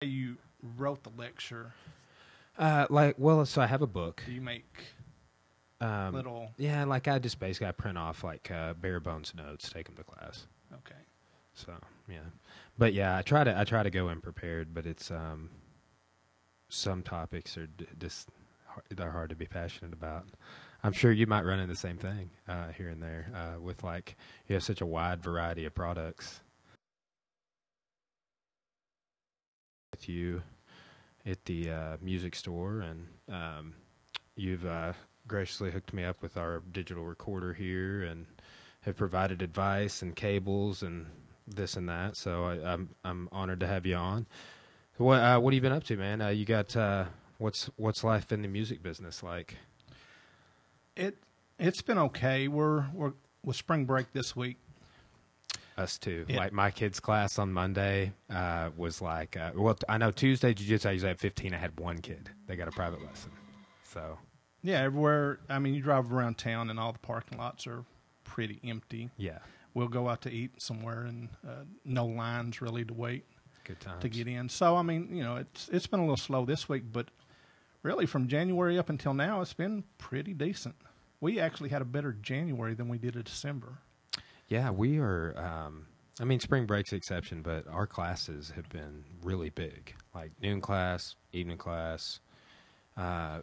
You wrote the lecture. Uh, like, well, so I have a book. Do you make Um, little? yeah, like I just basically I print off like uh, bare bones notes, take them to class. Okay. So yeah, but yeah, I try to I try to go in prepared, but it's um, some topics are d- just har- they're hard to be passionate about. I'm sure you might run into the same thing uh, here and there uh, with like you have such a wide variety of products. With you at the uh, music store, and um, you've uh, graciously hooked me up with our digital recorder here, and have provided advice and cables and this and that. So I, I'm I'm honored to have you on. What uh, what have you been up to, man? Uh, you got uh, what's what's life in the music business like? It it's been okay. We're we're with spring break this week. Us too. Yeah. Like my kids' class on Monday uh, was like, uh, well, I know Tuesday jiu-jitsu I usually have 15. I had one kid. They got a private lesson. So Yeah, everywhere. I mean, you drive around town and all the parking lots are pretty empty. yeah, We'll go out to eat somewhere and uh, no lines really to wait good times. to get in. So I mean, you know, it's it's been a little slow this week, but really from January up until now, it's been pretty decent. We actually had a better January than we did in December. Yeah, we are. Um, I mean, spring break's the exception, but our classes have been really big. Like noon class, evening class, uh,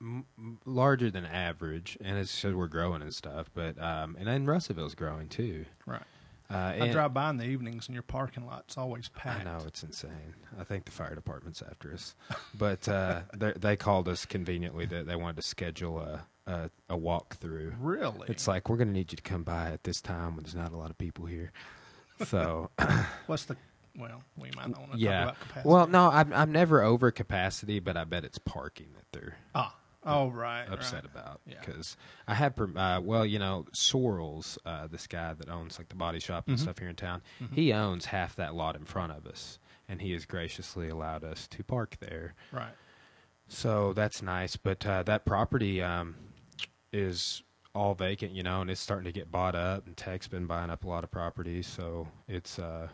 m- larger than average, and it's because we're growing and stuff. But um, and then Russellville's growing too. Right. Uh, I drive by in the evenings and your parking lot's always packed. I know it's insane. I think the fire department's after us, but uh, they called us conveniently that they wanted to schedule a a, a walkthrough. Really? It's like we're going to need you to come by at this time when there's not a lot of people here. So What's the? Well, we might not want to yeah. talk about capacity. Well, no, I'm I'm never over capacity, but I bet it's parking that they're ah, oh right, upset right. about Yeah. because I had uh, well, you know, Sorrels, uh, this guy that owns like the body shop and Mhm. stuff here in town, Mhm. he owns half that lot in front of us, and he has graciously allowed us to park there. Right. So that's nice, but uh, that property um, is all vacant, you know, and it's starting to get bought up. And Tech's been buying up a lot of properties, so it's uh,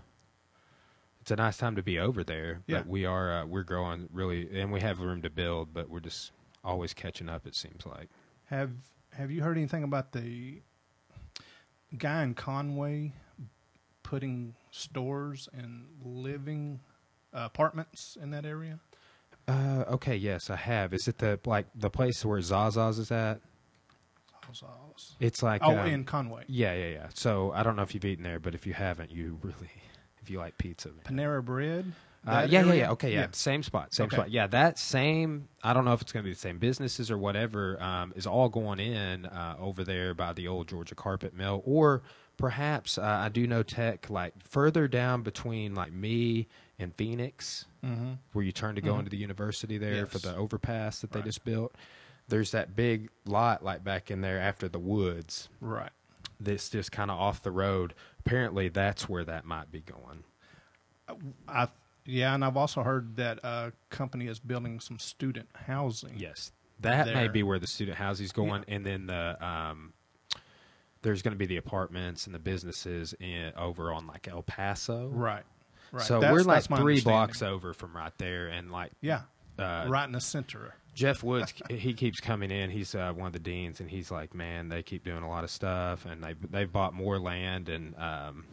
it's a nice time to be over there. Yeah. But we are uh, we're growing really, and we have room to build, but we're just always catching up. It seems like. Have Have you heard anything about the guy in Conway putting stores and living uh, apartments in that area? Uh, okay, yes, I have. Is it the like the place where Zaza's is at? Zaza's. It's like Oh, um, in Conway, yeah, yeah, yeah. So I don't know if you've eaten there, but if you haven't, you really, if you like pizza, man. Panera Bread. Uh, yeah, yeah, area? yeah. Okay, yeah. Same spot, same Okay. spot. Yeah, that same. I don't know if it's going to be the same businesses or whatever. Um, is all going in uh, over there by the old Georgia Carpet Mill, or perhaps uh, I do know Tech like further down between like me and Phoenix, Mm-hmm. where you turn to go Mhm. into the university there for the overpass that they Right. just built. There's that big lot like back in there after the woods. Right. That's just kind of off the road. Apparently, that's where that might be going. I yeah, and I've also heard that a company is building some student housing. Yes, that may be where the student housing is going, and then the um, there's going to be the apartments and the businesses in over on like El Paso. Right. Right. So That's- we're like three blocks over from right there, and like Yeah. uh, right in the center. Jeff Woods, he keeps coming in. He's uh, one of the deans, and he's like, "Man, they keep doing a lot of stuff, and they they've bought more land, and um,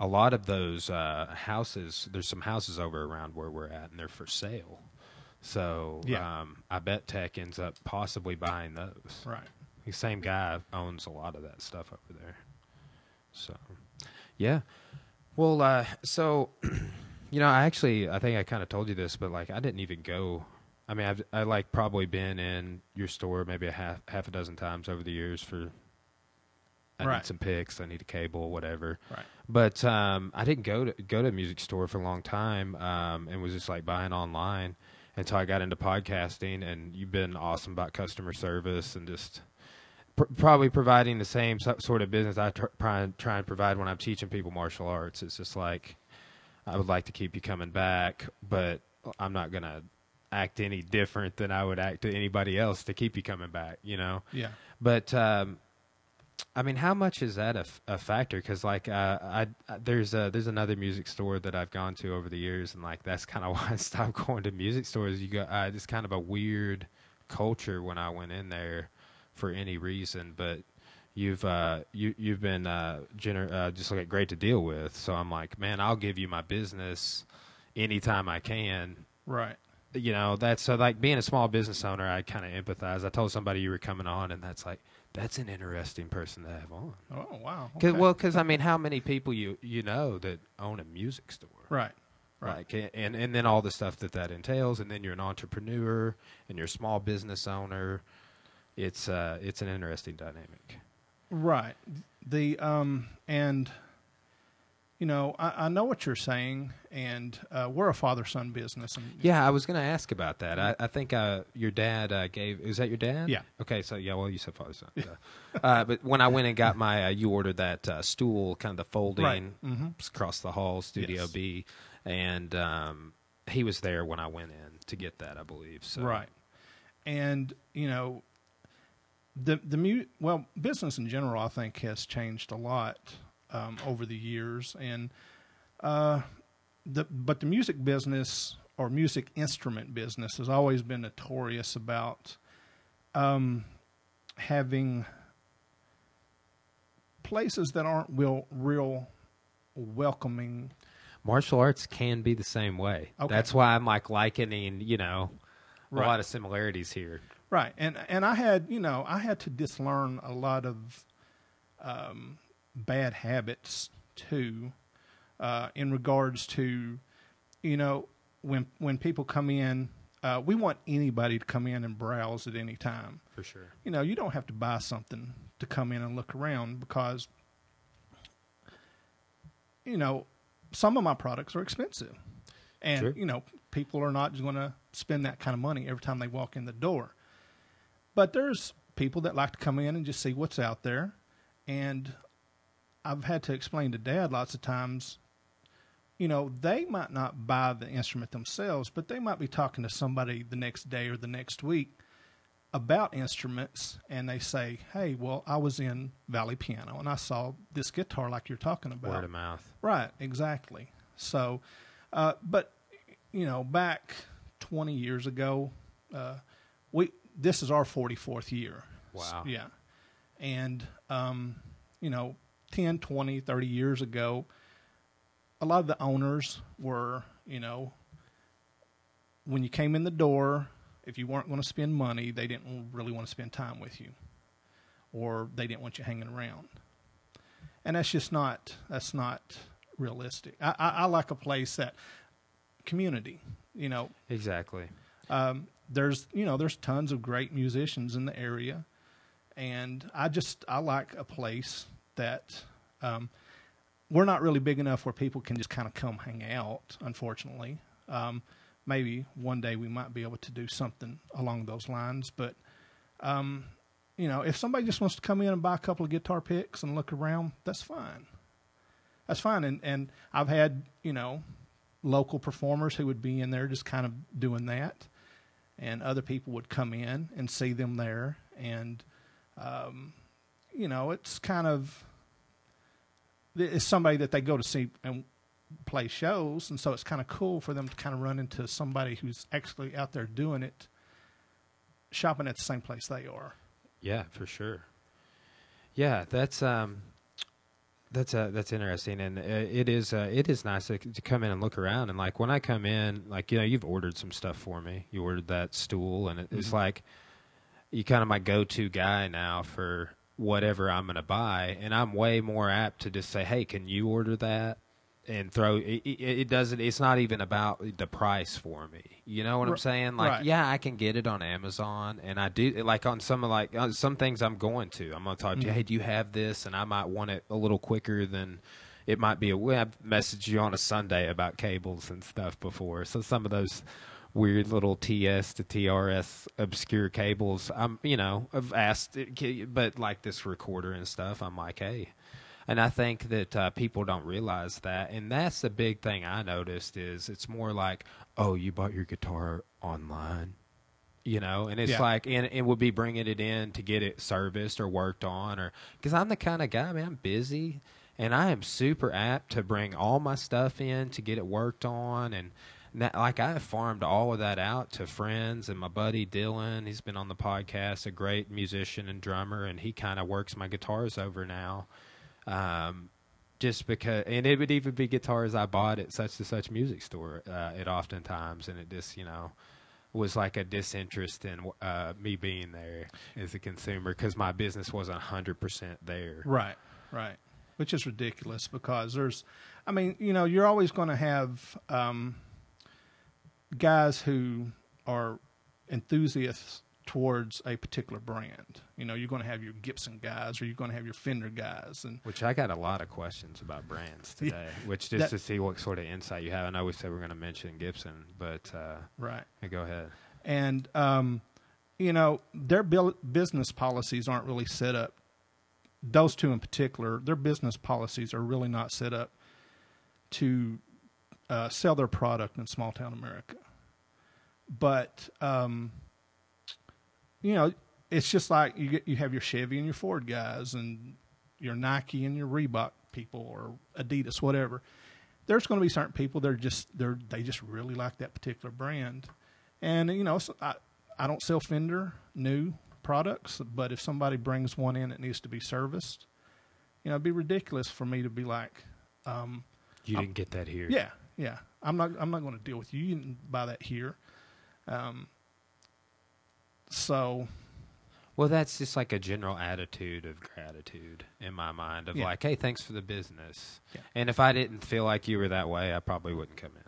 a lot of those uh, houses. There's some houses over around where we're at, and they're for sale. So Yeah. um, I bet Tech ends up possibly buying those. Right. The same guy owns a lot of that stuff over there. So, yeah. Well, uh, so you know, I actually, I think I kind of told you this, but like, I didn't even go. I mean, I've I like probably been in your store maybe a half half a dozen times over the years for. I Right. need some picks. I need a cable, whatever. Right. But um, I didn't go to go to a music store for a long time, um, and was just like buying online until I got into podcasting. And you've been awesome about customer service and just pr- probably providing the same so- sort of business I tr- try and try and provide when I'm teaching people martial arts. It's just like I would like to keep you coming back, but I'm not gonna act any different than I would act to anybody else to keep you coming back. You know. Yeah. But um, I mean, how much is that a, f- a factor? Because like, uh, I, I there's a, there's another music store that I've gone to over the years, and like that's kind of why I stopped going to music stores. You go, uh, it's kind of a weird culture when I went in there for any reason, but you've uh, you you've been uh, gener- uh, just like great to deal with. So I'm like, man, I'll give you my business anytime I can. Right. You know, that's so like being a small business owner, I kind of empathize. I told somebody you were coming on, and that's like that's an interesting person to have on. Oh wow. Cause, Well, because I mean, how many people you you know that own a music store? right. Right. Like, and and then all the stuff that that entails, and then you're an entrepreneur and you're a small business owner. It's uh, it's an interesting dynamic. Right. The um and you know I, I know what you're saying, and uh, we're a father son business, and Yeah, I was going to ask about that. I, I think uh, your dad uh, gave. Is that your dad? Yeah. Okay, so yeah, well, you said father son. Yeah. uh, but when I went and got my, uh, you ordered that uh, stool, kind of the folding Right. Mm-hmm. across the hall, Studio Yes. B, and um, he was there when I went in to get that, I believe. So right. And you know the the mu- well business in general I think has changed a lot um, over the years, and uh, the but the music business or music instrument business has always been notorious about um, having places that aren't real real welcoming martial arts can be the same way. Okay. That's why I'm like likening, you know, Right. a lot of similarities here. Right, and and I had you know I had to dislearn a lot of um, bad habits too, uh, in regards to you know when when people come in, uh, we want anybody to come in and browse at any time. For sure. You know, you don't have to buy something to come in and look around because you know some of my products are expensive, and Sure. you know people are not going to spend that kind of money every time they walk in the door. But there's people that like to come in and just see what's out there, and I've had to explain to Dad lots of times. You know, they might not buy the instrument themselves, but they might be talking to somebody the next day or the next week about instruments and they say, "Hey, well, I was in Valley Piano and I saw this guitar like you're talking about." Word of mouth. Right, exactly. So, uh, but you know, back 20 years ago, uh, we this is our 44th year. Wow. Yeah, and um, you know, 10, 20, 30 years ago, a lot of the owners were, you know, when you came in the door, if you weren't going to spend money, they didn't really want to spend time with you, or they didn't want you hanging around. And that's just not that's not realistic. I, I, I like a place that community. You know, Exactly. um, there's you know there's tons of great musicians in the area, and I just I like a place that um, we're not really big enough where people can just kind of come hang out. Unfortunately, um, maybe one day we might be able to do something along those lines. But um, you know, if somebody just wants to come in and buy a couple of guitar picks and look around, that's fine. That's fine. And and I've had you know local performers who would be in there just kind of doing that, and other people would come in and see them there, and um, you know, it's kind of it's somebody that they go to see and play shows, and so it's kind of cool for them to kind of run into somebody who's actually out there doing it, shopping at the same place they are. Yeah, for sure. Yeah, that's um, that's uh, that's interesting, and uh, it is uh, it is nice to, to come in and look around. And like when I come in, like you know, you've ordered some stuff for me. You ordered that stool, and it, it's like you kind of my go-to guy now for whatever I'm going to buy, and I'm way more apt to just say, "Hey, can you order that?" And throw it, it, doesn't. It's not even about the price for me. You know what I'm saying? Like, right. yeah, I can get it on Amazon, and I do like on some of like on some things I'm going to. I'm going to talk to you. Mhm. Hey, do you have this? And I might want it a little quicker than it might be. A, well, I've messaged you on a Sunday about cables and stuff before, so some of those weird little TS to TRS obscure cables. I'm, you know, I've asked, but like this recorder and stuff, I'm like, hey. And I think that uh, people don't realize that, and that's the big thing I noticed is it's more like, oh, you bought your guitar online. you know and it's Yeah. like and it would be bringing it in to get it serviced or worked on or because i'm the kind of guy man i'm busy and i am super apt to bring all my stuff in to get it worked on and that, like i have farmed all of that out to friends and my buddy dylan he's been on the podcast a great musician and drummer and he kind of works my guitars over now um, just because, and it would even be guitars I bought at such and such music store. Uh, it oftentimes, and it just you know was like a disinterest in uh, me being there as a consumer because my business wasn't hundred percent there. Right, right. Which is ridiculous because there's, I mean, you know, you're always going to have um, guys who are enthusiasts towards a particular brand. You know, you're going to have your Gibson guys or you're going to have your Fender guys, and Which I got a lot of questions about brands Yeah. today. Which just That- to see what sort of insight you have. I know we said we are going to mention Gibson, but uh, right. go ahead. and um, you know their bil- business policies aren't really set up. Those two in particular, their business policies are really not set up to uh, sell their product in small town America. But um, you know, it's just like you get you have your Chevy and your Ford guys, and your Nike and your Reebok people, or Adidas, whatever. There's going to be certain people that are just they're they just really like that particular brand, and you know, I I don't sell Fender new products, but if somebody brings one in that needs to be serviced, you know, it'd be ridiculous for me to be like, um, You didn't get that here. yeah, yeah, I'm not I'm not going to deal with you. You can buy that here. Um, so Well, that's just like a general attitude of gratitude in my mind of Yeah. like, hey, thanks for the business. Yeah. And if I didn't feel like you were that way, I probably wouldn't come in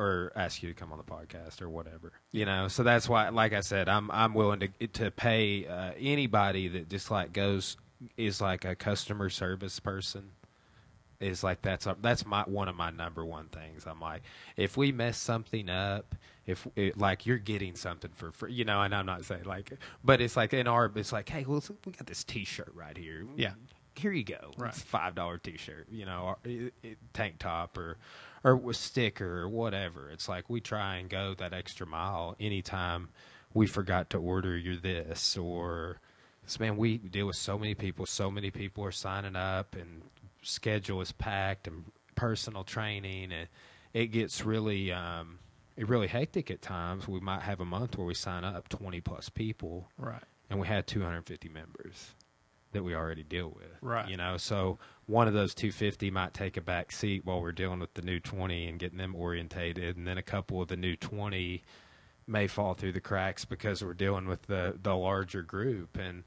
or ask you to come on the podcast or whatever. You know, so that's why, like I said, I'm I'm willing to to pay uh, anybody that just like goes is like a customer service person. Is like that's a, that's my one of my number one things. I'm like, if we mess something up, if it, like you're getting something for free, you know, and I'm not saying like, but it's like in our, it's like, hey, well, we got this T-shirt right here. Yeah. here you go. Right. It's five dollar T-shirt, you know, or, it, it, tank top or or sticker or whatever. It's like we try and go that extra mile anytime we forgot to order you this or. Man, we deal with so many people. So many people are signing up, and schedule is packed, and personal training, and it gets really, um, it really hectic at times. We might have a month where we sign up twenty plus people, right, and we had 250 members that we already deal with. Right. You know, so one of those 250 might take a back seat while we're dealing with the new 20 and getting them orientated, and then a couple of the new 20 may fall through the cracks because we're dealing with the the larger group and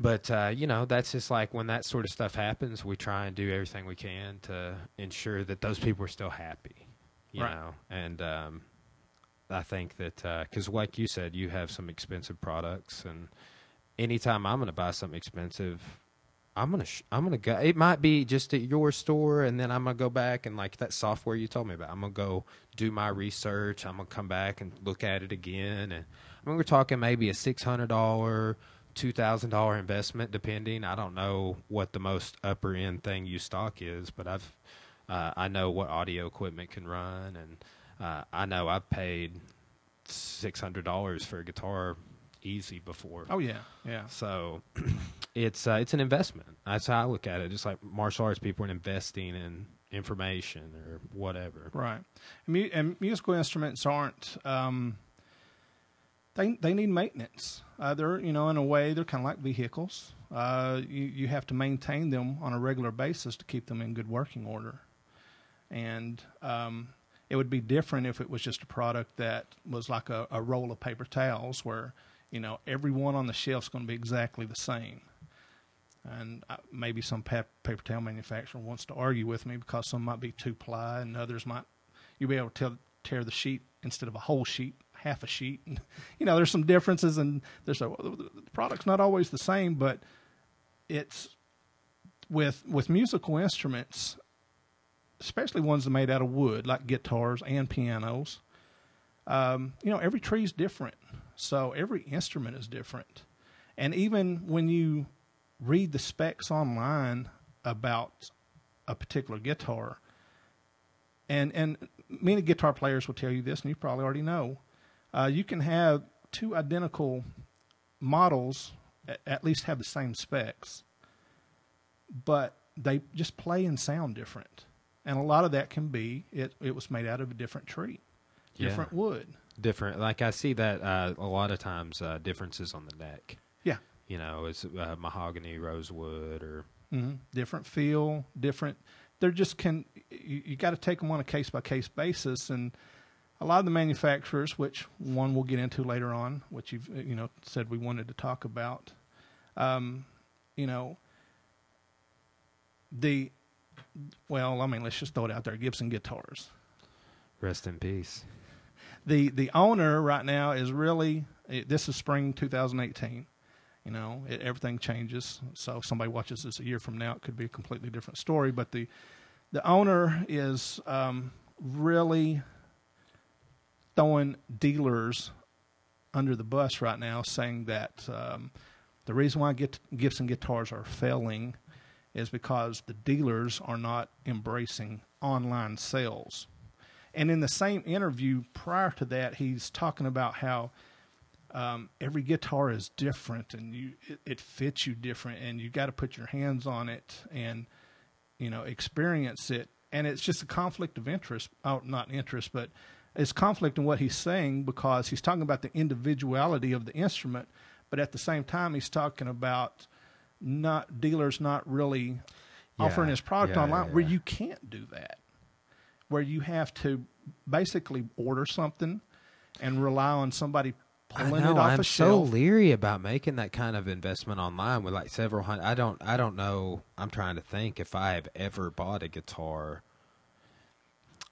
but uh, you know that's just like when that sort of stuff happens we try and do everything we can to ensure that those people are still happy you Right. know and um, i think that because like you said you have some expensive products and anytime i'm going to buy something expensive i'm going to sh- i'm going to go it might be just at your store and then i'm going to go back and like that software you told me about i'm going to go do my research i'm going to come back and look at it again and i mean we're talking maybe a $600 $2000 investment depending i don't know what the most upper end thing you stock is but i've uh, i know what audio equipment can run and uh, i know i've paid $600 for a guitar easy before oh yeah, yeah, so it's uh, it's an investment. That's how I look at it. Just like martial arts people are investing in information or whatever. right. And, mu- and musical instruments aren't. Um, they they need maintenance. Uh, they're you know in a way they're kind of like vehicles. Uh, you you have to maintain them on a regular basis to keep them in good working order. And um, it would be different if it was just a product that was like a, a roll of paper towels, where you know every one on the shelf's going to be exactly the same. And uh, maybe some pa- paper towel manufacturer wants to argue with me because some might be two ply and others might you'll be able to tell, tear the sheet instead of a whole sheet, half a sheet. And, you know, there's some differences, and there's a the product's not always the same, but it's with with musical instruments, especially ones that made out of wood, like guitars and pianos. Um, you know, every tree is different, so every instrument is different, and even when you read the specs online about a particular guitar, and and many guitar players will tell you this, and you probably already know. Uh, you can have two identical models, at least have the same specs, but they just play and sound different. And a lot of that can be it, it was made out of a different tree, Yeah. different wood. different. Like I see that uh, a lot of times uh, differences on the neck. Yeah. You know, it's uh, mahogany, rosewood, or hmm Different feel, different. They're just can you, you got to take them on a case by case basis, and a lot of the manufacturers, which one we'll get into later on, which you've uh, you know said we wanted to talk about, um, you know, the well, I mean, let's just throw it out there: Gibson guitars. rest in peace. the the owner right now is really it, this is spring 2018 you know it, everything changes so if somebody watches this a year from now it could be a completely different story but the the owner is um, really throwing dealers under the bus right now saying that um, the reason why Gibson guitars are failing is because the dealers are not embracing online sales and in the same interview prior to that, he's talking about how um, every guitar is different and you it, it fits you different, and you got to put your hands on it and you know experience it. And it's just a conflict of interest, oh, not interest, but it's conflict in what he's saying because he's talking about the individuality of the instrument, but at the same time he's talking about not dealers not really offering his product yeah, online yeah, where you can't do that where you have to basically order something and rely on somebody I pulling know. it off I'm a so leery about making that kind of investment online with like several hundred. I don't. I don't know. I'm trying to think if I have ever bought a guitar.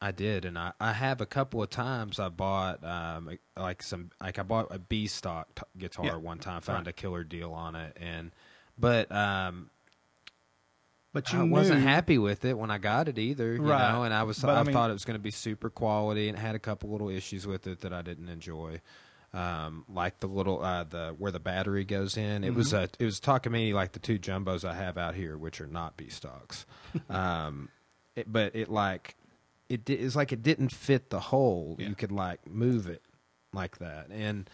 I did, and I, I have a couple of times. I bought um like some like I bought a B stock t- guitar Yeah, one time. Found right. a killer deal on it, and but um but you I wasn't happy with it when I got it either, you Right. know. And I was But, I, I mean- thought it was going to be super quality, and had a couple little issues with it that I didn't enjoy, um, like the little uh, the where the battery goes in. It was Mhm. a it was Takamine like the two jumbos I have out here, which are not B stocks, um, it, but it like it it's like it didn't fit the hole. Yeah. You could like move it like that, and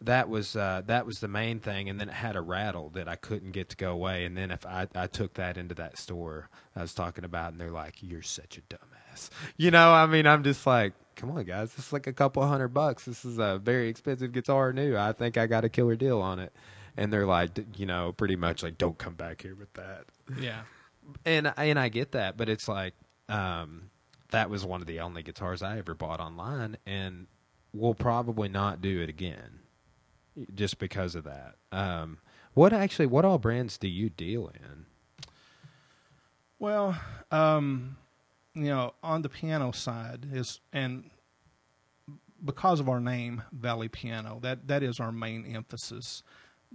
that was uh, that was the main thing. And then it had a rattle that I couldn't get to go away. And then if I I took that into that store I was talking about, and they're like, "You're such a dumbass," you know. I mean, I'm just like. Come on, guys! This is like a couple hundred bucks. This is a very expensive guitar, new. I think I got a killer deal on it, and they're like, you know, pretty much like, don't come back here with that Yeah, and and I get that, but it's like um, that was one of the only guitars I ever bought online, and we'll probably not do it again, just because of that. Um, what actually? What all brands do you deal in? Well, um, you know, on the piano side is and because of our name, Valley Piano, that that is our main emphasis.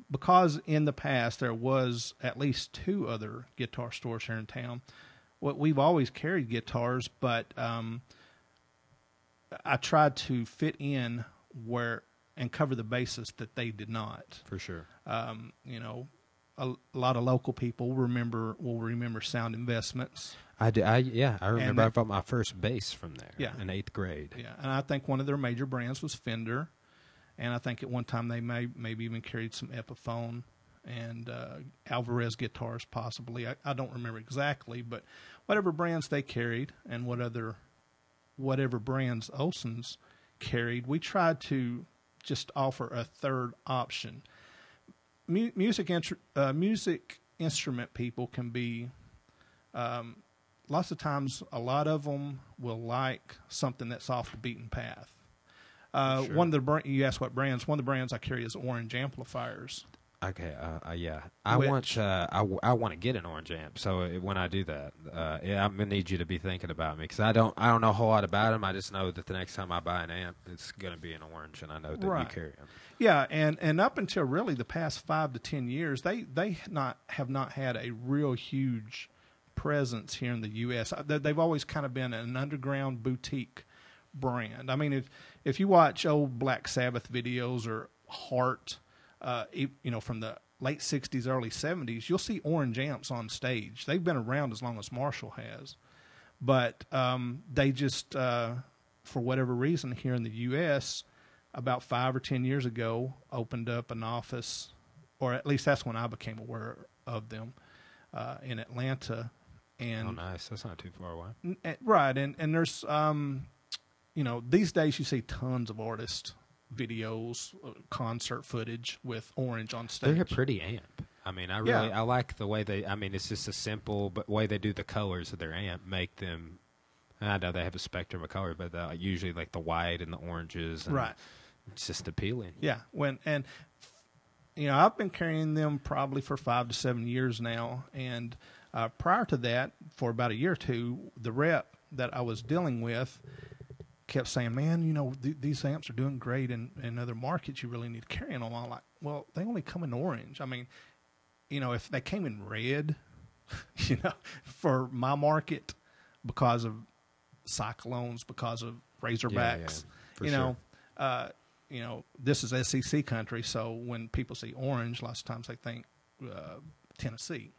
Because in the past there was at least two other guitar stores here in town. What we've always carried guitars, but um, I tried to fit in where and cover the basis that they did not For sure. um, you know, a, a lot of local people remember will remember Sound Investments. I do. I yeah. I remember that- I bought my first bass from there. Yeah. in eighth grade. Yeah, and I think one of their major brands was Fender, and I think at one time they may maybe even carried some Epiphone and uh, Alvarez guitars, possibly. I, I don't remember exactly, but whatever brands they carried and what other whatever brands Olson's carried, we tried to just offer a third option. Mu- music instru- uh, music instrument people can be um, lots of times a lot of them will like something that's off the beaten path. Uh, Sure. One of the you asked what brands. One of the brands I carry is Orange amplifiers. Okay, uh, uh, yeah, I Which- want uh, I, w- I want to get an orange amp. So uh, when I do that, uh, yeah, I'm gonna need you to be thinking about me because I don't I don't know a whole lot about them. I just know that the next time I buy an amp, it's gonna be an orange, and I know that you carry them. Yeah, and, and up until really the past five to ten years, they they not have not had a real huge presence here in the U.S. They- They've always kind of been an underground boutique brand. I mean, if if you watch old Black Sabbath videos or Heart, uh, you know, from the late '60s, early '70s, you'll see orange amps on stage. They've been around as long as Marshall has, but um, they just, uh, for whatever reason, here in the U.S., about five or ten years ago opened up an office, or at least that's when I became aware of them uh, in Atlanta. And oh, nice. That's not too far away. N- eh, Right, and and there's um, you know, these days you see tons of artist videos, uh, concert footage with Orange on stage. They're pretty amp. I mean, I really Yeah. I like the way they. I mean, it's just a simple but way they do the colors of their amp make them. I know they have a spectrum of color, but usually like the white and the oranges. And Right. It's just appealing. Yeah, when and you know I've been carrying them probably for five to seven years now, and uh, prior to that, for about a year or two, the rep that I was dealing with kept saying, "Man, you know th- these amps are doing great in, in other markets. You really need to carry them." I'm like, "Well, they only come in orange. I mean, you know, if they came in red, you know, for my market because of cyclones, because of razorbacks, for you sure. know." Uh, you know, this is SEC country, so when people see orange, lots of times they think uh, Tennessee.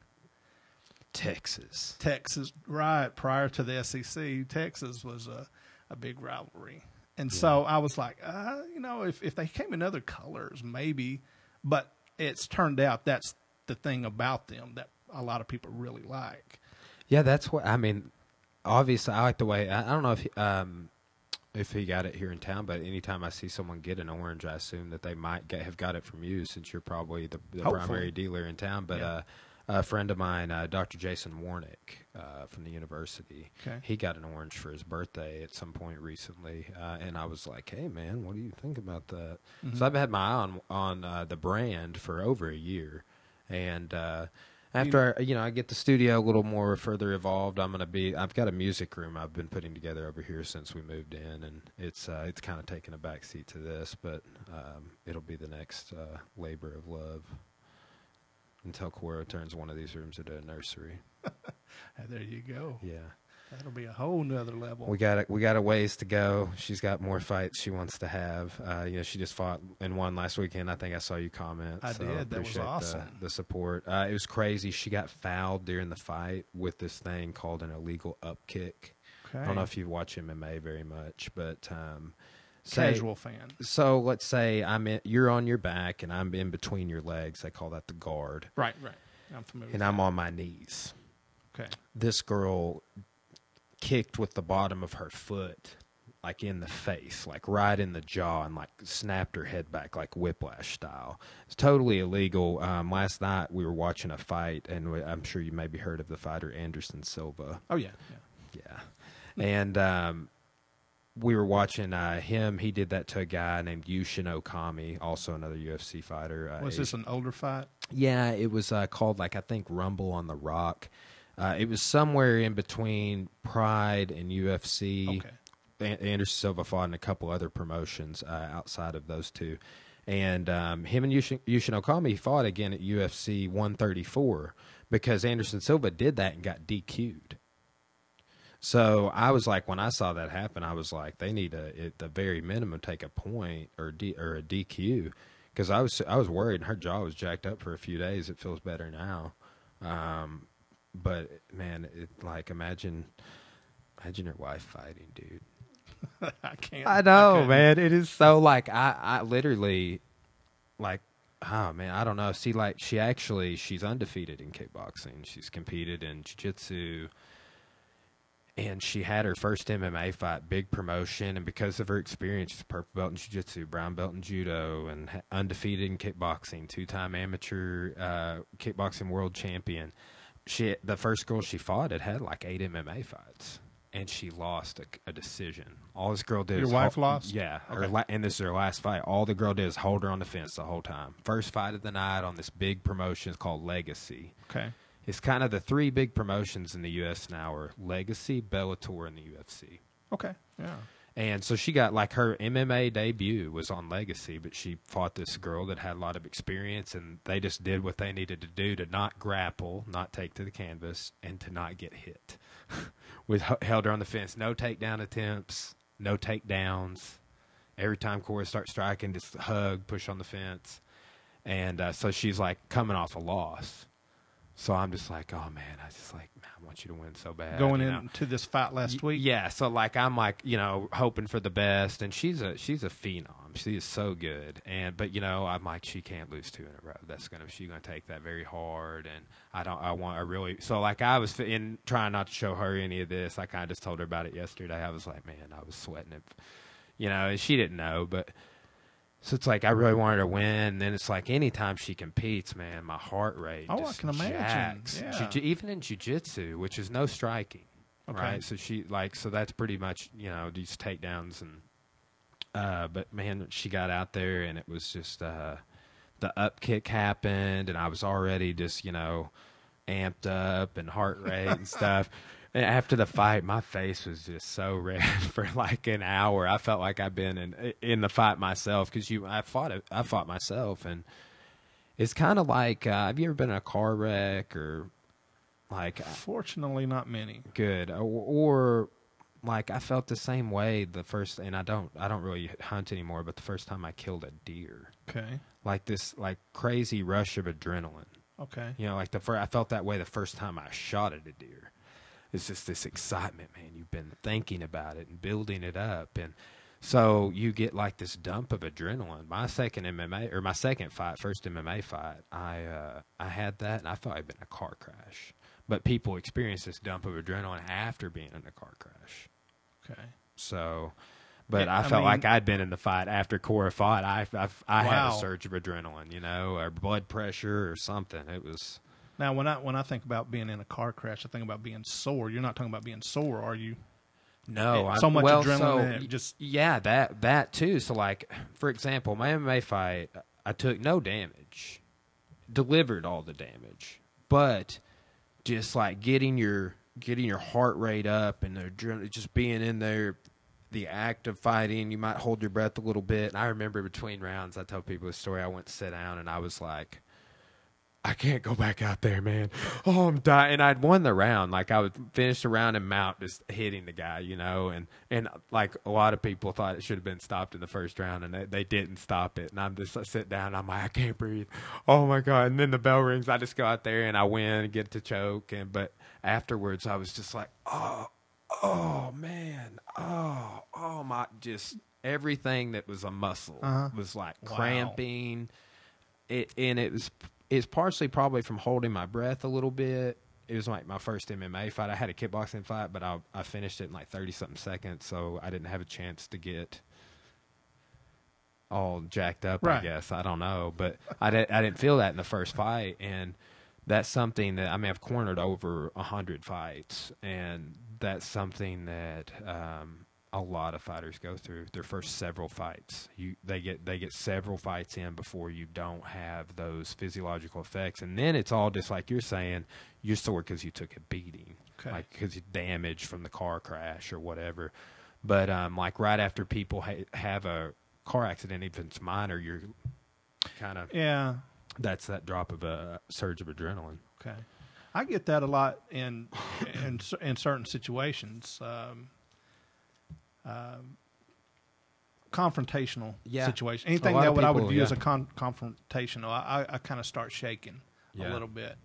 Texas. Texas, right prior to the SEC, Texas was a, a big rivalry. And so I was like, uh, you know, if, if they came in other colors, maybe. But it's turned out that's the thing about them that a lot of people really like. Yeah, that's what I mean. Obviously, I like the way. I, I don't know if he, um, if he got it here in town, but anytime I see someone get an orange, I assume that they might get, have got it from you, since you're probably the, the primary dealer in town. But Yeah. uh, a friend of mine, uh, Dr. Jason Warnick uh, from the university, Okay. he got an orange for his birthday at some point recently, uh, and I was like, "Hey, man, what do you think about that?" Mm-hmm. So I've had my eye on on uh, the brand for over a year, and uh, after I, you know I get the studio a little more further evolved, I'm gonna be. I've got a music room I've been putting together over here since we moved in, and it's uh, it's kind of taken a back seat to this, but um, it'll be the next uh, labor of love until Cora turns one of these rooms into a nursery. There you go. Yeah. That'll be a whole nother level. We got a, we got a ways to go. She's got more fights she wants to have. Uh, you know, she just fought and won last weekend. I think I saw you comment. I so did. That was appreciate the- awesome. The, support. Uh, it was crazy. She got fouled during the fight with this thing called an illegal up kick. okay. I don't know if you watch MMA very much, but um, say- Casual fan. So let's say I'm in, you're on your back and I'm in between your legs. They call that the guard, Right, right. I'm familiar and I'm on my knees. Okay. this girl kicked with the bottom of her foot like in the face like right in the jaw and like snapped her head back like whiplash style it's totally illegal um, last night we were watching a fight and we, i'm sure you maybe heard of the fighter anderson silva Oh, yeah. yeah. yeah and um, we were watching uh, him he did that to a guy named yushin okami also another ufc fighter uh, Was this an older fight? yeah, it was uh, called like I think Rumble on the Rock. Uh, it was somewhere in between Pride and UFC. Okay. An- Anderson Silva fought in a couple other promotions uh, outside of those two, and um, him and Yushin, Yushin Okami fought again at UFC 134 because Anderson Silva did that and got DQ'd. So I was like, when I saw that happen, I was like, they need to, at the very minimum, take a point or D, or a DQ, because I was I was worried. Her jaw was jacked up for a few days. It feels better now, um, but man, it, like imagine imagine your wife fighting, dude. I can't. I know, couldn't. man. It is so like I I literally like oh man, I don't know. See like she actually she's undefeated in kickboxing. She's competed in jiu-jitsu and she had her first MMA fight, big promotion, and because of her experience, she's purple belt in jiu-jitsu, brown belt in judo, and undefeated in kickboxing, two-time amateur uh, kickboxing world champion. She the first girl she fought had had like eight MMA fights, and she lost a, a decision. All this girl did Your is wife lost? Yeah, her Okay. la- and this is her last fight. All the girl did is hold her on the fence the whole time. First fight of the night on this big promotion is called Legacy. Okay. It's kind of the three big promotions in the U.S. now are Legacy, Bellator, and the UFC. Okay. Yeah. And so she got like her MMA debut was on Legacy, but she fought this girl that had a lot of experience, and they just did what they needed to do to not grapple, not take to the canvas, and to not get hit. With held her on the fence, no takedown attempts, no takedowns. Every time Cora starts striking, just hug, push on the fence, and uh, so she's like coming off a loss. So I'm just like, oh man, I just like, man, I want you to win so bad. Going you know? into this fight last week. Yeah, so like I'm like you know hoping for the best, and she's a she's a phenom. She is so good, and but you know, I'm like, she can't lose two in a row. That's gonna she's gonna take that very hard, and I don't. I want. I really. So like, I was in trying not to show her any of this. I kind of just told her about it yesterday. I was like, man, I was sweating it, you know, and she didn't know, but. So it's like I really wanted her to win. And then it's like anytime she competes, man, my heart rate. Oh, I can imagine. Yeah. Even in jujitsu, which is no striking, Okay. right? So she like so that's pretty much you know these takedowns and. Uh, but man, she got out there and it was just uh, the up kick happened, and I was already just you know amped up and heart rate and stuff. And after the fight, my face was just so red for like an hour. I felt like I've been in in the fight myself because you I fought it. I fought myself, and it's kind of like uh, have you ever been in a car wreck or like Fortunately, not many. good or, or like I felt the same way the first and I don't I don't really hunt anymore but the first time I killed a deer Okay. like this like crazy rush of adrenaline Okay. you know like the fir- I felt that way the first time I shot at a deer it's just this excitement man you've been thinking about it and building it up and so you get like this dump of adrenaline my second MMA or my second fight first MMA fight I uh I had that and I thought I'd been in a car crash but people experience this dump of adrenaline after being in a car crash Okay. so, but Yeah, I I felt mean- like I'd been in the fight after Cora fought. I I, I had a surge of adrenaline, you know, or blood pressure or something. It was Now, when I when I think about being in a car crash, I think about being sore. You're not talking about being sore, are you? no eh, It- so much well, adrenaline so, just- yeah, that that too. So, like for example, my MMA fight, I took no damage, delivered all the damage, but just like getting your getting your heart rate up and the adrenaline, just being in there the act of fighting, you might hold your breath a little bit. And I remember between rounds, I tell people a story. I went to sit down and I was like, I can't go back out there, man. Oh, I'm dying. And I'd won the round. Like I would finish the round and mount just hitting the guy, you know, and, and like a lot of people thought it should have been stopped in the first round and they, they didn't stop it. And I'm just I sit down. I'm like, I can't breathe. Oh my God. And then the bell rings. I just go out there and I win and get to choke. And, but afterwards I was just like, oh, oh man. Oh, oh my, just everything that was a muscle Uh-huh. was like Wow. cramping it and it was it's partially probably from holding my breath a little bit. It was like my first MMA fight. I had a kickboxing fight, but I I finished it in like thirty something seconds, so I didn't have a chance to get all jacked up. I guess I don't know, but I didn't I didn't feel that in the first fight, and that's something that I mean I've cornered over a hundred fights, and that's something that um, a lot of fighters go through their first several fights. You they get they get several fights in before you don't have those physiological effects, and then it's all just like you're saying, you're sore because you took a beating, Okay. like because you damage from the car crash or whatever. But um, like right after people ha- have a car accident, even if it's minor, you're kind of Yeah. that's that drop of a surge of adrenaline. Okay. I get that a lot in in in certain situations. Um, um, confrontational Yeah. situation. Anything that what I would people, view as a con- confrontational, I, I, I kind of start shaking Yeah. a little bit,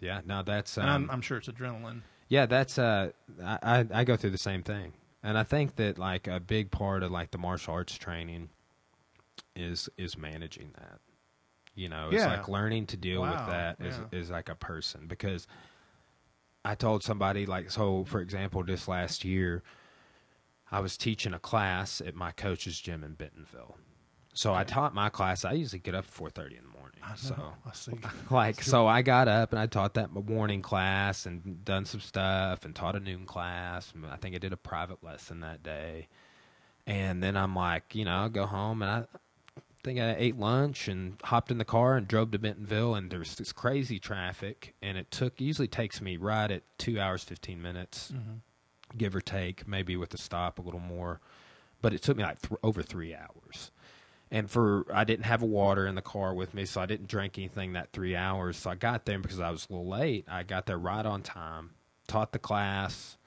Yeah, no, that's and um, I'm, I'm sure it's adrenaline. Yeah, that's uh, I I go through the same thing, and I think that like a big part of like the martial arts training is is managing that. You know, it's Yeah. like learning to deal with that is yeah. is like a person because I told somebody like so for example this last year I was teaching a class at my coach's gym in Bentonville. So I taught my class. I usually get up at four thirty in the morning. I know. So I see. like so i got up and i taught that morning class and done some stuff and taught a noon class i think i did a private lesson that day and then i'm like you know i'll go home and i think i ate lunch and hopped in the car and drove to bentonville and there's this crazy traffic and it took usually takes me right at two hours 15 minutes Mhm. Give or take, maybe with a stop a little more. But it took me like th- over three hours. And for I didn't have water in the car with me, so I didn't drink anything that three hours. So I got there because I was a little late. I got there right on time, taught the class,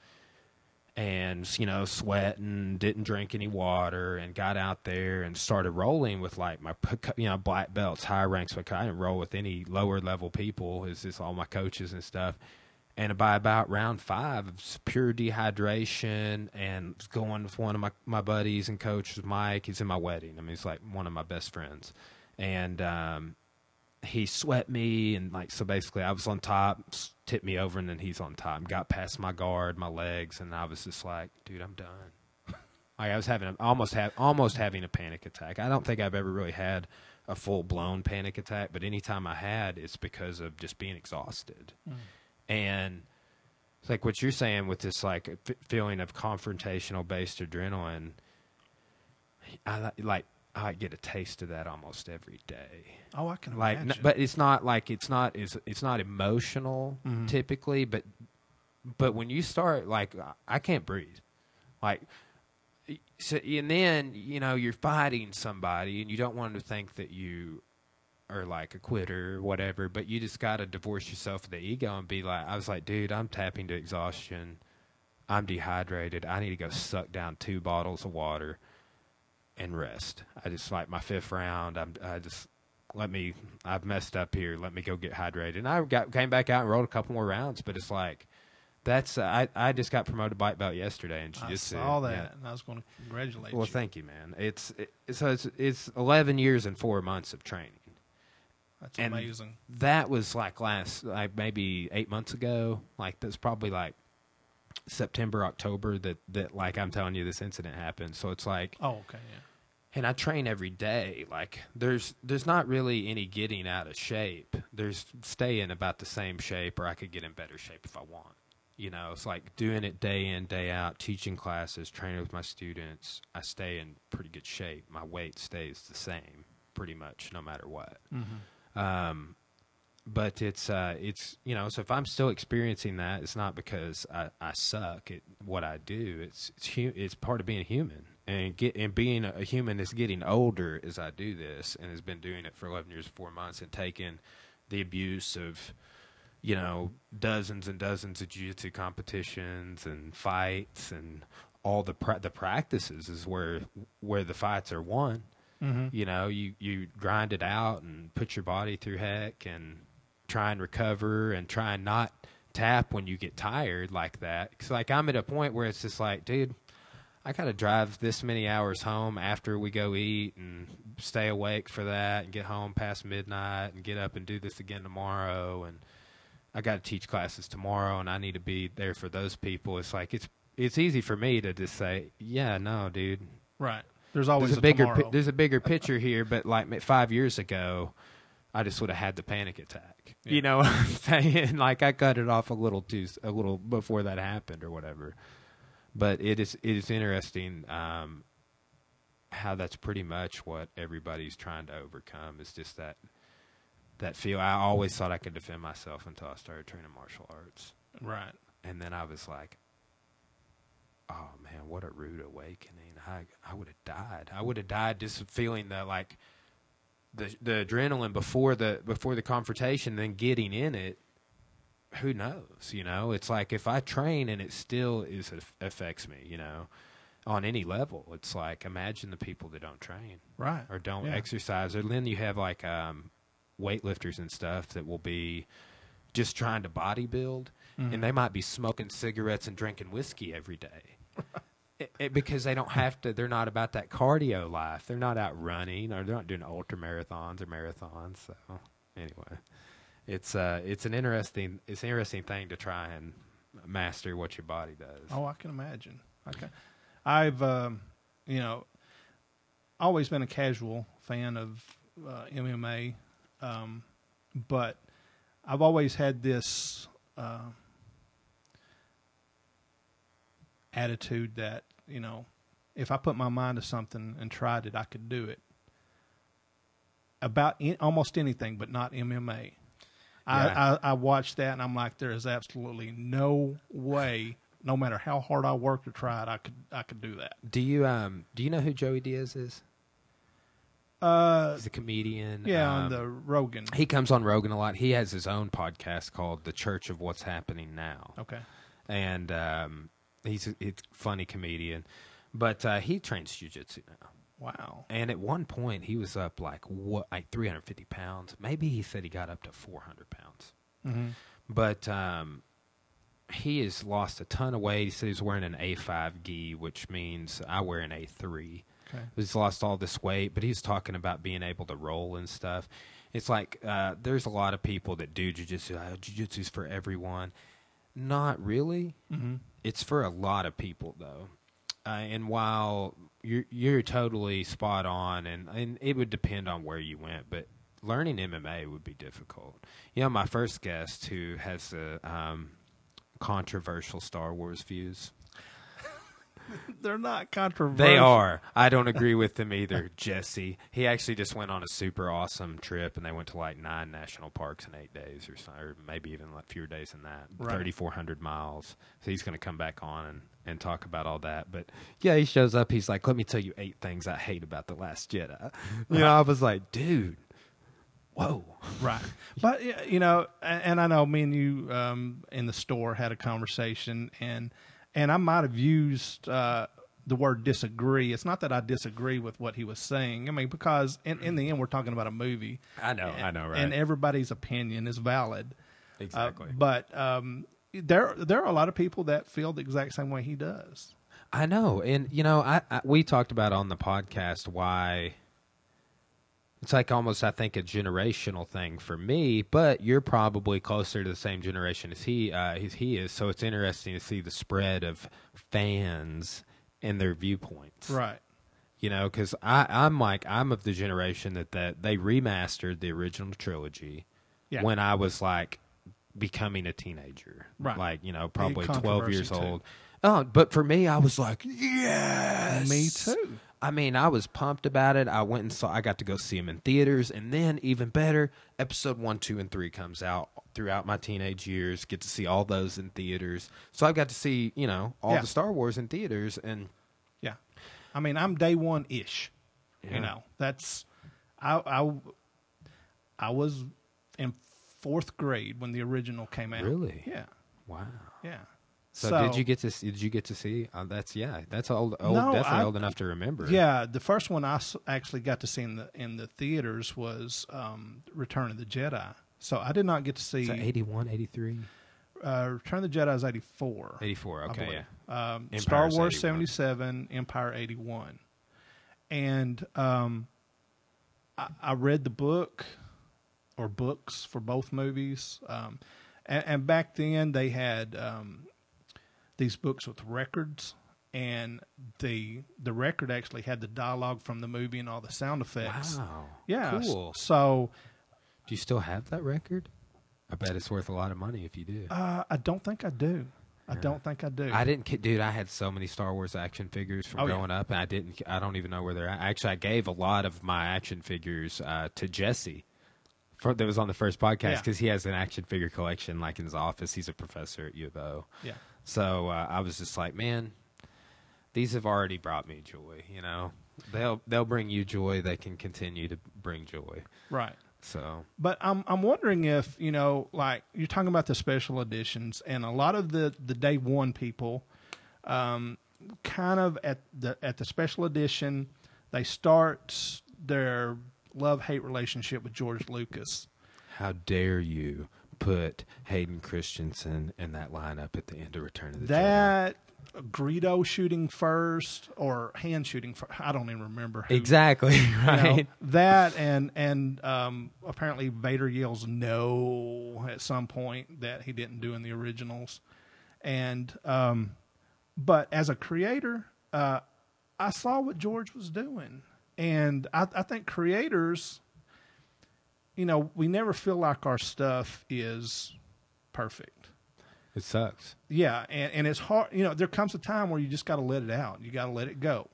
and you know sweating, didn't drink any water, and got out there and started rolling with like my you know black belts, high ranks. But I didn't roll with any lower level people. It's just all my coaches and stuff And by about round five, it's pure dehydration and going with one of my, my buddies and coaches, Mike. He's in my wedding. I mean, he's like one of my best friends. And um, he swept me. And like, so basically, I was on top, tipped me over, and then he's on top. Got past my guard, my legs. And I was just like, dude, I'm done. Like I was having almost have almost having a panic attack. I don't think I've ever really had a full blown panic attack, but anytime I had, it's because of just being exhausted. And it's like what you're saying with this like f- feeling of confrontational based adrenaline. I like I get a taste of that almost every day Oh, I can like n- but it's not like it's not is it's not emotional Mhm. typically but but when you start like I- I can't breathe like so, and then you know you're fighting somebody and you don't want to think that you are like a quitter or whatever but you just got to divorce yourself of the ego and be like I was like dude I'm tapping to exhaustion I'm dehydrated I need to go suck down two bottles of water and rest. I just like my fifth round. I'm I just let me. I've messed up here. Let me go get hydrated. And I got came back out and rolled a couple more rounds. But it's like that's uh, I I just got promoted white belt yesterday and I just saw that, and I was going to congratulate Well, you. thank you, man. It's it, so it's it's 11 years and four months of training. That's and amazing. That was like last like maybe eight months ago. Like that's probably like September October that that like I'm telling you this incident happened. So it's like Oh, okay, yeah. and I train every day. Like there's there's not really any getting out of shape. There's staying about the same shape, or I could get in better shape if I want. You know, it's like doing it day in day out, teaching classes, training with my students. I stay in pretty good shape. My weight stays the same, pretty much, no matter what. Mm-hmm. Um, but it's uh, it's you know, so if I'm still experiencing that, it's not because I, I suck at what I do. It's it's hu- it's part of being human and get and being a human is getting older as I do this and has been doing it for 11 years, four months, and taking the abuse of you know dozens and dozens of jiu-jitsu competitions and fights and all the pra- the practices is where where the fights are won. Mm-hmm. You know, you you grind it out and put your body through heck and try and recover and try and not tap when you get tired like that. Cause like I'm at a point where it's just like, dude, I got to drive this many hours home after we go eat and stay awake for that and get home past midnight and get up and do this again tomorrow and I got to teach classes tomorrow and I need to be there for those people. It's like it's it's easy for me to just say, yeah, no, dude, Right. There's always there's a bigger pi- there's a bigger picture here, but like five years ago, I just would have had the panic attack. Yeah. You know what I'm saying? Like I cut it off a little too a little before that happened or whatever. But it is it is interesting um, how that's pretty much what everybody's trying to overcome. Is just that that feel. I always thought I could defend myself until I started training martial arts, right. and then I was like, oh man, what a rude awakening. I I would have died. I would have died just feeling the like the the adrenaline before the before the confrontation, then getting in it. Who knows? You know, it's like if I train and it still is affects me. You know, on any level, it's like imagine the people that don't train Right. or don't Yeah. exercise. Or then you have like um, weightlifters and stuff that will be just trying to bodybuild, Mhm. and they might be smoking cigarettes and drinking whiskey every day. It- because they don't have to. They're not about that cardio life. They're not out running, or they're not doing ultra marathons or marathons. So anyway, it's uh, it's an interesting it's an interesting thing to try and master what your body does. Oh, I can imagine. Okay, I've um, you know always been a casual fan of uh, MMA, um, but I've always had this uh, attitude that you know if I put my mind to something and tried it, I could do it. About in, almost anything, but not MMA. Yeah. I, I, I watched that and I'm like, there is absolutely no way, no matter how hard I worked or tried, I could I could do that. Do you um do you know who Joey Diaz is? Uh, He's a comedian. yeah, um, on the Rogan. He comes on Rogan a lot. He has his own podcast called The Church of What's Happening Now. Okay. And um, he's a, he's a funny comedian. But uh, he trains jujitsu now. Wow. And at one point, he was up like what, like 350 pounds. Maybe he said he got up to 400 pounds. Mm-hmm. But um, he has lost a ton of weight. He said he's wearing an A5 gi, which means I wear an A3. Okay. He's lost all this weight, but he's talking about being able to roll and stuff. It's like uh, there's a lot of people that do jujitsu. Uh, jujitsu's for everyone. Not really. Mm-hmm. It's for a lot of people though. Uh, and while you're you're totally spot on, and and it would depend on where you went, but learning MMA would be difficult. You know, my first guest who has a um, controversial Star Wars views. They're not controversial. They are. I don't agree with them either, Jesse. He actually just went on a super awesome trip, and they went to like nine national parks in eight days, or, so, or maybe even like fewer days than that. Right. Thirty four hundred miles. So he's going to come back on and and talk about all that. But yeah, he shows up. He's like, "Let me tell you eight things I hate about the Last Jedi." You know, I was like, "Dude, whoa." Right. But you know, and I know me and you um, in the store had a conversation, and and I might have used uh, the word disagree. It's not that I disagree with what he was saying. I mean, because in, in the end, we're talking about a movie. I know, I know, right? And everybody's opinion is valid. Uh, exactly. but um, there there are a lot of people that feel the exact same way he does. I know, and you know, I, I we talked about on the podcast why it's like almost I think a generational thing for me, but you're probably closer to the same generation as he uh, as he is, so it's interesting to see the spread of fans and their viewpoints. Right. You know, because I'm like I'm of the generation that that they remastered the original trilogy Yeah. when I was like becoming a teenager, Right. Like you know, probably twelve years too. old. Oh, but for me, I was like, yes, Me too. I mean, I was pumped about it. I went and saw. I got to go see him in theaters, and then even better, episode one, two, and three comes out throughout my teenage years. Get to see all those in theaters, so I've got to see you know all Yeah. the Star Wars in theaters, and Yeah. I mean, I'm day one ish. Yeah. You know, that's I, I I was in fourth grade when the original came out. Really? Yeah. wow. Yeah. So, did you get to see, did you get to see? Uh, that's yeah, that's old, old No, definitely I- old enough to remember. Yeah, the first one I actually got to see in the in the theaters was um, Return of the Jedi. So I did not get to see so 81, 83, uh, Return of the Jedi is 84. 84, Okay, yeah. Um, Star Wars 81. 77, Empire 81. And um, I, I read the book or books for both movies. Um, and, and back then they had um, these books with records. And the the record actually had the dialogue from the movie and all the sound effects. Wow. Yeah. Cool. So Do you still have that record? I bet it's worth a lot of money if you do. uh, I don't think I do. I don't think I do. I didn't, dude. I had so many Star Wars action figures from Oh, yeah. growing up, and I didn't. I don't even know where they're at. Actually, I gave a lot of my action figures uh, to Jesse, for, that was on the first podcast, Yeah. because he has an action figure collection, like in his office. He's a professor at U of O. yeah. So uh, I was just like, man, these have already brought me joy. You know, they'll they'll bring you joy. They can continue to bring joy. Right. So But I'm I'm wondering if you know, like you're talking about the special editions, and a lot of the the day one people, um, kind of at the at the special edition, they start their love hate relationship with George Lucas. how dare you put Hayden Christensen in that lineup at the end of Return of the Jedi? That Greedo shooting first or Han shooting first, I don't even remember. Who, Exactly you know, right. that and and um, apparently Vader yells no at some point that he didn't do in the originals, and um, but as a creator, uh, I saw what George was doing, and I, I think creators, you know, we never feel like our stuff is perfect. It sucks. Yeah, and, and it's hard. You know, there comes a time where you just got to let it out. You got to let it go.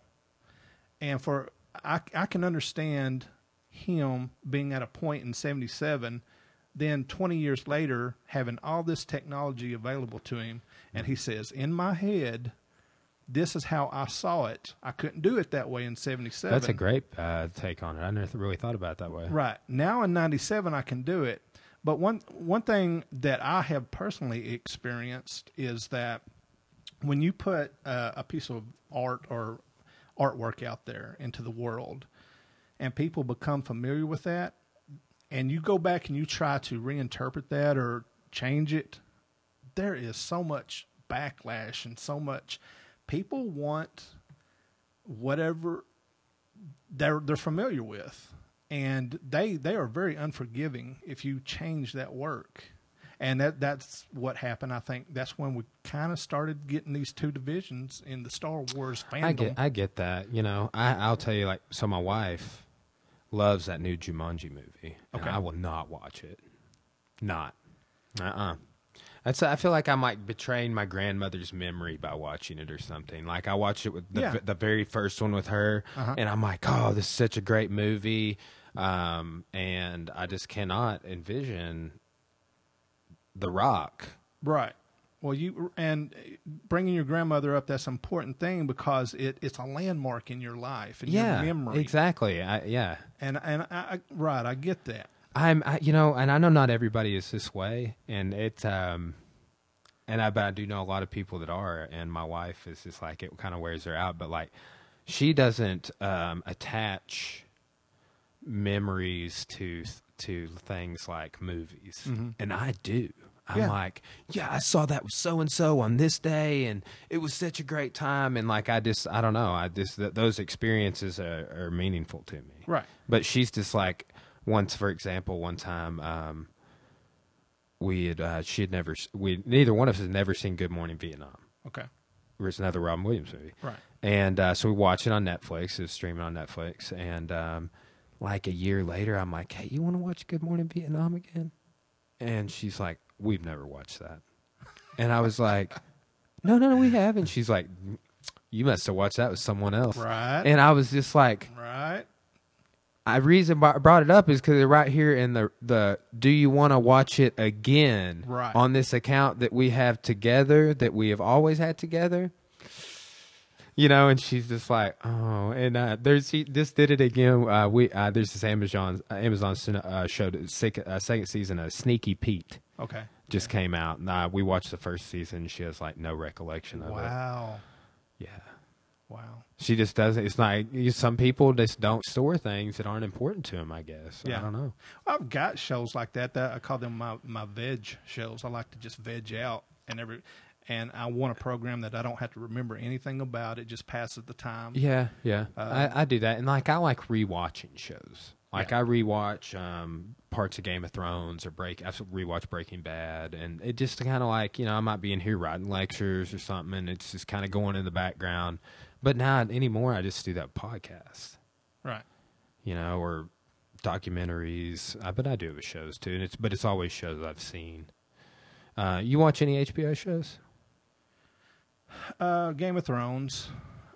And for I, I can understand him being at a point in '77, then 20 years later having all this technology available to him, and he says, "In my head, this is how I saw it. I couldn't do it that way in '77." That's a great uh, take on it. I never really thought about it that way. Right. Now in 97 I can do it. But one one thing that I have personally experienced is that when you put uh, a piece of art or artwork out there into the world and people become familiar with that and you go back and you try to reinterpret that or change it there is so much backlash and so much people want whatever they're they're familiar with and they they are very unforgiving if you change that work and that that's what happened i think that's when we kind of started getting these two divisions in the star wars fandom I get I get that. You know, I I'll tell you like so my wife loves that new Jumanji movie. Okay. I will not watch it. Not. Uh uh That's I feel like I'm like betraying my grandmother's memory by watching it or something. Like I watched it with the Yeah. the very first one with her Uh-huh. and I'm like, "Oh, this is such a great movie." Um and I just cannot envision The Rock. Right. Well, you and bringing your grandmother up that's an important thing because it, it's a landmark in your life and yeah, your memory. exactly. I, yeah, And and I, I, right, I get that. I'm, I, you know, and I know not everybody is this way, and it's, um, and I, but I do know a lot of people that are, and my wife is just like it kind of wears her out, but like she doesn't um, attach memories to to things like movies, Mhm. and I do. I'm Yeah. like, yeah, I saw that with so and so on this day, and it was such a great time, and like I just, I don't know, I just th- those experiences are, are meaningful to me Right. but she's just like once for example one time um we had uh she had never we neither one of us had never seen good morning vietnam Okay. it was another robin williams movie Right. and uh so we watched it on netflix it was streaming on netflix and um like a year later i'm like hey you want to watch good morning vietnam again and she's like we've never watched that and i was like no no no we haven't she's like you must have watched that with someone else Right. and i was just like right. I reason I brought it up is because right here in the the. Do you want to watch it again? Right. on this account that we have together that we have always had together. You know, and she's just like, oh, and uh, there's she just did it again. Uh, we uh, there's this Amazon uh, Amazon uh, show, second, uh, second season of Sneaky Pete Okay. just came out. And, uh, we watched the first season. She has like no recollection of Wow. it. Wow. Yeah, Wow. She just doesn't. It's like some people just don't store things that aren't important to them. I guess. Yeah. I don't know. I've got shows like that. That I call them my my veg shows. I like to just veg out and every, and I want a program that I don't have to remember anything about. It just passes the time. Yeah, yeah. Uh, I, I do that, and like I like rewatching shows. Like Yeah. I rewatch um, parts of Game of Thrones or break. I rewatch Breaking Bad, and it just kind of like you know I might be in here writing lectures or something, and it's just kind of going in the background. But not anymore. I just do that podcast, Right. you know, or documentaries. Uh, but I do it with shows too, and it's but it's always shows I've seen. Uh, you watch any HBO shows? Uh, Game of Thrones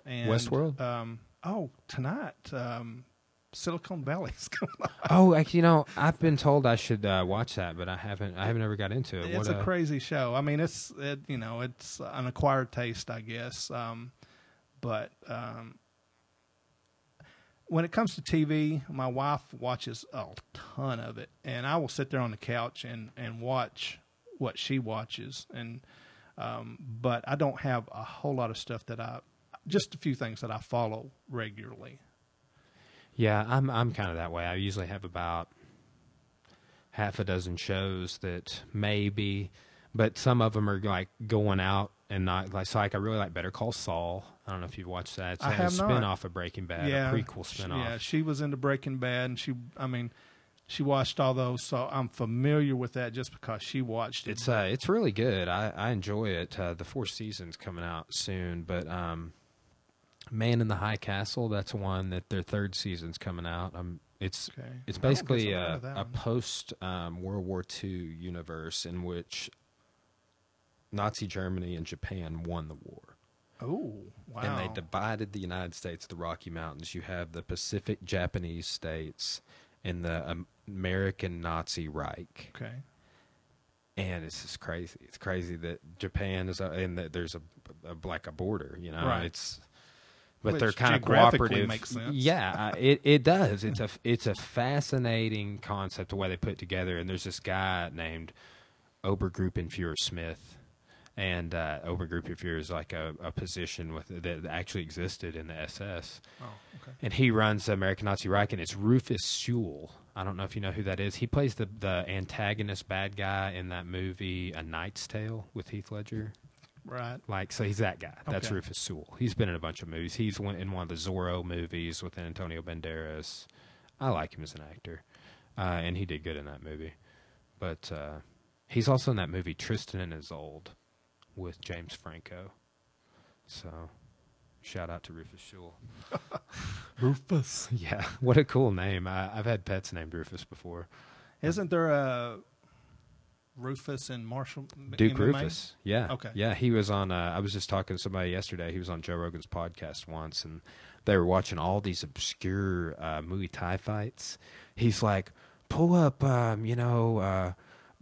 and Westworld? Um, oh, tonight, um, Silicon Valley's coming up. Oh, actually, you know, I've been told I should uh, watch that, but I haven't. I haven't ever got into it. It's What, a crazy show. I mean, it's it, you know, it's an acquired taste, I guess. Um, but um, when it comes to TV, my wife watches a ton of it, and I will sit there on the couch and and watch what she watches, and um, but I don't have a whole lot of stuff that I just a few things that I follow regularly. Yeah, I'm I'm kind of that way. I usually have about half a dozen shows that maybe, but some of them are like going out and not like. So like I really like Better Call Saul. I don't know if you've watched that. It's I a have not. spin off of Breaking Bad, a prequel spin off. Yeah, she was into Breaking Bad, and she, I mean, she watched all those, so I'm familiar with that just because she watched it. It's uh, it's really good. I I enjoy it. Uh, the fourth season's coming out soon, but um, Man in the High Castle. That's one that their third season's coming out. Um, it's okay. It's I don't guess basically a, a post um, World War II universe in which Nazi Germany and Japan won the war. Oh, wow! And they divided the United States, the Rocky Mountains. You have the Pacific Japanese states and the American Nazi Reich. okay, And it's just crazy. It's crazy that Japan is, a, and that there's a, a like a border. You know, Right. it's but Which they're kind of geographically cooperative. makes sense. Yeah, it it does. It's a it's a fascinating concept the way they put it together. And there's this guy named Obergruppenführer Smith, and uh, Obergruppenführer is like a, a position with that actually existed in the SS, oh, okay, and he runs the American Nazi Reich, and it's Rufus Sewell I don't know if you know who that is. He plays the the antagonist bad guy in that movie A Knight's Tale with Heath Ledger. Right. Like, so he's that guy. That's Okay. Rufus Sewell. He's been in a bunch of movies. He's one, in one of the Zorro movies with Antonio Banderas. I like him as an actor, uh, and he did good in that movie. But uh, he's also in that movie Tristan and Isolde with James Franco. So, shout out to Rufus Sewell. Rufus. Yeah, what a cool name. I, I've had pets named Rufus before. Isn't there a Rufus and Marshall? Duke MMA? Rufus. Yeah. Okay. Yeah, he was on. Uh, I was just talking to somebody yesterday. He was on Joe Rogan's podcast once, and they were watching all these obscure uh, Muay Thai fights. He's like, "Pull up, um, you know, uh,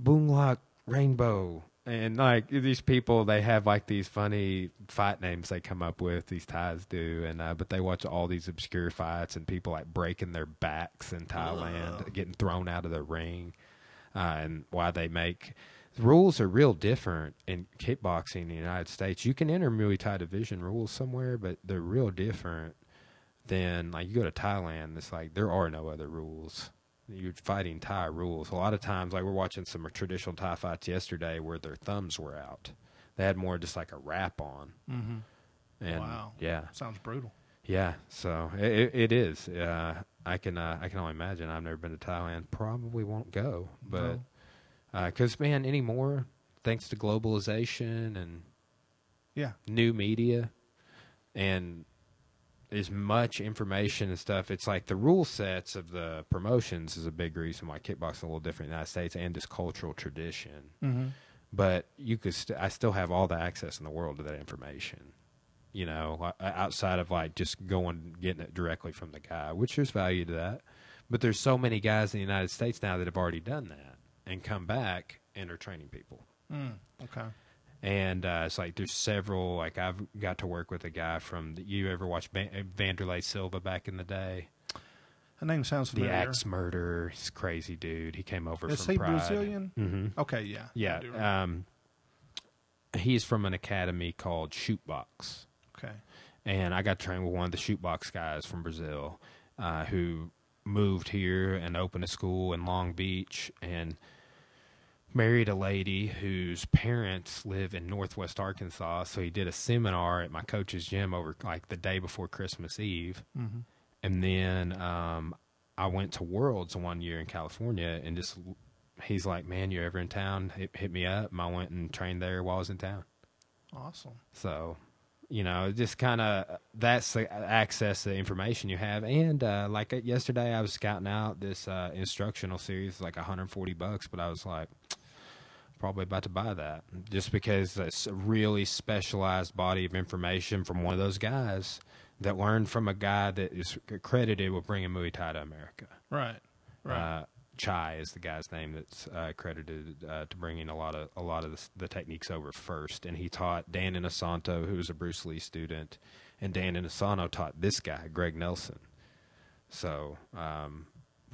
Boomlock Rainbow." And like these people, they have like these funny fight names they come up with. These Thais do, and uh, but they watch all these obscure fights and people like breaking their backs in Thailand, getting thrown out of the ring uh, and why they make rules are real different in kickboxing in the United States. You can enter Muay Thai division rules somewhere, but they're real different than like you go to Thailand. It's like there are no other rules. You're fighting Thai rules. A lot of times, like we're watching some traditional Thai fights yesterday where their thumbs were out. They had more just like a wrap on. Mm-hmm. And Wow. yeah, Sounds brutal. yeah, so it, it, it is. Uh, I can uh, I can only imagine. I've never been to Thailand. Probably won't go, but No. because man, anymore, thanks to globalization and Yeah. new media, and as much information and stuff, it's like the rule sets of the promotions is a big reason why kickboxing is a little different in the United States and just cultural tradition. Mm-hmm. But you could, st- I still have all the access in the world to that information. You know, outside of like just going getting it directly from the guy, which there's value to that. But there's so many guys in the United States now that have already done that and come back and are training people. Mm. Okay. And uh, it's like there's several. Like I've got to work with a guy from. The, you ever watch Van- Wanderlei Silva back in the day? The name sounds familiar. The axe murder. He's a crazy dude. He came over Is from he Pride. Brazilian? Mm-hmm. Okay. Yeah. Yeah. Um, he's from an academy called Chute Boxe, okay. and I got trained with one of the Chute Boxe guys from Brazil, uh, who moved here and opened a school in Long Beach and married a lady whose parents live in Northwest Arkansas. So he did a seminar at my coach's gym over like the day before Christmas Eve, Mm-hmm. and then um, I went to Worlds one year in California, and just he's like, "Man, you're ever in town? Hit, hit me up." And I went and trained there while I was in town. Awesome. So, you know, just kind of that's the access to the information you have. And uh, like uh, yesterday, I was scouting out this uh, instructional series, like 140 bucks, but I was like, probably about to buy that just because it's a really specialized body of information from one of those guys that learned from a guy that is credited with bringing Muay Thai to America. Right. Right. Uh, Chai is the guy's name that's uh, credited uh, to bringing a lot of a lot of the, the techniques over first, and he taught Dan Inosanto, who was a Bruce Lee student, and Dan Inosanto taught this guy, Greg Nelson. So um,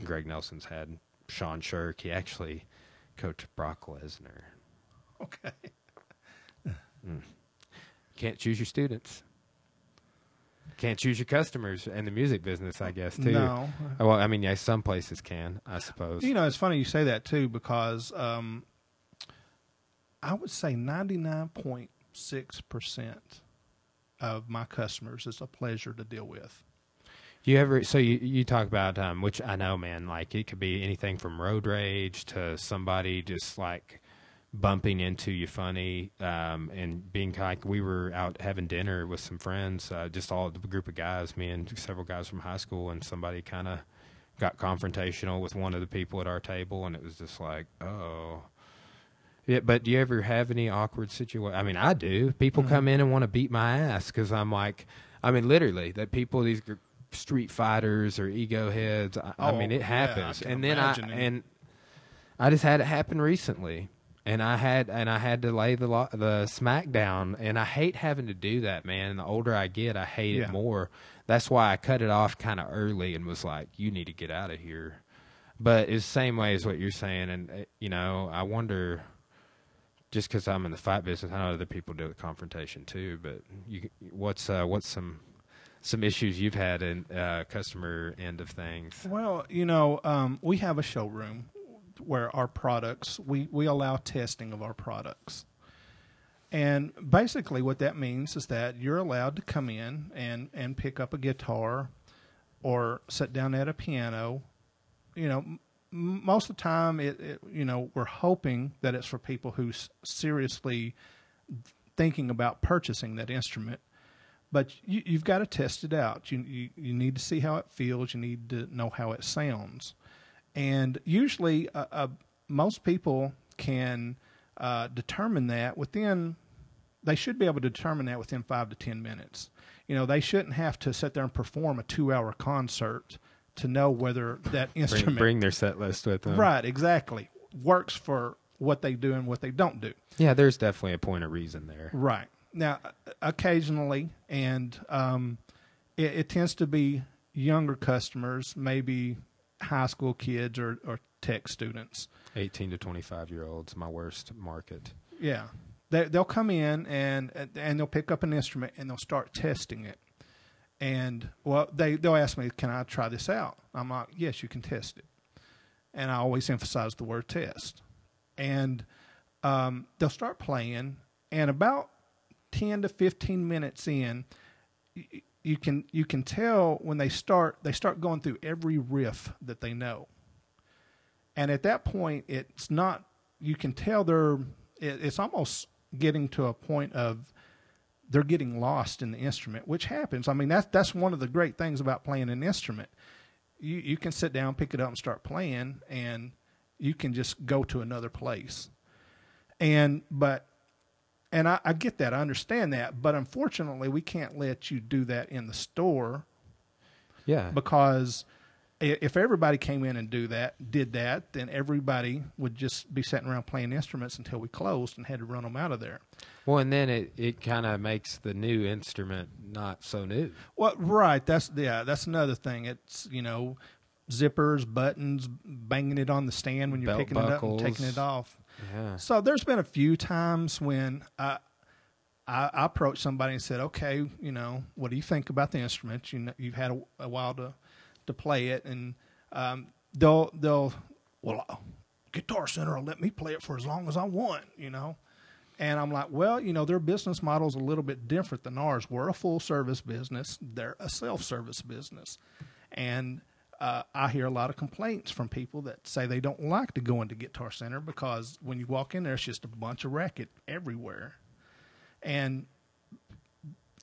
Greg Nelson's had Sean Shirk. He actually coached Brock Lesnar. okay. Can't choose your students. Can't choose your customers in the music business, I guess too. No. Well, I mean, yeah, some places can, I suppose. You know, it's funny you say that too because um, I would say 99.6% of my customers is a pleasure to deal with. You ever so you you talk about um which I know man like it could be anything from road rage to somebody just like bumping into you funny um and being like we were out having dinner with some friends uh, just all the group of guys me and several guys from high school and somebody kind of got confrontational with one of the people at our table and it was just like oh yeah, but do you ever have any awkward situation? I mean, I do. People Mhm. come in and want to beat my ass because I'm like, I mean, literally, that people, these street fighters or ego heads. I, I Oh, mean, it yeah, happens. I and then I and I just had it happen recently, and I had and I had to lay the lo- the smack down, and I hate having to do that, man. And the older I get, I hate Yeah. it more. That's why I cut it off kind of early and was like, "You need to get out of here." But it's the same way as what you're saying, and uh, you know, I wonder just because I'm in the fight business, I know other people do the confrontation too. But you, what's uh, what's some some issues you've had in uh, customer end of things. Well, you know, um, we have a showroom where our products we we allow testing of our products. And basically, what that means is that you're allowed to come in and, and pick up a guitar or sit down at a piano. You know, most of the time, it, it you know we're hoping that it's for people who's seriously thinking about purchasing that instrument. But you, you've got to test it out. You, you you need to see how it feels. You need to know how it sounds. And usually, uh, uh, most people can uh, determine that within they should be able to determine that within five to ten minutes. You know, they shouldn't have to sit there and perform a two-hour concert to know whether that instrument Bring, bring their set list with them. right exactly works for what they do and what they don't do. Yeah, there's definitely a point of reason there. Right now, occasionally, and um, it, it tends to be younger customers, maybe high school kids or, or tech students. 18 to 25 year olds, my worst market. Yeah, they, they'll come in and and they'll pick up an instrument and they'll start testing it. And well, they they'll ask me, "Can I try this out?" I'm like, "Yes, you can test it." And I always emphasize the word test. And um, they'll start playing, and about ten to fifteen minutes in, you, you can you can tell when they start they start going through every riff that they know. And at that point, it's not you can tell they're it, it's almost getting to a point of they're getting lost in the instrument, which happens. I mean, that's that's one of the great things about playing an instrument. You you can sit down, pick it up, and start playing, and you can just go to another place. And but and I, I get that, I understand that, but unfortunately, we can't let you do that in the store Yeah. because if everybody came in and do that, did that, then everybody would just be sitting around playing instruments until we closed and had to run them out of there. Well, and then it, it kind of makes the new instrument not so new. Well, right. That's yeah. That's another thing. It's you know, zippers, buttons, banging it on the stand when you're Belt picking it up and taking it off. So there's been a few times when I, I I approached somebody and said, "Okay, you know, what do you think about the instrument? You know, you've had a, a while to to play it, and um, they'll they'll well, uh, Guitar Center will let me play it for as long as I want, you know." And I'm like, well, you know, their business model is a little bit different than ours. We're a full service business. They're a self service business. And uh, I hear a lot of complaints from people that say they don't like to go into Guitar Center because when you walk in there, it's just a bunch of racket everywhere. And,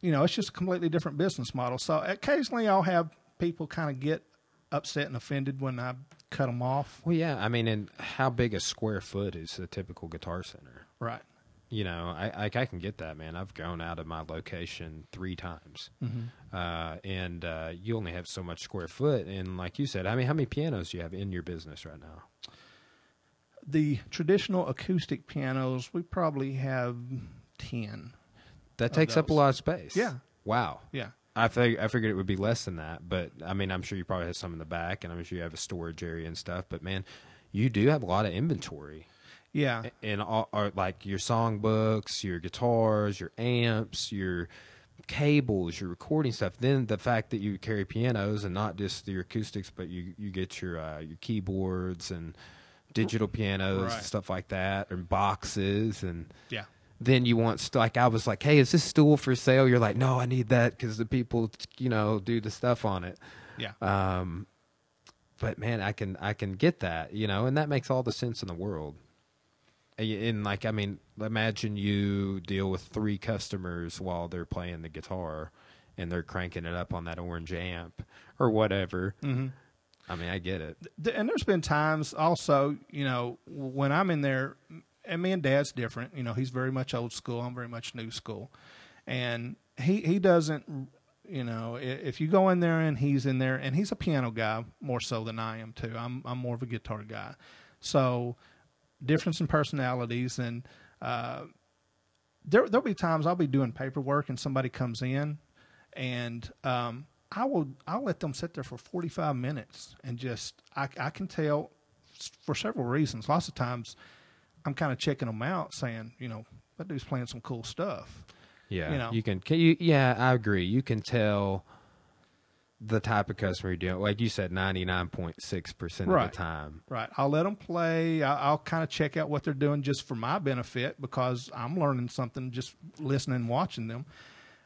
you know, it's just a completely different business model. So occasionally I'll have people kind of get upset and offended when I cut them off. Well, yeah. I mean, and how big a square foot is the typical guitar center? Right. You know, I, I I can get that, man. I've gone out of my location three times, uh, and uh, you only have so much square foot. And like you said, I mean, how many pianos do you have in your business right now? The traditional acoustic pianos, we probably have 10. That takes up a lot of space. Yeah. Wow. Yeah. I fig- I figured it would be less than that, but I mean, I'm sure you probably have some in the back, and I'm sure you have a storage area and stuff. But man, you do have a lot of inventory, Yeah. and all are like your songbooks, your guitars, your amps, your cables, your recording stuff. Then the fact that you carry pianos and not just your acoustics, but you you get your uh, your keyboards and digital pianos Right. and stuff like that, and boxes and Yeah. then you want st- like I was like, hey, is this stool for sale? You're like, no, I need that because the people, you know, do the stuff on it. Yeah. Um, but man, I can I can get that, you know, and that makes all the sense in the world. And, like, I mean, imagine you deal with three customers while they're playing the guitar, and they're cranking it up on that orange amp or whatever. hmm I mean, I get it. And there's been times also, you know, when I'm in there, and me and Dad's different. You know, he's very much old school. I'm very much new school, and he he doesn't. You know, if you go in there and he's in there, and he's a piano guy more so than I am too. I'm I'm more of a guitar guy, so difference in personalities and. Uh, there there'll be times I'll be doing paperwork and somebody comes in, and um, I will I'll let them sit there for 45 minutes and just I I can tell for several reasons. Lots of times I'm kind of checking them out, saying you know that dude's playing some cool stuff. Yeah, You know. you can. Can you? Yeah, I agree. You can tell the type of customer you're dealing. Like you said, ninety nine point six percent of Right. the time. Right. I'll let them play. I- I'll kind of check out what they're doing just for my benefit because I'm learning something just listening and watching them.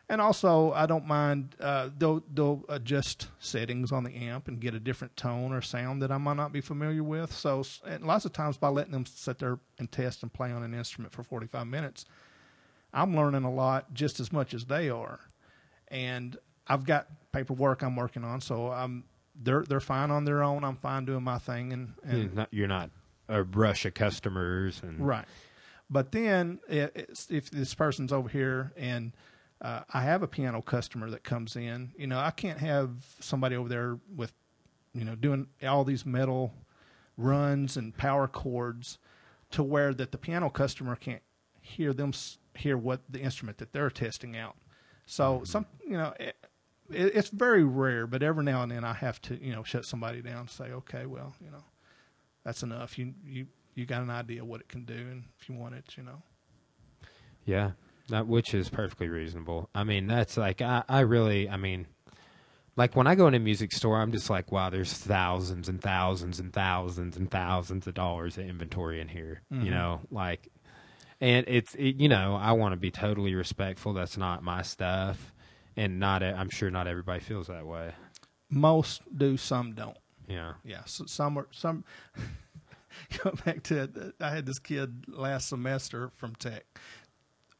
And also, I don't mind. Uh, they'll they'll adjust settings on the amp and get a different tone or sound that I might not be familiar with. So, and lots of times by letting them sit there and test and play on an instrument for 45 minutes, I'm learning a lot just as much as they are. And I've got paperwork I'm working on, so I'm they're they're fine on their own. I'm fine doing my thing, and and You're not, you're not a rush of customers and Right. But then i- it's, if this person's over here and uh, I have a piano customer that comes in, you know, I can't have somebody over there with, you know, doing all these metal runs and power chords to where that the piano customer can't hear them hear what the instrument that they're testing out. So some, you know, it, it, it's very rare, but every now and then I have to, you know, shut somebody down and say, okay, well, you know, that's enough. You you you got an idea what it can do, and if you want it, you know. Yeah, that which is perfectly reasonable. I mean, that's like I, I really, I mean, like when I go in a music store, I'm just like, wow, there's thousands and thousands and thousands and thousands of dollars of inventory in here. You Mhm. know, like, and it's it, you know, I want to be totally respectful. That's not my stuff, and not I'm sure not everybody feels that way. Most do, some don't. Yeah, Yeah, so some are some. go back to I had this kid last semester from Tech.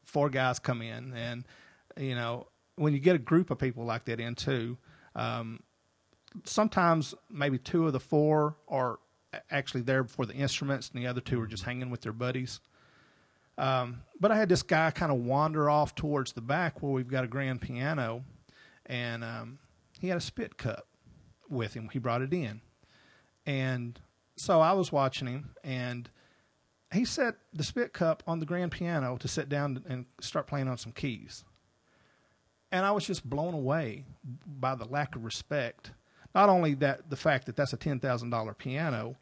Four guys come in, and you know when you get a group of people like that in too, um, sometimes maybe two of the four are actually there for the instruments, and the other two are just hanging with their buddies. Um, but I had this guy kind of wander off towards the back where we've got a grand piano, and um, he had a spit cup with him. He brought it in, and so I was watching him, and he set the spit cup on the grand piano to sit down and start playing on some keys. And I was just blown away by the lack of respect. Not only that, the fact that that's a ten thousand dollar piano,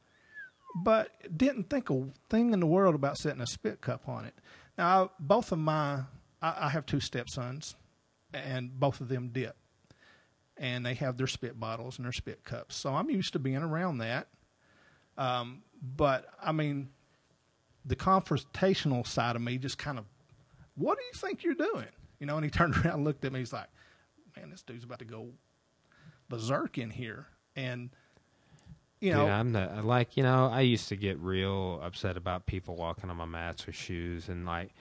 but didn't think a thing in the world about setting a spit cup on it. Now, both of my, I, I have two stepsons, and both of them dip, and they have their spit bottles and their spit cups. So I'm used to being around that. Um, but I mean, the confrontational side of me just kind of, what do you think you're doing? You know, and he turned around and looked at me. He's like, man, this dude's about to go berserk in here. And, you know, Dude, I'm the like you know I used to get real upset about people walking on my mats with shoes and like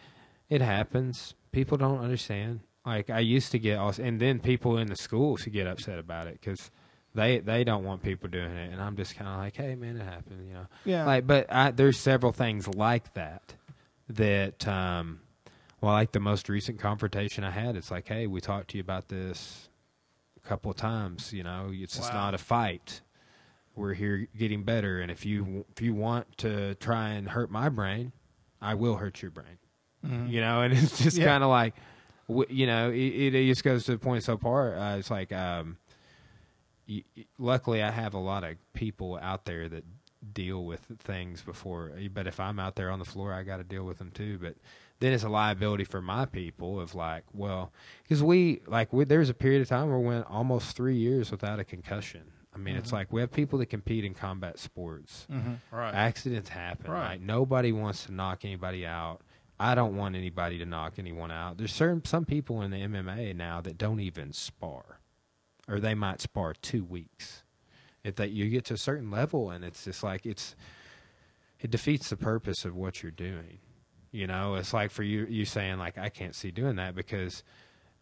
it happens. People don't understand. Like I used to get, and then people in the schools to get upset about it because they they don't want people doing it, and I'm just kind of like, hey man, it happened, you know. yeah. Like, but I, there's several things like that that, um, well, like the most recent confrontation I had, it's like, hey, we talked to you about this a couple of times. You know, it's just not a fight. We're here getting better, and if you if you want to try and hurt my brain, I will hurt your brain. Mhm. You know, and it's just Yeah. kind of like, you know, it, it just goes to the point so far. Uh, it's like, um, luckily, I have a lot of people out there that deal with things before. But if I'm out there on the floor, I got to deal with them too. But then it's a liability for my people of like, well, because we like we, there was a period of time where we went almost three years without a concussion. I mean, it's Mhm. like we have people that compete in combat sports. Mhm. Right. Accidents happen. Right. Like nobody wants to knock anybody out. I don't want anybody to knock anyone out. There's certain some people in the MMA now that don't even spar, or they might spar two weeks. If that you get to a certain level, and it's just like it's, it defeats the purpose of what you're doing. You know, it's like for you you saying like I can't see doing that because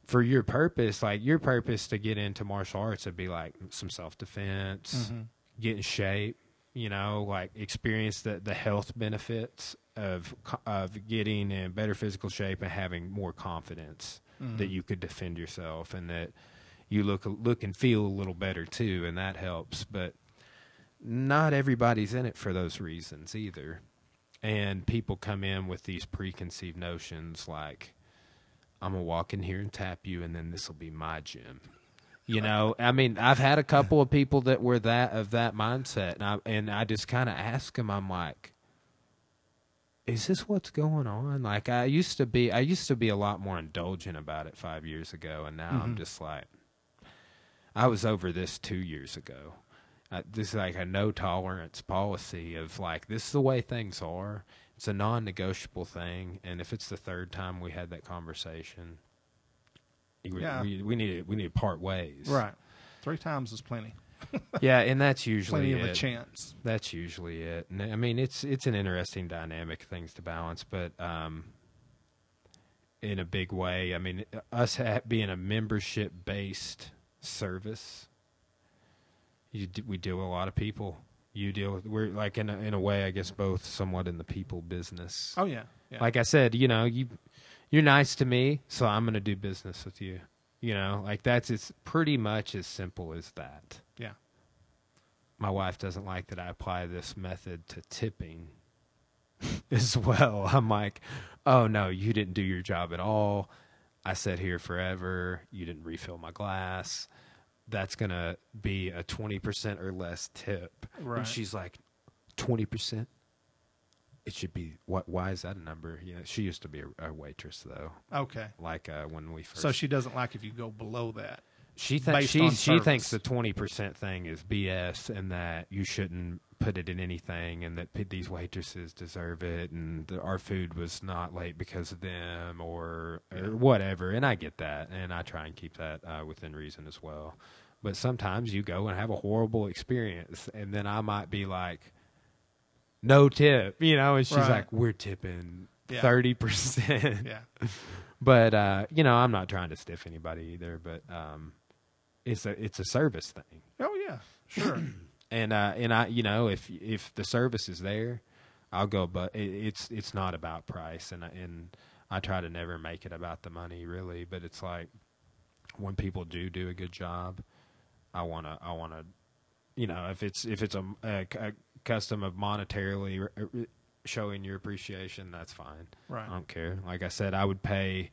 for your purpose, like your purpose to get into martial arts would be like some self defense, Mhm. get in shape, you know, like experience the, the health benefits of of getting in better physical shape and having more confidence Mhm. that you could defend yourself and that you look look and feel a little better too, and that helps. But not everybody's in it for those reasons either. And people come in with these preconceived notions like, I'm gonna walk in here and tap you, and then this will be my gym. You know, I mean, I've had a couple of people that were that of that mindset, and I and I just kind of ask them, I'm like, is this what's going on? Like, I used to be, I used to be a lot more indulgent about it five years ago, and now I'm Mhm. just like, I was over this two years ago. Uh, this is like a no tolerance policy of like this is the way things are. It's a non-negotiable thing, and if it's the third time we had that conversation, we, Yeah. we, we need to, we need to part ways. Right. Three times is plenty. Yeah, and that's usually Plenty of it. a chance. That's usually it. And I mean, it's it's an interesting dynamic things to balance, but um, in a big way, I mean, us ha- being a membership based service, you d- we deal with a lot of people. You deal with we're like in a, in a way, I guess both somewhat in the people business. Oh yeah. yeah. Like I said, you know, you you're nice to me, so I'm going to do business with you. You know, like that's it's pretty much as simple as that yeah. my wife doesn't like that I apply this method to tipping as well. I'm like, oh no, you didn't do your job at all. I sat here forever. You didn't refill my glass. That's going to be a 20% or less tip. Right. And she's like, 20%? It should be, what, why is that a number? You know, she used to be a, a waitress though. Okay. Like uh, when we first. So she doesn't like if you go below that. She thinks she she thinks the twenty percent thing is BS and that you shouldn't put it in anything and that p- these waitresses deserve it and the, our food was not late because of them or or whatever and I get that and I try and keep that uh, within reason as well. But sometimes you go and have a horrible experience and then I might be like, no tip, you know, and she's Right. like, we're tipping Yeah. thirty percent. Yeah. But uh, you know, I'm not trying to stiff anybody either. But um, it's a it's a service thing, Oh yeah. Sure. and uh, and I you know if if the service is there, I'll go. But it, it's it's not about price, and I, and I try to never make it about the money really. But it's like when people do do a good job, I wanna I wanna you know if it's if it's a, a, a custom of monetarily r- r- showing your appreciation, that's fine. right. I don't care. Like I said, I would pay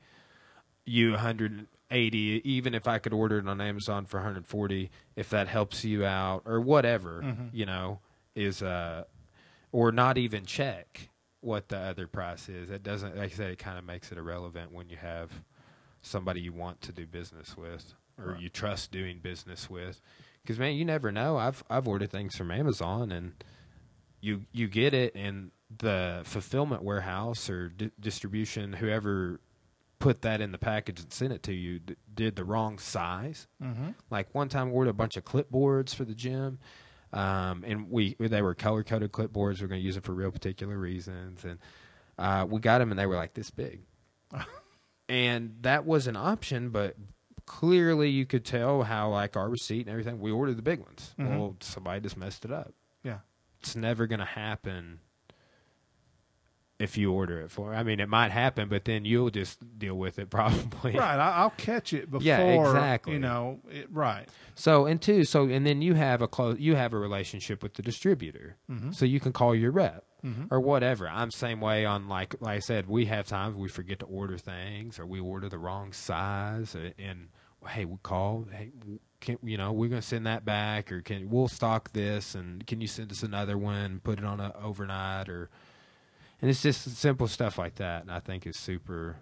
you 180 even if I could order it on Amazon for 140 if that helps you out or whatever, Mhm. you know, is uh or not even check what the other price is. It doesn't like I said it kind of makes it irrelevant when you have somebody you want to do business with or Right. you trust doing business with. Cuz man, you never know. I've I've ordered things from Amazon and you you get it and the fulfillment warehouse or di- distribution whoever put that in the package and sent it to you d- did the wrong size Mm-hmm. like one time we ordered a bunch of clipboards for the gym um, and we they were color coded clipboards we are going to use them for real particular reasons and uh, we got them and they were like this big and that was an option but clearly you could tell how like our receipt and everything we ordered the big ones Mhm. well somebody just messed it up Yeah. it's never going to happen if you order it for. I mean, it might happen, but then you'll just deal with it probably. Right. I'll catch it before. Yeah, exactly. You know. It, right. So and two, so and then you have a close, you have a relationship with the distributor, Mhm. so you can call your rep Mhm. or whatever. I'm same way on like like I said, we have times we forget to order things or we order the wrong size, and hey, we call, hey, can you know we're gonna send that back or can we'll stock this and can you send us another one, put it on a overnight or, and it's just simple stuff like that, and I think is super.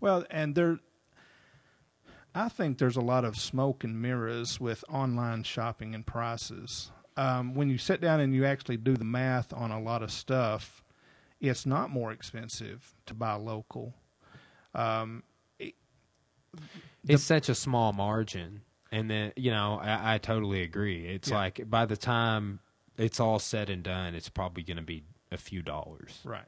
Well, and there, I think there's a lot of smoke and mirrors with online shopping and prices. Um, when you sit down and you actually do the math on a lot of stuff, it's not more expensive to buy local. Um, it's such a small margin and then you know i, I totally agree it's Yeah. like by the time it's all said and done it's probably going to be a few dollars right.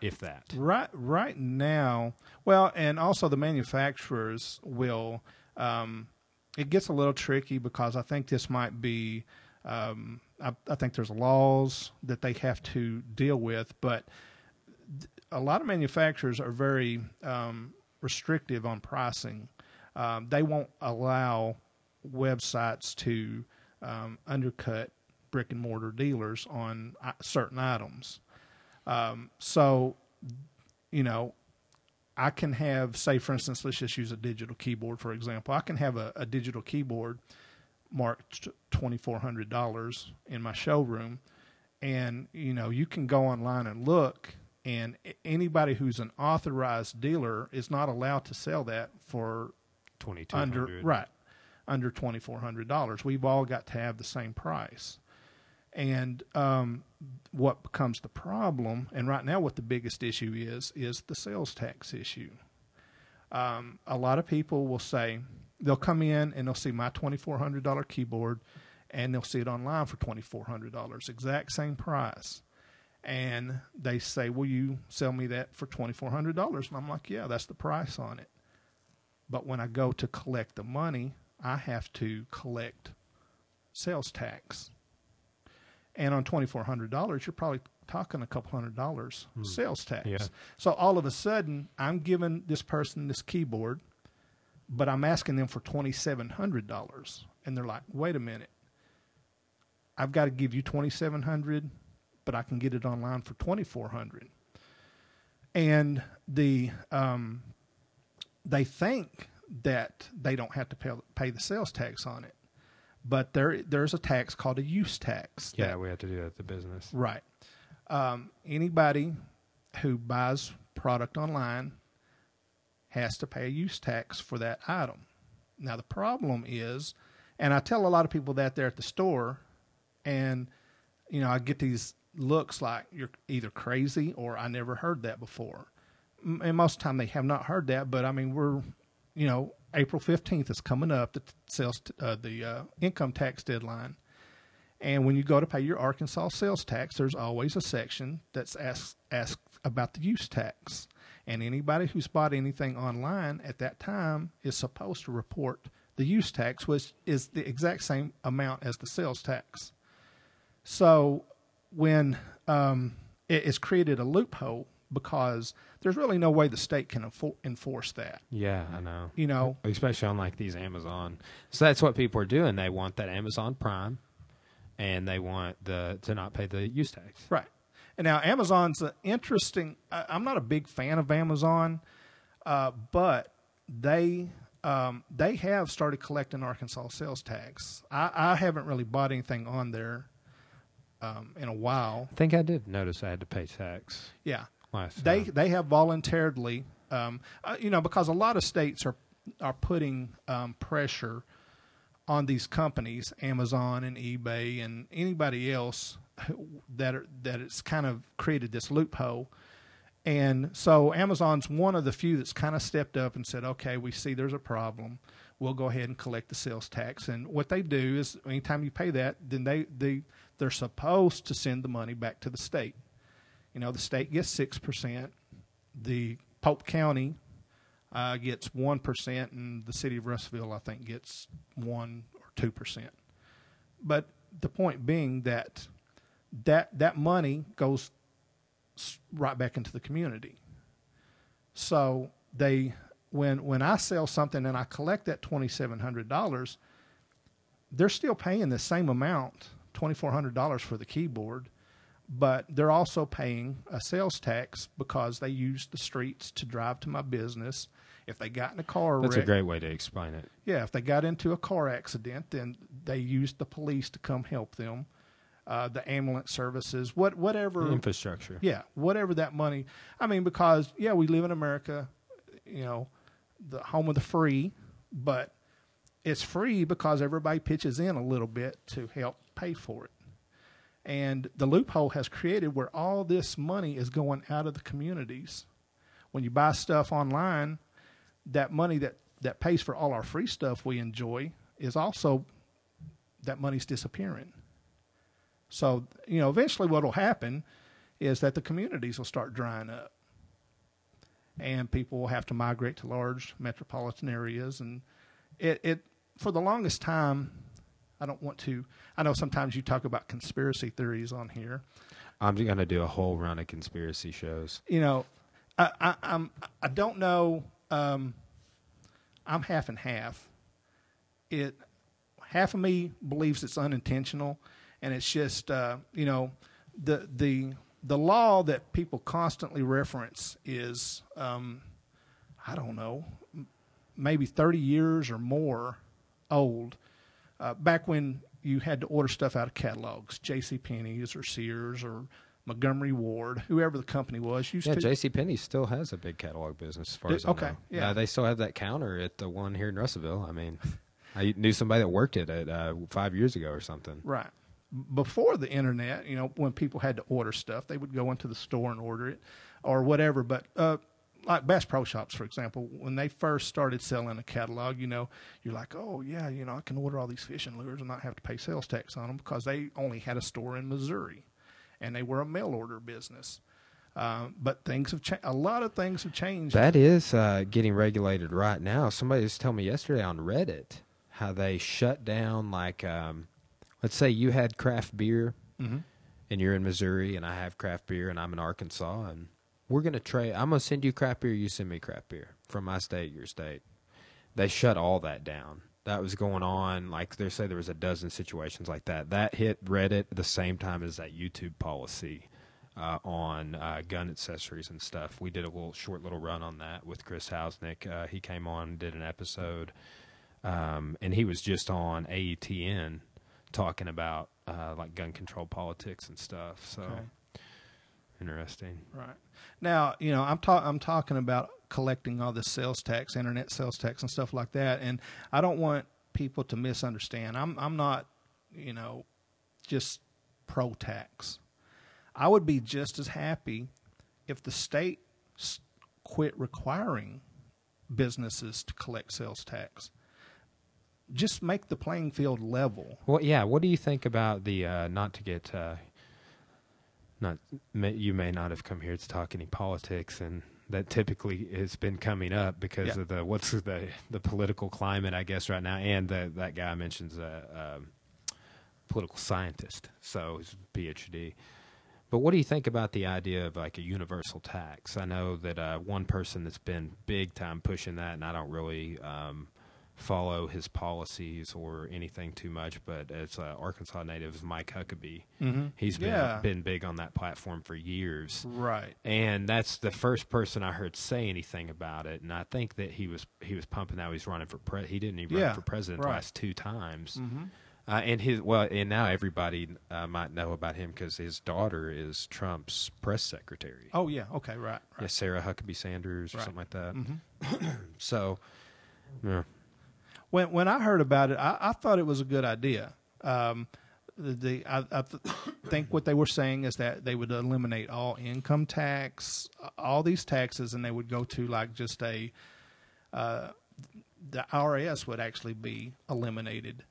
if that Right, right now. Well, and also the manufacturers will. Um, it gets a little tricky because I think this might be. Um, I, I think there's laws that they have to deal with, but th- a lot of manufacturers are very um, restrictive on pricing. Um, they won't allow websites to um, undercut brick and mortar dealers on uh, certain items. Um, so, you know, I can have, say, for instance, let's just use a digital keyboard for example. I can have a, a digital keyboard marked twenty four hundred dollars in my showroom, and you know you can go online and look, and anybody who's an authorized dealer is not allowed to sell that for 2200 under right. under twenty four hundred dollars. We've all got to have the same price. And um, what becomes the problem, and right now, what the biggest issue is, is the sales tax issue. Um, a lot of people will say they'll come in and they'll see my twenty four hundred dollar keyboard, and they'll see it online for twenty four hundred dollars, exact same price. And they say, "Will you sell me that for twenty four hundred dollars?" And I'm like, "Yeah, that's the price on it." But when I go to collect the money, I have to collect sales tax and on twenty four hundred dollars, you're probably talking a couple hundred dollars Hmm. sales tax. Yeah. So all of a sudden, I'm giving this person this keyboard, but I'm asking them for twenty seven hundred dollars, and they're like, "Wait a minute, I've got to give you twenty seven hundred, but I can get it online for twenty four hundred. And the um, they think that they don't have to pay, pay the sales tax on it, but there there's a tax called a use tax. Yeah, that- we have to do that at the business. Right. Um, anybody who buys product online has to pay a use tax for that item. Now the problem is, and I tell a lot of people that there at the store, and you know I get these looks like you're either crazy or I never heard that before. And most of the time they have not heard that, but I mean we're, you know, April fifteenth is coming up, the sales, uh, the uh, income tax deadline. And when you go to pay your Arkansas sales tax, there's always a section that's asked asked about the use tax. And anybody who's bought anything online at that time is supposed to report the use tax, which is the exact same amount as the sales tax. So when um, it, it's created a loophole because there's really no way the state can enfor- enforce that. Yeah, I know. You know, especially on like these Amazon. So that's what people are doing. They want that Amazon Prime, and they want the to not pay the use tax. Right. And now Amazon's an interesting. I, I'm not a big fan of Amazon, uh, but they um, they have started collecting Arkansas sales tax. I, I haven't really bought anything on there um, in a while. I think I did notice I had to pay tax Yeah, last they time. they have voluntarily, um, uh, you know, because a lot of states are are putting um, pressure on these companies, Amazon and eBay and anybody else that are, that it's kind of created this loophole. And so Amazon's one of the few that's kind of stepped up and said, "Okay, we see there's a problem. We'll go ahead and collect the sales tax." And what they do is, anytime you pay that, then they they they're supposed to send the money back to the state. You know, the state gets six percent. The Pope County uh, gets one percent, and the city of Russellville, I think, gets one or two percent. But the point being that that that money goes right back into the community. So they when when I sell something and I collect that twenty seven hundred dollars, they're still paying the same amount, twenty four hundred dollars for the keyboard, but they're also paying a sales tax because they use the streets to drive to my business. If they got in a car That's a great way to explain it. yeah, if they got into a car accident, then they used the police to come help them, uh, the ambulance services, what whatever Infrastructure. yeah, whatever that money. I mean, because yeah, we live in America, you know, the home of the free, but it's free because everybody pitches in a little bit to help pay for it. And the loophole has created where all this money is going out of the communities. When you buy stuff online, that money that, that pays for all our free stuff we enjoy is also that money's disappearing. So, you know, eventually what will happen is that the communities will start drying up. And people will have to migrate to large metropolitan areas. And it, it for the longest time, I don't want to. I know sometimes you talk about conspiracy theories on here. I'm going to do a whole run of conspiracy shows. You know, I, I, I'm I don't know. Um, I'm half and half. It half of me believes it's unintentional, and it's just uh, you know the the the law that people constantly reference is um, I don't know maybe 30 years or more old. Uh, back when you had to order stuff out of catalogs, J.C. Penney's or Sears or Montgomery Ward, whoever the company was, used Yeah, to J.C. Penney still has a big catalog business, as far Did- as I okay, know. yeah. Uh, they still have that counter at the one here in Russellville. I mean, I knew somebody that worked it at uh, five years ago or something. Right. Before the internet, you know, when people had to order stuff, they would go into the store and order it or whatever. But uh, like Bass Pro Shops, for example, when they first started selling a catalog, you know, you're like, oh, yeah, you know, I can order all these fishing lures and not have to pay sales tax on them because they only had a store in Missouri and they were a mail order business. Uh, but things have changed. A lot of things have changed. That is uh, getting regulated right now. Somebody was telling me yesterday on Reddit how they shut down, like, um, let's say you had craft beer mm-hmm. and you're in Missouri and I have craft beer and I'm in Arkansas and we're to trade. I'm to send you craft beer, you send me craft beer from my state, your state. They shut all that down. That was going on. Like they say, there was a dozen situations like that. That hit Reddit the same time as that YouTube policy uh, on uh, gun accessories and stuff. We did a little short little run on that with Chris Hausnick. Uh, he came on, did an episode, um, and he was just on AETN talking about uh, like gun control politics and stuff. So Okay. Interesting. Right. Now, you know, I'm talking I'm talking about collecting all this sales tax, internet sales tax and stuff like that, and I don't want people to misunderstand. I'm I'm not, you know, just pro tax. I would be just as happy if the state quit requiring businesses to collect sales tax. Just make the playing field level. Well, yeah. What do you think about the uh, not to get uh, not may, you may not have come here to talk any politics, and that typically has been coming up because Yeah. of the what's the the political climate, I guess, right now, and the, that guy mentions a, um political scientist, so he's a PhD. But what do you think about the idea of like a universal tax? I know that uh, one person that's been big time pushing that, and I don't really um, follow his policies or anything too much. But as uh, Arkansas native, Mike Huckabee. Mm-hmm. He's been Yeah. been big on that platform for years, Right. and that's the first person I heard say anything about it. And I think that he was he was pumping that he's running for pre. He didn't even Yeah, run for president right. last two times. Mm-hmm. Uh, and his well, and now everybody uh, might know about him because his daughter is Trump's press secretary. Oh yeah. Okay. Right. Yeah, Sarah Huckabee Sanders or Right. something like that. Mm-hmm. So, yeah, When when I heard about it, I, I thought it was a good idea. Um, the, the I, I th- think what they were saying is that they would eliminate all income tax, all these taxes, and they would go to like just a. Uh, the IRS would actually be eliminated,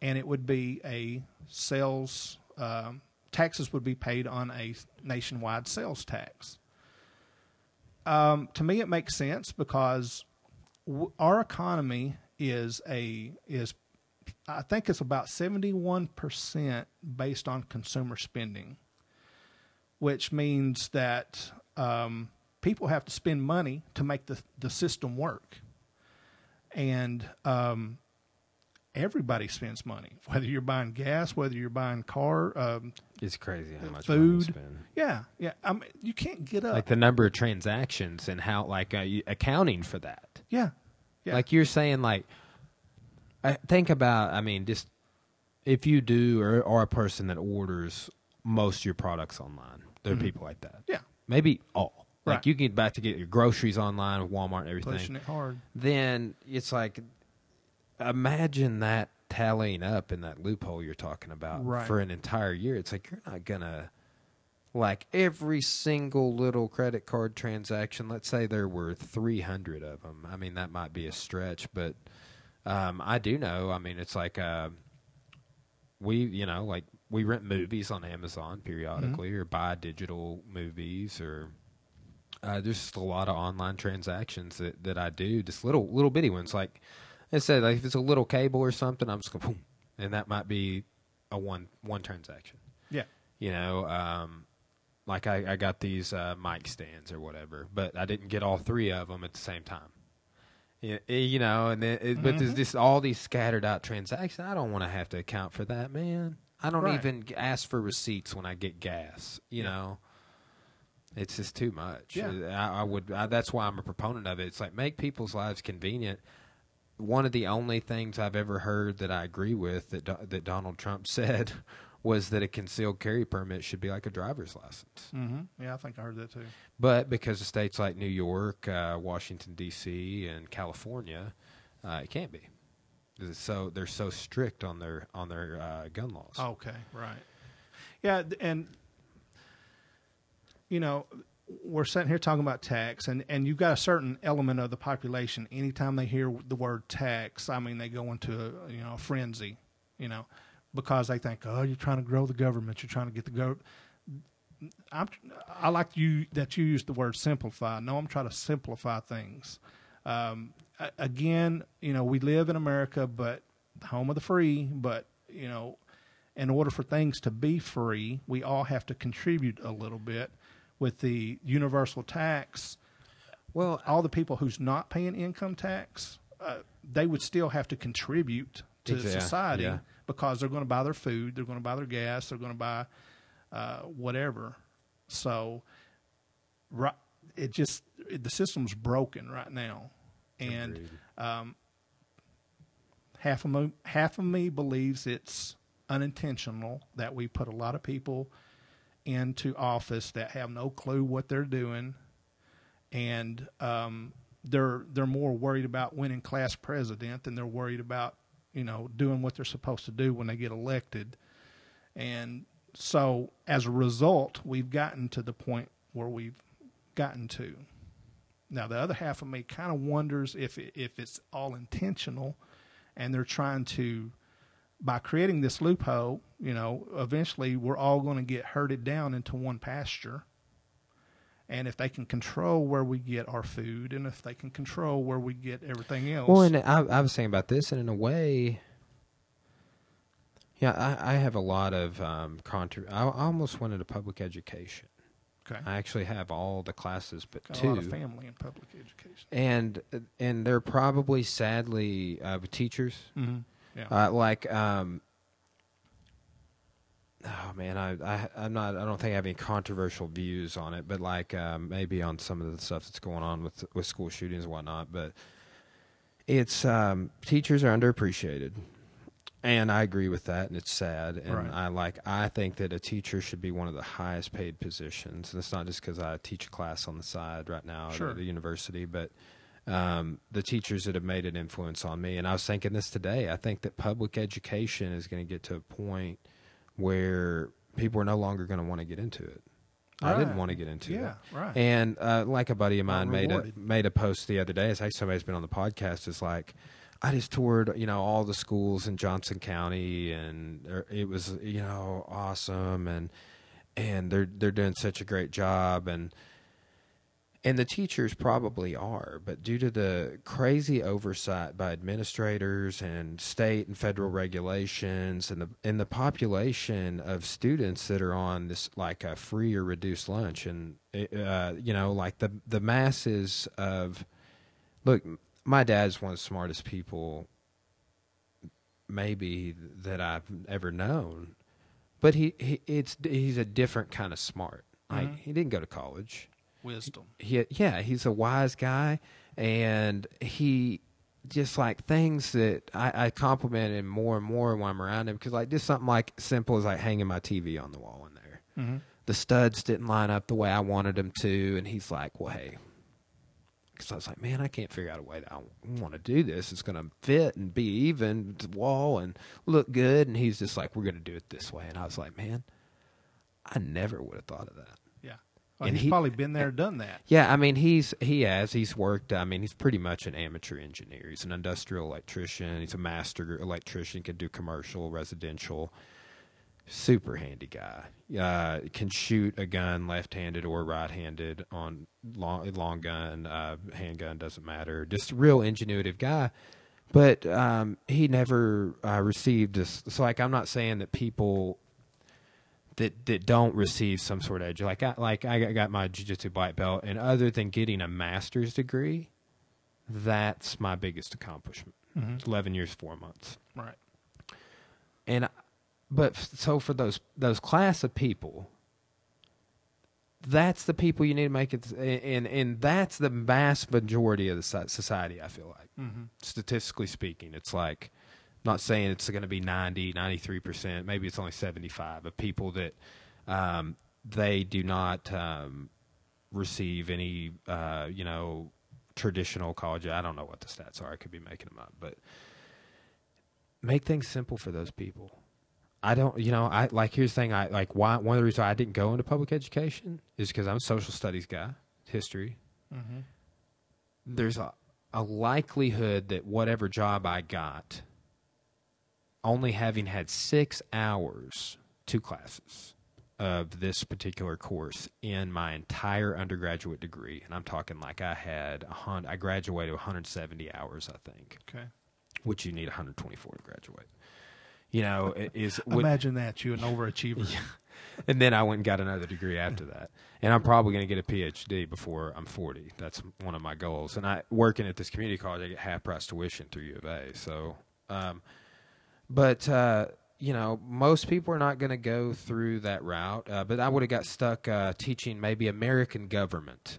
and it would be a sales um, taxes would be paid on a nationwide sales tax. Um, to me, it makes sense because w- our economy is a is I think it's about seventy one percent based on consumer spending, which means that um, people have to spend money to make the the system work, and um, everybody spends money, whether you're buying gas, whether you're buying car. Um, it's crazy how much Food. spend. yeah, yeah. I mean, you can't get up. Like the number of transactions and how like uh, accounting for that. yeah, yeah. Like you're saying, like I think about. I mean, just if you do or are a person that orders most of your products online, there are Mhm. people like that. yeah, Maybe all. Like you can get back to get your groceries online with Walmart and everything. pushing it hard. then it's like imagine that tallying up in that loophole you're talking about Right. for an entire year it's like you're not gonna like every single little credit card transaction let's say there were 300 of them i mean that might be a stretch but um, i do know i mean it's like uh, we you know like we rent movies on amazon periodically or buy digital movies or uh, there's just a lot of online transactions that, that I do, just little little bitty ones. Like I said, like if it's a little cable or something, I'm just going boom, and that might be a one one transaction. Yeah, You know, um, like I, I got these uh, mic stands or whatever, but I didn't get all three of them at the same time. Yeah, eh, You know, and then, it, but there's Mhm. just all these scattered out transactions. I don't want to have to account for that, man. I don't Right. even ask for receipts when I get gas. You Yeah. know, it's just too much. Yeah. I, I would. I, that's why I'm a proponent of it. It's like make people's lives convenient. One of the only things I've ever heard that I agree with that Do- that Donald Trump said was that a concealed carry permit should be like a driver's license. hmm yeah. I think I heard that too. But because of states like New York, uh, Washington D.C., and California, uh, it can't be. So they're so strict on their on their uh, gun laws. Okay, right. Yeah, and you know, we're sitting here talking about tax, and and you've got a certain element of the population. Anytime they hear the word tax, I mean, they go into a, you know a frenzy, you know, because they think, oh, you're trying to grow the government, you're trying to get the go. I'm, I like you that you use the word simplify. No, I'm trying to simplify things. Um, again, you know, we live in America, but the home of the free. But you know, in order for things to be free, we all have to contribute a little bit. With the universal tax, Well, all the people who's not paying income tax, uh, they would still have to contribute to Exactly, society yeah. Because they're going to buy their food, they're going to buy their gas, they're going to buy uh, whatever. So, right, it just it, the system's broken right now, and um, half of me half of me believes it's unintentional that we put a lot of people into office that have no clue what they're doing, and um, they're they're more worried about winning class president than they're worried about you know doing what they're supposed to do when they get elected, and so as a result, we've gotten to the point where we've gotten to. Now, the other half of me kind of wonders if if it's all intentional, and they're trying to, by creating this loophole, you know, eventually we're all going to get herded down into one pasture. And if they can control where we get our food, and if they can control where we get everything else, Well, and I, I was saying about this, and in a way, yeah, I, I have a lot of um, contra- I, I almost went into public education. okay, I actually have all the classes, but got a two. lot of family and public education. and and they're probably sadly uh, teachers Mm-hmm. Yeah, uh, like um oh man I, I i'm not i don't think i have any controversial views on it but like um, maybe on some of the stuff that's going on with with school shootings and whatnot but it's um teachers are underappreciated and i agree with that and it's sad and Right. i like i think that a teacher should be one of the highest paid positions and it's not just because i teach a class on the side right now Sure. at the university but um, the teachers that have made an influence on me. And I was thinking this today. I think that public education is going to get to a point where people are no longer going to want to get into it. I didn't want to get into it. yeah, right. And uh, like a buddy of mine made a made a post the other day. It's like somebody's been on the podcast. Is like, I just toured, you know, all the schools in Johnson County, and it was, you know, awesome, and and they're they're doing such a great job, and and the teachers probably are, but due to the crazy oversight by administrators and state and federal regulations and the and the population of students that are on this like a free or reduced lunch and uh, you know like the the masses of look my dad's one of the smartest people maybe that I've ever known but he, he it's he's a different kind of smart like Mhm. he didn't go to college Wisdom. he yeah he's a wise guy and he just like things that I, I compliment him more and more when I'm around him because like just something like simple as like hanging my TV on the wall in there. Mm-hmm. The studs didn't line up the way I wanted them to, and he's like, "Well, hey," because I was like, "Man, I can't figure out a way that I want to do this. It's going to fit and be even to the wall and look good." And he's just like, "We're going to do it this way," and I was like, "Man, I never would have thought of that." Well, And he's he- probably been there, done that. Yeah, I mean he's he has he's worked. I mean he's pretty much an amateur engineer. He's an industrial electrician. He's a master electrician. Can do commercial, residential. Super handy guy. Uh, can shoot a gun left-handed or right-handed on long long gun, uh, handgun doesn't matter. Just real ingenuitive guy. But um, he never uh, received this. So like I'm not saying that people that that don't receive some sort of edge. Like I like I got my jiu-jitsu black belt, and other than getting a master's degree, that's my biggest accomplishment. Mm-hmm. Eleven years, four months, Right. and but so for those those class of people, that's the people you need to make it, and and that's the vast majority of the society. I feel like Mm-hmm. statistically speaking, it's like not saying it's going to be 90, 93%, maybe it's only 75 of people that um, they do not um, receive any, uh, you know, traditional college. I don't know what the stats are. I could be making them up, but make things simple for those people. I don't, you know, I like here's the thing. I like why one of the reasons I didn't go into public education is because I'm a social studies guy, history. Mm-hmm. There's a, a likelihood that whatever job I got, only having had six hours, two classes of this particular course in my entire undergraduate degree, and I'm talking like I had a hundred, I graduated 170 hours, I think, Okay. which you need 124 to graduate. You know, is would, Imagine that you an overachiever. Yeah. and then I went and got another degree after that. And I'm probably going to get a PhD before I'm 40. That's one of my goals. And I working at this community college, I get half price tuition through U of A. So, um, but uh, you know, most people are not going to go through that route. Uh, but I would have got stuck uh, teaching maybe American government.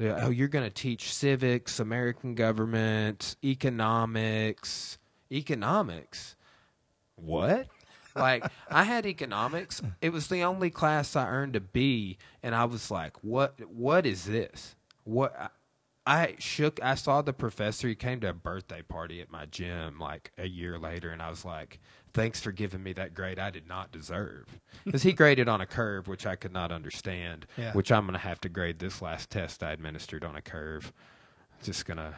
Oh, you're going to teach civics, American government, economics, economics. What? like I had economics. It was the only class I earned a B, and I was like, "What? What is this? What?" I, shook. I saw the professor. He came to a birthday party at my gym like a year later, and I was like, "Thanks for giving me that grade I did not deserve." Because he graded on a curve, which I could not understand. Yeah. Which I'm going to have to grade this last test I administered on a curve. Just gonna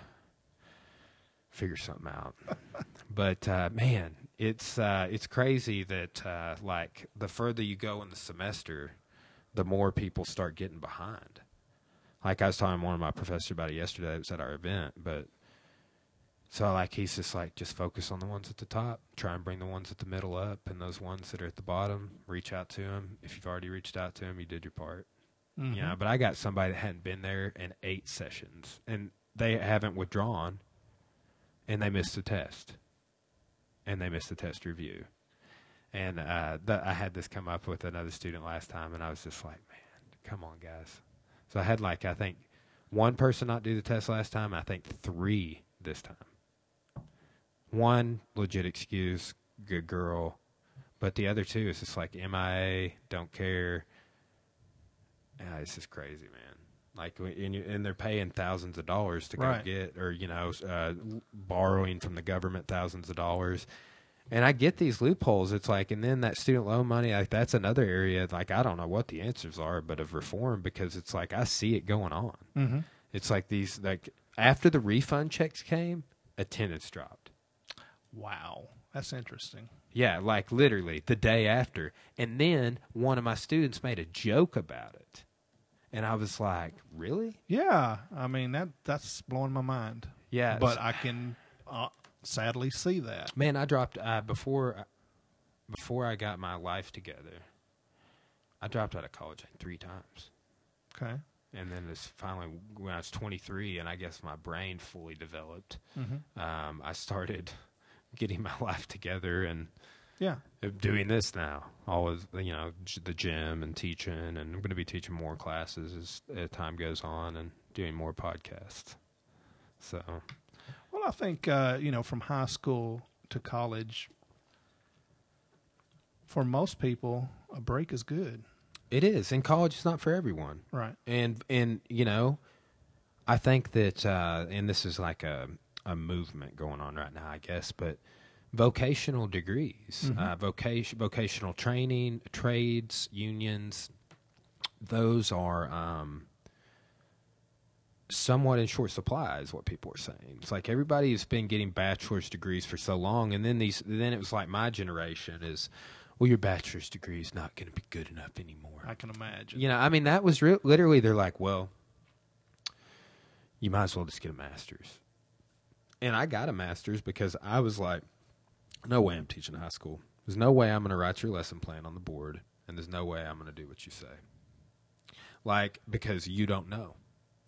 figure something out. but uh, man, it's uh, it's crazy that uh, like the further you go in the semester, the more people start getting behind. Like I was talking to one of my professors about it yesterday. It was at our event, but so like he's just like just focus on the ones at the top, try and bring the ones at the middle up, and those ones that are at the bottom, reach out to them. If you've already reached out to them, you did your part. Mhm. You know, but I got somebody that hadn't been there in eight sessions, and they haven't withdrawn, and they missed the test, and they missed the test review, and uh, the, I had this come up with another student last time, and I was just like, man, come on, guys. So I had like I think one person not do the test last time. I think three this time. One legit excuse, good girl, but the other two is just like MIA, don't care. Yeah, it's just crazy, man. Like, and, you, and they're paying thousands of dollars to go Right. get, or you know, uh, borrowing from the government thousands of dollars. And I get these loopholes. It's like, and then that student loan money, like that's another area. Like, I don't know what the answers are, but of reform because it's like I see it going on. Mm-hmm. It's like these, like after the refund checks came, attendance dropped. Wow, that's interesting. Yeah, like literally the day after. And then one of my students made a joke about it. And I was like, really? Yeah, I mean that that's blowing my mind. Yeah. but I can uh, sadly see that. man, I dropped uh, before before I got my life together. I dropped out of college like three times. Okay. And then it's finally when I was 23 and I guess my brain fully developed, Mm-hmm. um, I started getting my life together and Yeah. doing this now. Always, you know, the gym and teaching, and I'm going to be teaching more classes as, as time goes on, and doing more podcasts. So, I think uh, you know from high school to college, for most people, a break is good. it is, and college is not for everyone. Right. and and you know i think that uh and this is like a a movement going on right now i guess but vocational degrees Mhm. uh vocation vocational training trades unions those are um somewhat in short supply is what people are saying it's like everybody's been getting bachelor's degrees for so long and then these then it was like my generation is well your bachelor's degree is not going to be good enough anymore I can imagine. you know, I mean, that was real. Literally, they're like, well, you might as well just get a master's. And I got a master's because I was like, no way I'm teaching high school. There's no way I'm going to write your lesson plan on the board, and there's no way I'm going to do what you say. Like, because you don't know.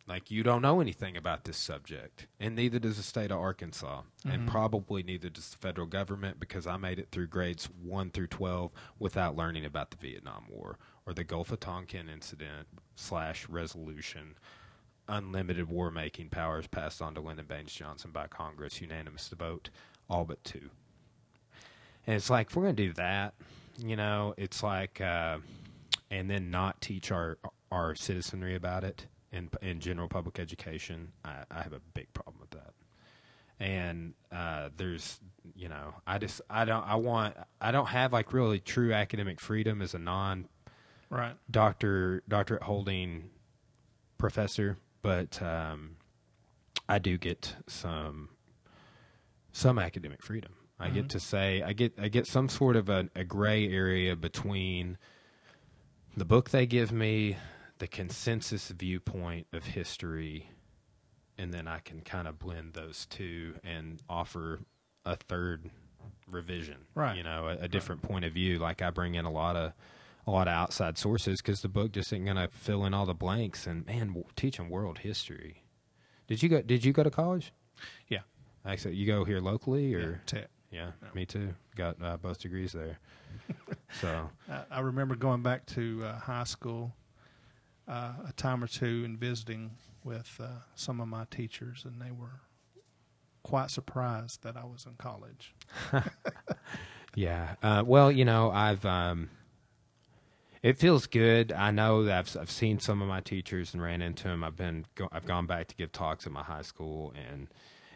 Like, you don't know anything about this subject, and neither does the state of Arkansas, and Mhm. probably neither does the federal government because I made it through grades 1 through 12 without learning about the Vietnam War or the Gulf of Tonkin incident slash resolution, unlimited war making powers passed on to Lyndon Baines Johnson by Congress, unanimous to vote, all but two. And it's like, if we're going to do that, you know, it's like, uh, and then not teach our our citizenry about it in in general public education, I, I have a big problem with that. And uh, there's you know, I just I don't I want I don't have like really true academic freedom as a non Right. doctor doctorate holding professor, but um, I do get some some academic freedom. I get to say I get I get some sort of a, a gray area between the book they give me, the consensus viewpoint of history, and then I can kind of blend those two and offer a third revision. Right. You know, a, a different point of view. Like I bring in a lot of a lot of outside sources because the book just isn't going to fill in all the blanks. And man, w- teaching world history. Did you go? Did you go to college? Yeah. Actually, you go here locally Yeah. or Tech. yeah, me too. Got uh, both degrees there. so I, I remember going back to uh, high school uh, a time or two and visiting with uh, some of my teachers, and they were quite surprised that I was in college. yeah. Uh, well, you know, I've um, it feels good. I know that I've I've seen some of my teachers and ran into them. I've been go, I've gone back to give talks at my high school, and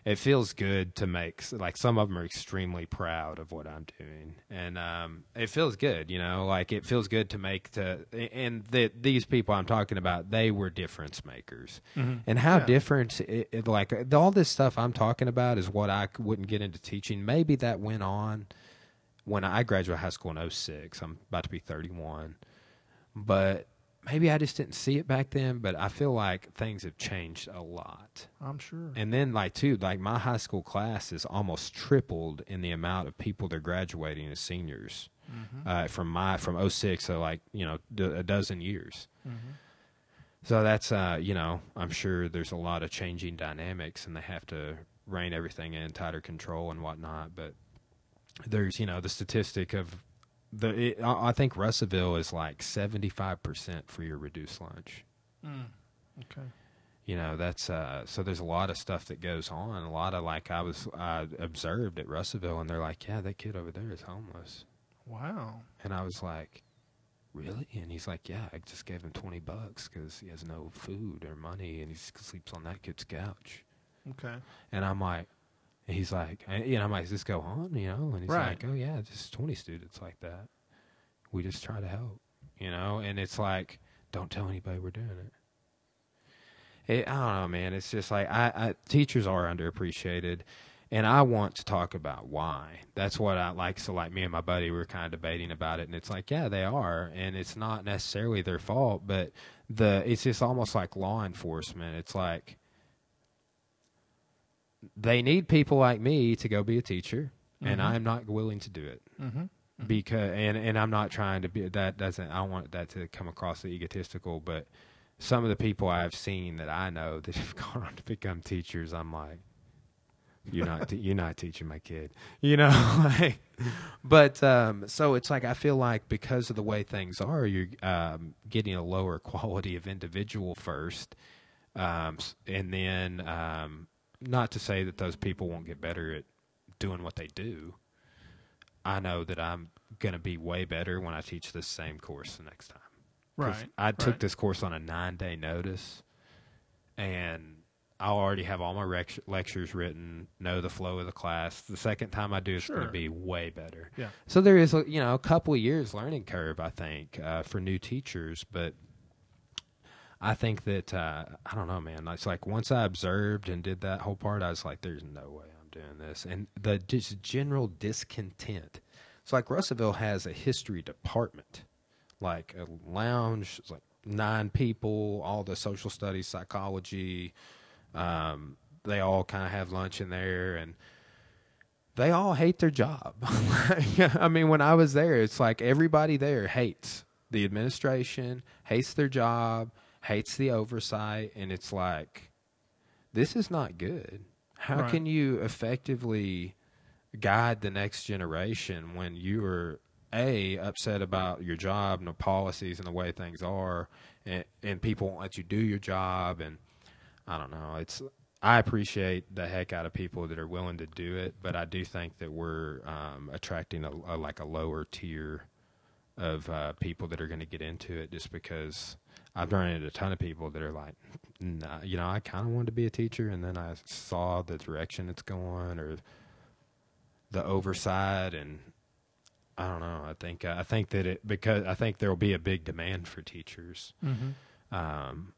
it feels good to make like some of them are extremely proud of what I'm doing, and um, it feels good. You know, like it feels good to make to and that these people I'm talking about, they were difference makers, and how Yeah. different it, it, like all this stuff I'm talking about is what I wouldn't get into teaching. Maybe that went on when I graduated high school in 06. I'm about to be 31. But maybe I just didn't see it back then, but I feel like things have changed a lot. I'm sure. And then like too, like my high school class is almost tripled in the amount of people they're graduating as seniors. Uh, from my from 06 so like, you know, d- a dozen years. So that's uh, you know, I'm sure there's a lot of changing dynamics, and they have to rein everything in tighter control and whatnot. But there's you know the statistic of the it, I I think Russellville is like 75 percent for your reduced lunch. Mm. Okay. You know that's uh, so there's a lot of stuff that goes on. A lot of like I was uh, observed at Russellville, and they're like, yeah, that kid over there is homeless, Wow. and I was like. Really? And he's like, yeah, I just gave him 20 bucks because he has no food or money and he sleeps on that kid's couch. Okay. And I'm like, and he's like, and, you know, I'm like, does this go on? You know? And he's Right. like, oh, yeah, just 20 students like that. We just try to help, you know? And it's like, don't tell anybody we're doing it. it I don't know, man. It's just like, I, I teachers are underappreciated. And I want to talk about why. That's what I like. So, like me and my buddy, we were kind of debating about it, and it's like, yeah, they are, and it's not necessarily their fault, but the it's just almost like law enforcement. It's like they need people like me to go be a teacher, and Mhm. I'm not willing to do it Mm-hmm. because and and I'm not trying to be that doesn't I don't want that to come across as egotistical, but some of the people I've seen that I know that have gone on to become teachers, I'm like, you're not te- you're not teaching my kid, you know. like, but um, so it's like I feel like because of the way things are, you're um, getting a lower quality of individual first, um, and then um, not to say that those people won't get better at doing what they do. I know that I'm going to be way better when I teach this same course the next time. Right. I took right. this course on a nine day notice, and I already have all my rec- lectures written, know the flow of the class. The second time I do, it's going to be way better. Yeah. So there is, a, you know, a couple of years learning curve, I think, uh, for new teachers, but I think that uh, I don't know, man. It's like once I observed and did that whole part, I was like, "There's no way I'm doing this," and the just general discontent. It's like Russellville has a history department, like a lounge, like nine people, all the social studies, psychology. Um, they all kind of have lunch in there, and they all hate their job. I mean, when I was there, it's like everybody there hates the administration, hates their job, hates the oversight, and it's like, this is not good. How Right. can you effectively guide the next generation when you are a upset about your job and the policies and the way things are, and, and people won't let you do your job, and I don't know. It's I appreciate the heck out of people that are willing to do it, but I do think that we're um, attracting a, a like a lower tier of uh, people that are going to get into it just because I've run into a ton of people that are like, nah, you know, I kind of wanted to be a teacher, and then I saw the direction it's going, or the oversight and I don't know. I think I think that it because I think there will be a big demand for teachers Mm-hmm. um,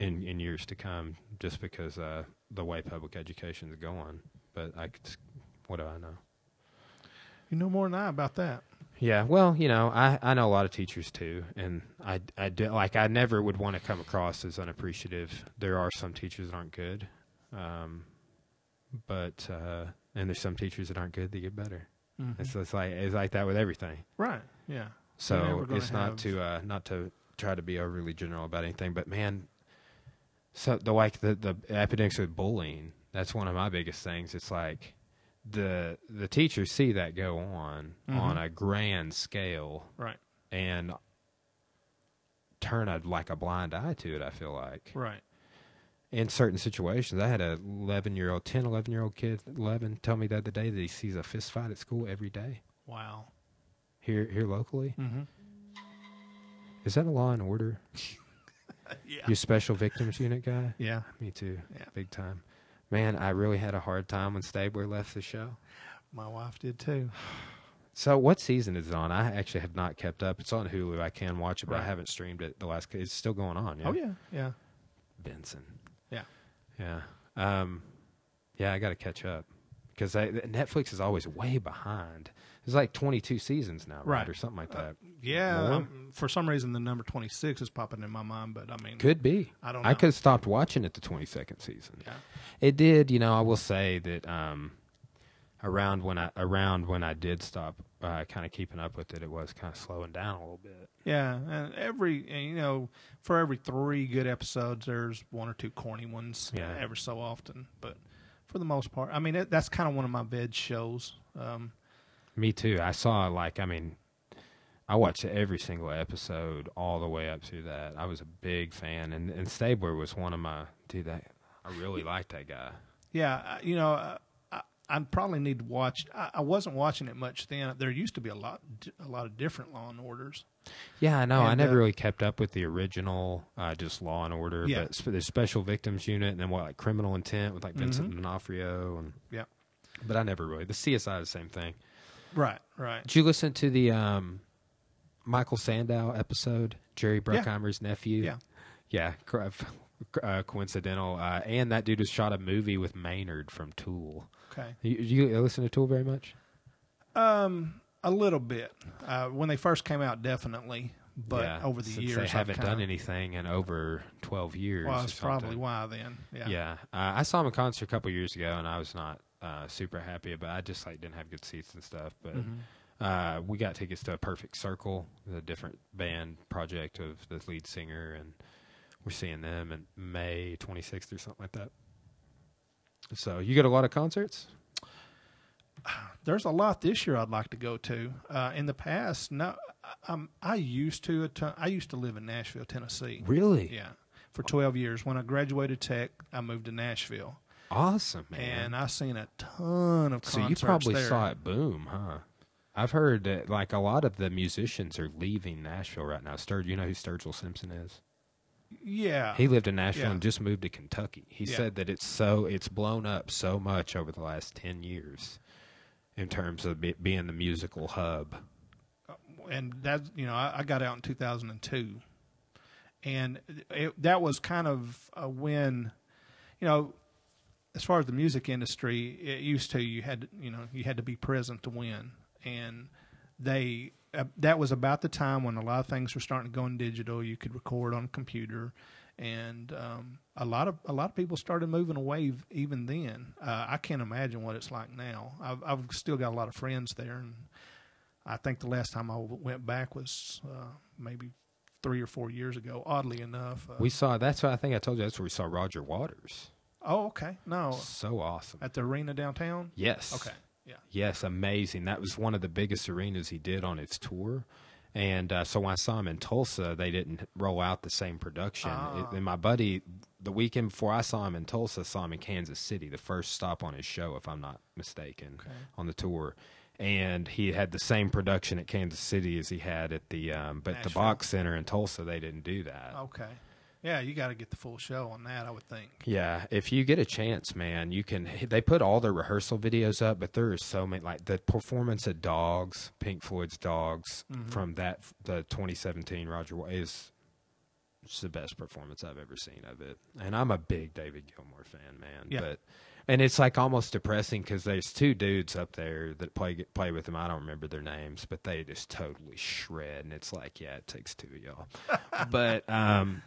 in in years to come, just because uh, the way public education is going. But I could, what do I know? You know more than I about that. Yeah, well, you know, I, I know a lot of teachers too, and I, I do, like I never would want to come across as unappreciative. There are some teachers that aren't good, um, but uh, and there's some teachers that aren't good that get better. Mhm. It's, it's like it's like that with everything. right. Yeah. So it's not have- to uh, not to try to be overly general about anything, but man, so the like the the epidemics with bullying. That's one of my biggest things. It's like the the teachers see that go on Mhm. on a grand scale Right. and turn a like a blind eye to it. I feel like Right. in certain situations, I had a 11 year old, 10, 11 year old kid, 11, tell me the other day that he sees a fist fight at school every day Wow. here here locally. Mm-hmm. Is that a law and order? Yeah. You special victims unit guy? Yeah. Me too. Yeah. Big time. Man, I really had a hard time when Stabler left the show. My wife did too. So, what season is it on? I actually have not kept up. It's on Hulu. I can watch it, but I haven't streamed it the last. It's still going on. Yeah? Oh yeah. Yeah. Benson. Yeah. Yeah. Um, yeah, I got to catch up because Netflix is always way behind. It's like 22 seasons now, right, Right. or something like that. Yeah. Um, for some reason, the number twenty six is popping in my mind, but I mean, Could be. I don't Know. I could have stopped watching it the 22nd season. Yeah. It did, you know. I will say that um, around when I around when I did stop, uh, kind of keeping up with it, it was kind of slowing down a little bit. Yeah, and every and, you know, for every three good episodes, there's one or two corny ones. Yeah. Ever so often, but for the most part, I mean, it, that's kind of one of my bed shows. Um, Me too. I saw like I mean, I watched every single episode all the way up through that. I was a big fan, and and Stabler was one of my dude. That I really liked that guy. yeah, you know, uh, I, I probably need to watch. I, I wasn't watching it much then. There used to be a lot, a lot of different Law and Orders. Yeah, I know. I never uh, really kept up with the original, uh, just Law and Order. Yeah. But the Special Victims Unit, and then what like Criminal Intent with like Vincent Mhm. D'Onofrio, and Yeah. But I never really. The CSI is the same thing. Right, right. Did you listen to the um, Michael Sandow episode, Jerry Bruckheimer's nephew? Yeah. Yeah, co- uh, coincidental. Uh, and that dude has shot a movie with Maynard from Tool. Okay. You, you listen to Tool very much? Um, a little bit. Uh, when they first came out, definitely. But yeah, over the years, they haven't done anything in over twelve years. Well, that's probably why then. Yeah. Yeah, uh, I saw him in concert a couple years ago, and I was not uh, super happy about. I just like didn't have good seats and stuff. But Mhm. uh, we got tickets to a Perfect Circle, the different band project of the lead singer, and we're seeing them in May 26th or something like that. So you get a lot of concerts. There's a lot this year I'd like to go to. Uh, in the past, no, I- um, I used to. Att- I used to live in Nashville, Tennessee. Really? Yeah, for 12 years. When I graduated tech, I moved to Nashville, Awesome, man. and I seen a ton of so you probably there. saw it boom, huh? I've heard that like a lot of the musicians are leaving Nashville right now. Sturg, you know who Sturgill Simpson is? Yeah, He lived in Nashville Yeah. and just moved to Kentucky. He Yeah. said that it's so it's blown up so much over the last ten years in terms of being the musical hub. Uh, and that you know I, I got out in 2002, and it, that was kind of a when, you know, as far as the music industry, it used to you had you know you had to be present to win, and they uh, that was about the time when a lot of things were starting to go in digital. You could record on a computer. And um, a lot of a lot of people started moving away even then. Uh, I can't imagine what it's like now. I've, I've still got a lot of friends there, and I think the last time I w- went back was uh, maybe three or four years ago. Oddly enough, uh, We saw that's what I think I told you. That's where we saw Roger Waters. oh okay no So awesome. at the arena downtown. Yes. Okay, yeah, Yes, amazing. That was one of the biggest arenas he did on his tour. And uh, so when I saw him in Tulsa, they didn't roll out the same production. Ah. It- and my buddy, the weekend before I saw him in Tulsa, saw him in Kansas City, the first stop on his show, if I'm not mistaken, Okay. on the tour. And he had the same production at Kansas City as he had at the um, but the BOK Center in Tulsa. They didn't do that. okay, Yeah, you got to get the full show on that. I would think. Yeah, if you get a chance, man, you can. They put all their rehearsal videos up, but there are so many. Like the performance of Dogs, Pink Floyd's Dogs, Mhm. from that the 2017 Roger is it's the best performance I've ever seen of it. And I'm a big David Gilmour fan, man. Yeah. But and it's like almost depressing because there's two dudes up there that play play with him. I don't remember their names, but they just totally shred. And it's like, yeah, it takes two of y'all. but um,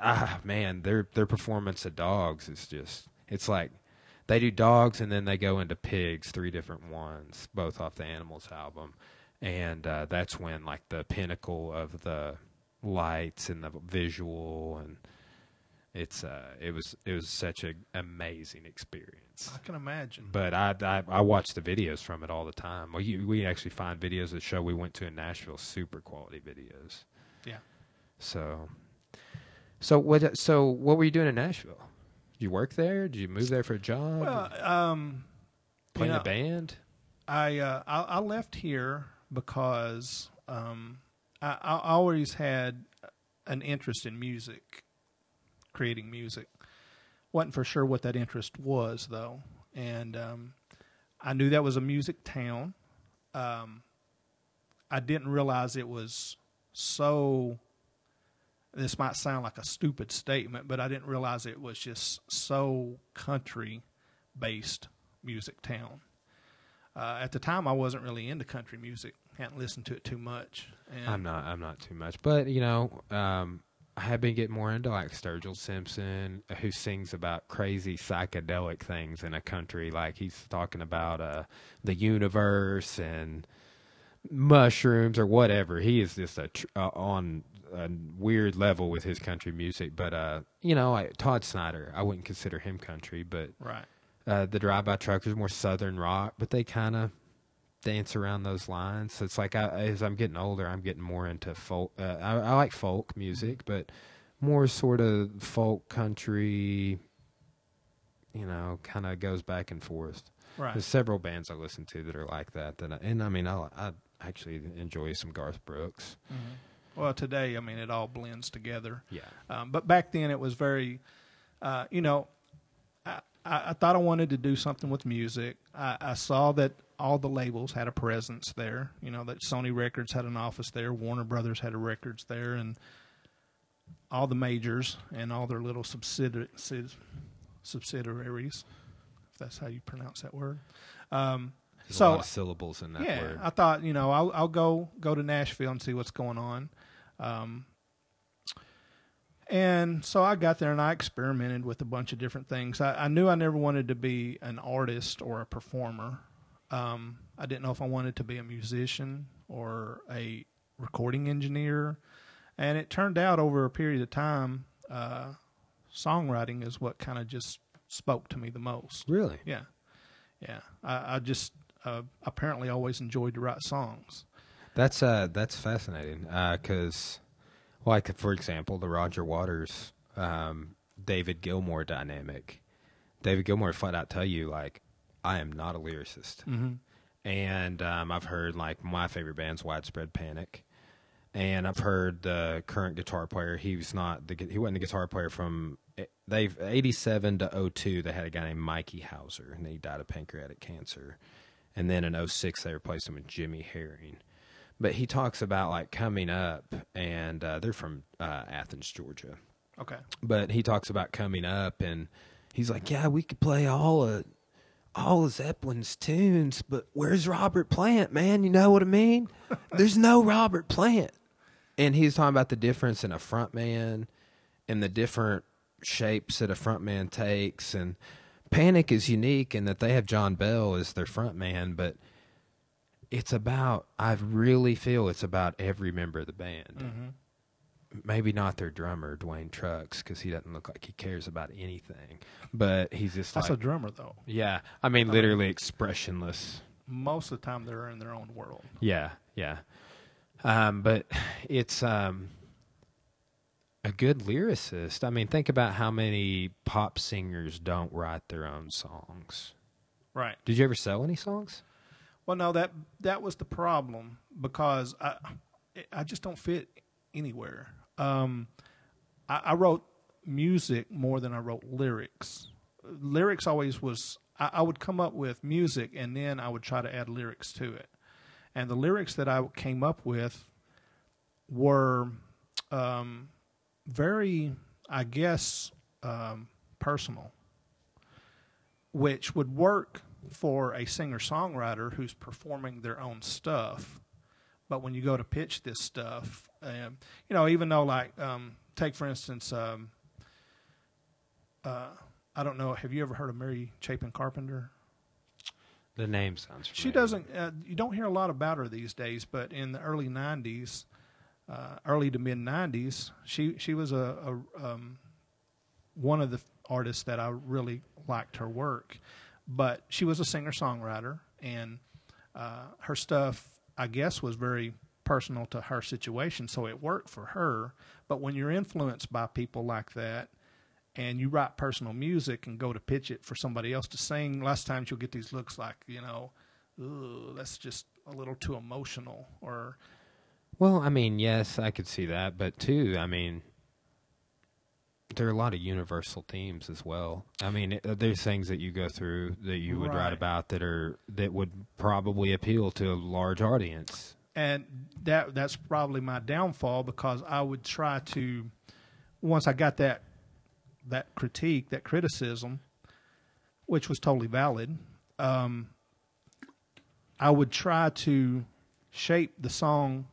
ah, man, their their performance of dogs is just it's like they do dogs and then they go into pigs, three different ones, both off the Animals album, and uh, that's when like the pinnacle of the lights and the visual and it's uh it was it was such an amazing experience. I can imagine. But I, I I watch the videos from it all the time. Well, you, we actually find videos that show we went to in Nashville, super quality videos. Yeah. So, so what? So what were you doing in Nashville? Did you work there? Did you move there for a job? Well, um, Play you know, a band? I, uh, I I left here because um, I, I always had an interest in music, creating music. wasn't for sure what that interest was though, and um, I knew that was a music town. Um, I didn't realize it was so. This might sound like a stupid statement, but I didn't realize it was just so country based music town. Uh, at the time, I wasn't really into country music. Hadn't listened to it too much. I'm not. I'm not too much, but you know, um, I have been getting more into like Sturgill Simpson, who sings about crazy psychedelic things in a country. Like he's talking about uh, the universe and mushrooms or whatever. He is just a tr- uh, on a weird level with his country music. But uh, you know, like Todd Snider, I wouldn't consider him country, but right. uh, the Drive By Truckers more southern rock, but they kind of dance around those lines. So it's like I, as I'm getting older, I'm getting more into folk. Uh, I, I like folk music, but more sort of folk country. You know, kind of goes back and forth. Right. There's several bands I listen to that are like that. That I, and I mean, I, I actually enjoy some Garth Brooks. Mhm. Well, today, I mean, it all blends together. Yeah, Um, but back then, it was very, uh, you know, I, I, thought I wanted to do something with music. I, I saw that all the labels had a presence there. You know, that Sony Records had an office there, Warner Brothers had a records there, and all the majors and all their little subsidi- subsidiaries, if that's how you pronounce that word. Um, So- a lot of syllables in that yeah, word. I thought you know I'll I'll go go to Nashville and see what's going on. Um, and so I got there and I experimented with a bunch of different things. I, I knew I never wanted to be an artist or a performer. Um, I didn't know if I wanted to be a musician or a recording engineer. And it turned out over a period of time, uh, songwriting is what kind of just spoke to me the most. really? Yeah, yeah. I, I just uh, apparently always enjoyed to write songs. That's uh that's fascinating because, like for example, the Roger Waters, um, David Gilmour dynamic. David Gilmour flat out tell you like, I am not a lyricist, Mm-hmm. and um, I've heard like my favorite band's Widespread Panic, and I've heard the current guitar player. He was not the he wasn't the guitar player from eh, they've eighty seven to 02, They had a guy named Mikey Houser, and he died of pancreatic cancer, and then in 06, they replaced him with Jimmy Herring but he talks about like coming up and uh, they're from uh, athens georgia. Okay. but he talks about coming up and he's like yeah we could play all of all of zeppelin's tunes but where's robert plant man? You know what i mean? There's no robert plant. And he's talking about the difference in a front man and the different shapes that a front man takes. And panic is unique in that they have john bell as their front man but it's about i really feel it's about every member of the band Mm-hmm. maybe not their drummer duane trucks because he doesn't look like he cares about anything but he's just That's like a drummer though. yeah i mean literally expressionless Most of the time, they're in their own world. yeah yeah um, but it's um, a good lyricist i mean think about how many pop singers don't write their own songs Right. did you ever sell any songs Well, no that that was the problem because I I just don't fit anywhere. Um, I, I wrote music more than I wrote lyrics. Lyrics always was I, I would come up with music and then I would try to add lyrics to it. And the lyrics that I came up with were um, very, I guess, um, personal, which would work for a singer songwriter who's performing their own stuff. But when you go to pitch this stuff, um, you know, even though, like, um, take for instance, um, uh, I don't know, have you ever heard of Mary Chapin Carpenter? The name sounds. Familiar. She doesn't. Uh, you don't hear a lot about her these days, but in the early '90s, uh, early to mid '90s, she she was a, a um, one of the artists that I really liked her work. But she was a singer songwriter, and uh, her stuff, I guess, was very personal to her situation, so it worked for her. But when you're influenced by people like that, and you write personal music and go to pitch it for somebody else to sing, last times you'll get these looks like, you know, ooh, that's just a little too emotional or Well, I mean, yes, I could see that, but too, I mean, there are a lot of universal themes as well. I mean, it, there's things that you go through that you would Right. write about that are that would probably appeal to a large audience. and that that's probably my downfall because I would try to once I got that that critique, that criticism, which was totally valid, um, I would try to shape the song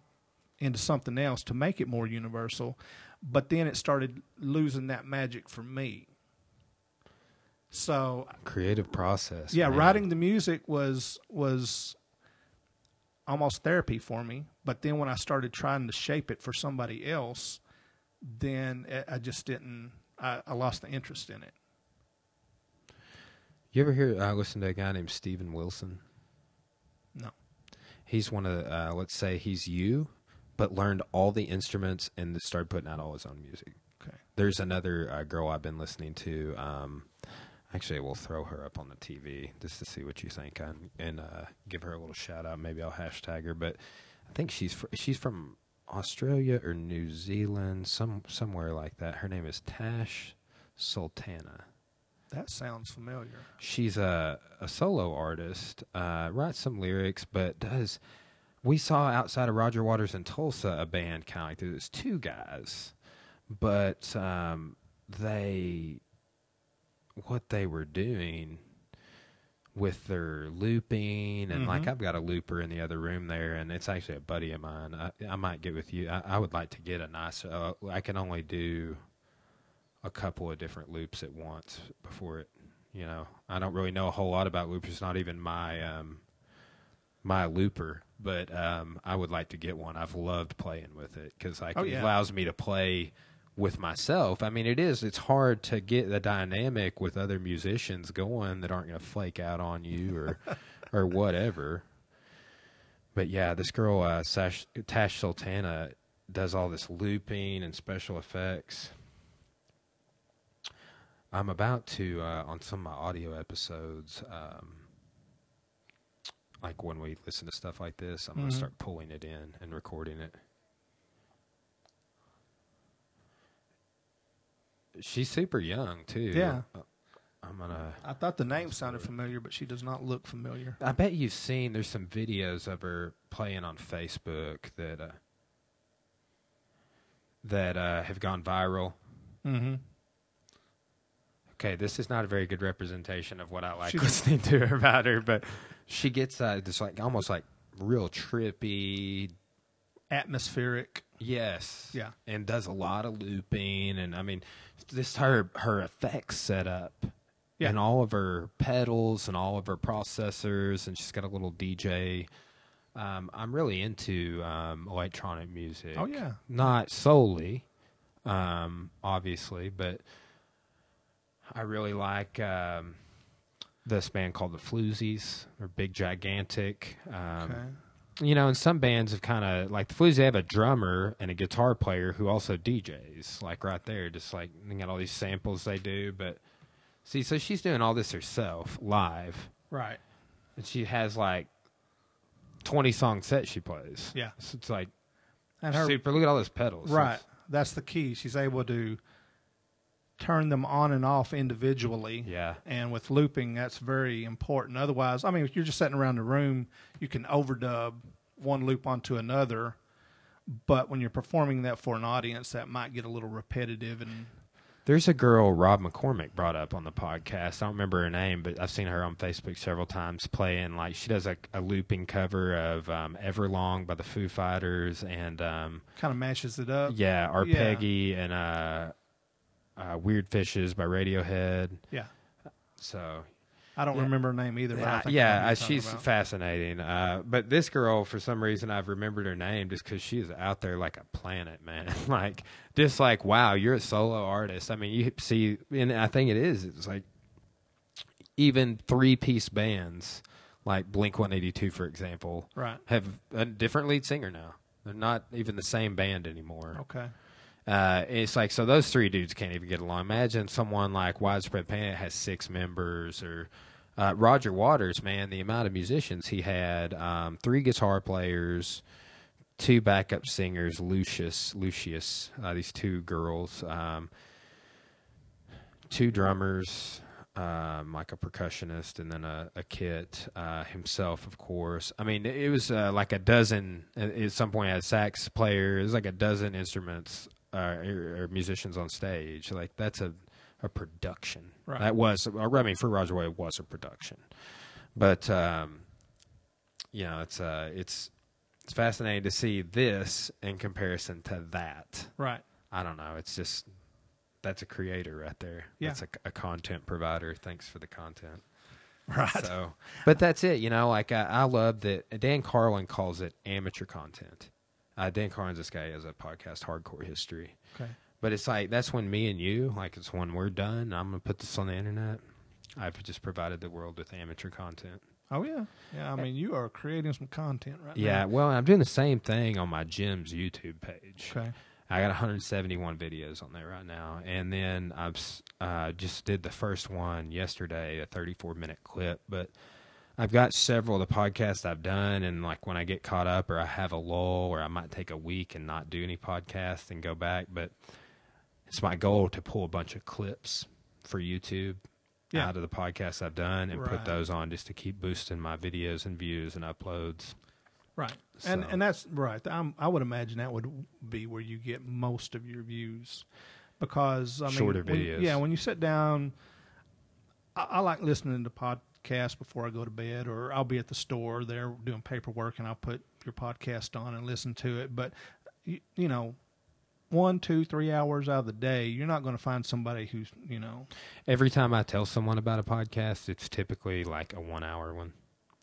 into something else to make it more universal, but then it started losing that magic for me. So Creative process. yeah, man. writing the music was was almost therapy for me. But then when I started trying to shape it for somebody else, then I- just didn't. I, I lost the interest in it. You ever hear? I listen to a guy named Steven Wilson. No. He's one of the, uh, let's say he's you, but learned all the instruments and started putting out all his own music. Okay. There's another uh, girl I've been listening to. Um, actually, we'll throw her up on the TV just to see what you think and, and uh, give her a little shout out. Maybe I'll hashtag her. But I think she's fr- she's from Australia or New Zealand, some somewhere like that. Her name is Tash Sultana. That sounds familiar. She's a, a solo artist, uh, writes some lyrics, but does. We saw outside of Roger Waters in Tulsa a band kind of like this. It's two guys, but um, they what they were doing with their looping and like Mhm. I've got a looper in the other room there, and it's actually a buddy of mine. I, I might get with you. I, I would like to get a nice. Uh, I can only do a couple of different loops at once before it. You know, I don't really know a whole lot about loopers. It's not even my um, my looper, but um, I would like to get one. I've loved playing with it because like Oh, it allows me to play with myself. I mean, it is. It's hard to get the dynamic with other musicians going that aren't going to flake out on you or or whatever. But yeah, this girl uh, Sash, Tash Sultana does all this looping and special effects. I'm about to uh, on some of my audio episodes. Um, like when we listen to stuff like this, I'm going Mhm. to start pulling it in and recording it. She's super young too. Yeah. Uh, I'm gonna. I thought the name sounded familiar, but she does not look familiar. I bet you've seen. There's some videos of her playing on Facebook that uh, that uh, have gone viral. Mm-hmm. Okay, this is not a very good representation of what I like listening to her about her, but she gets uh, this like almost like real trippy. Atmospheric. Yes. Yeah. And does a lot of looping, and I mean, this her her effects set up. Yeah. And all of her pedals and all of her processors, and she's got a little DJ. Um, I'm really into um, electronic music. Oh yeah. not solely, um, obviously, but I really like um, this band called the Floozies. They're big, gigantic. Um, Okay. You know, and some bands have kind of like the Floozies. They have a drummer and a guitar player who also DJs. Like right there, just like they got all these samples they do. But see, so she's doing all this herself live, Right. and she has like twenty song set she plays. Yeah. so it's like And her super. Look at all those pedals. right. that's the key. She's able to turn them on and off individually. Yeah. And with looping, that's very important. Otherwise, I mean, if you're just sitting around the room, you can overdub one loop onto another. But when you're performing that for an audience, that might get a little repetitive. And There's a girl Rob McCormick brought up on the podcast. I don't remember her name, but I've seen her on Facebook several times playing. Like she does a, a looping cover of um, "Everlong" by the Foo Fighters, and um, kind of mashes it up. yeah, Yeah. Peggy and uh, uh, "Weird Fishes" by Radiohead. Yeah. So I don't Yeah. remember her name either. But I Yeah, I yeah, uh, she's about. fascinating. Uh, but this girl, for some reason, I've remembered her name just because she's out there like a planet, man. like, just like, wow, you're a solo artist. I mean, you see, and I think it is. It's like even three piece bands, like Blink 182, for example, right. have a different lead singer now. They're not even the same band anymore. Okay. Uh, it's like so those three dudes can't even get along. Imagine someone like Widespread Panic has six members, or uh, Roger Waters. Man, the amount of musicians he had: um, three guitar players, two backup singers, Lucius, Lucius, uh, these two girls, um, two drummers, um, like a percussionist, and then a, a kit uh, himself, of course. I mean, it was uh, like a dozen. At at some point, I had sax player. It was like a dozen instruments uh, or, or musicians on stage. Like that's a a production. Right. That was. I mean, for Roger it was a production. But um, you know, it's uh, it's it's fascinating to see this in comparison to that. Right. I don't know. It's just that's a creator right there. Yeah. That's a, a content provider. Thanks for the content. Right. So, but that's it. You know, like I, I love that Dan Carlin calls it amateur content. Uh, Dan Carlin, this guy has a podcast, Hardcore History. Okay. But it's like that's when me and you, like it's when we're done. I'm gonna put this on the internet. I've just provided the world with amateur content. Oh yeah. Yeah. I mean, you are creating some content right Yeah, now. well, I'm doing the same thing on my gym's YouTube page. Okay. I got 171 videos on there right now, and then I've uh, just did the first one yesterday, a 34 minute clip. But I've got several of the podcasts I've done, and like when I get caught up or I have a lull, or I might take a week and not do any podcasts and go back. But it's my goal to pull a bunch of clips for YouTube Yeah. out of the podcasts I've done and Right. put those on just to keep boosting my videos and views and uploads. Right. And So- uh, and that's right. I'm, I would imagine that would be where you get most of your views, because I mean, Shorter when- videos. yeah, when you sit down, I, I like listening to podcasts before I go to bed, or I'll be at the store there doing paperwork, and I'll put your podcast on and listen to it. But you, you know, one, two, three hours out of the day, you're not going to find somebody who's you know, Every time I tell someone about a podcast, it's typically like a one hour one.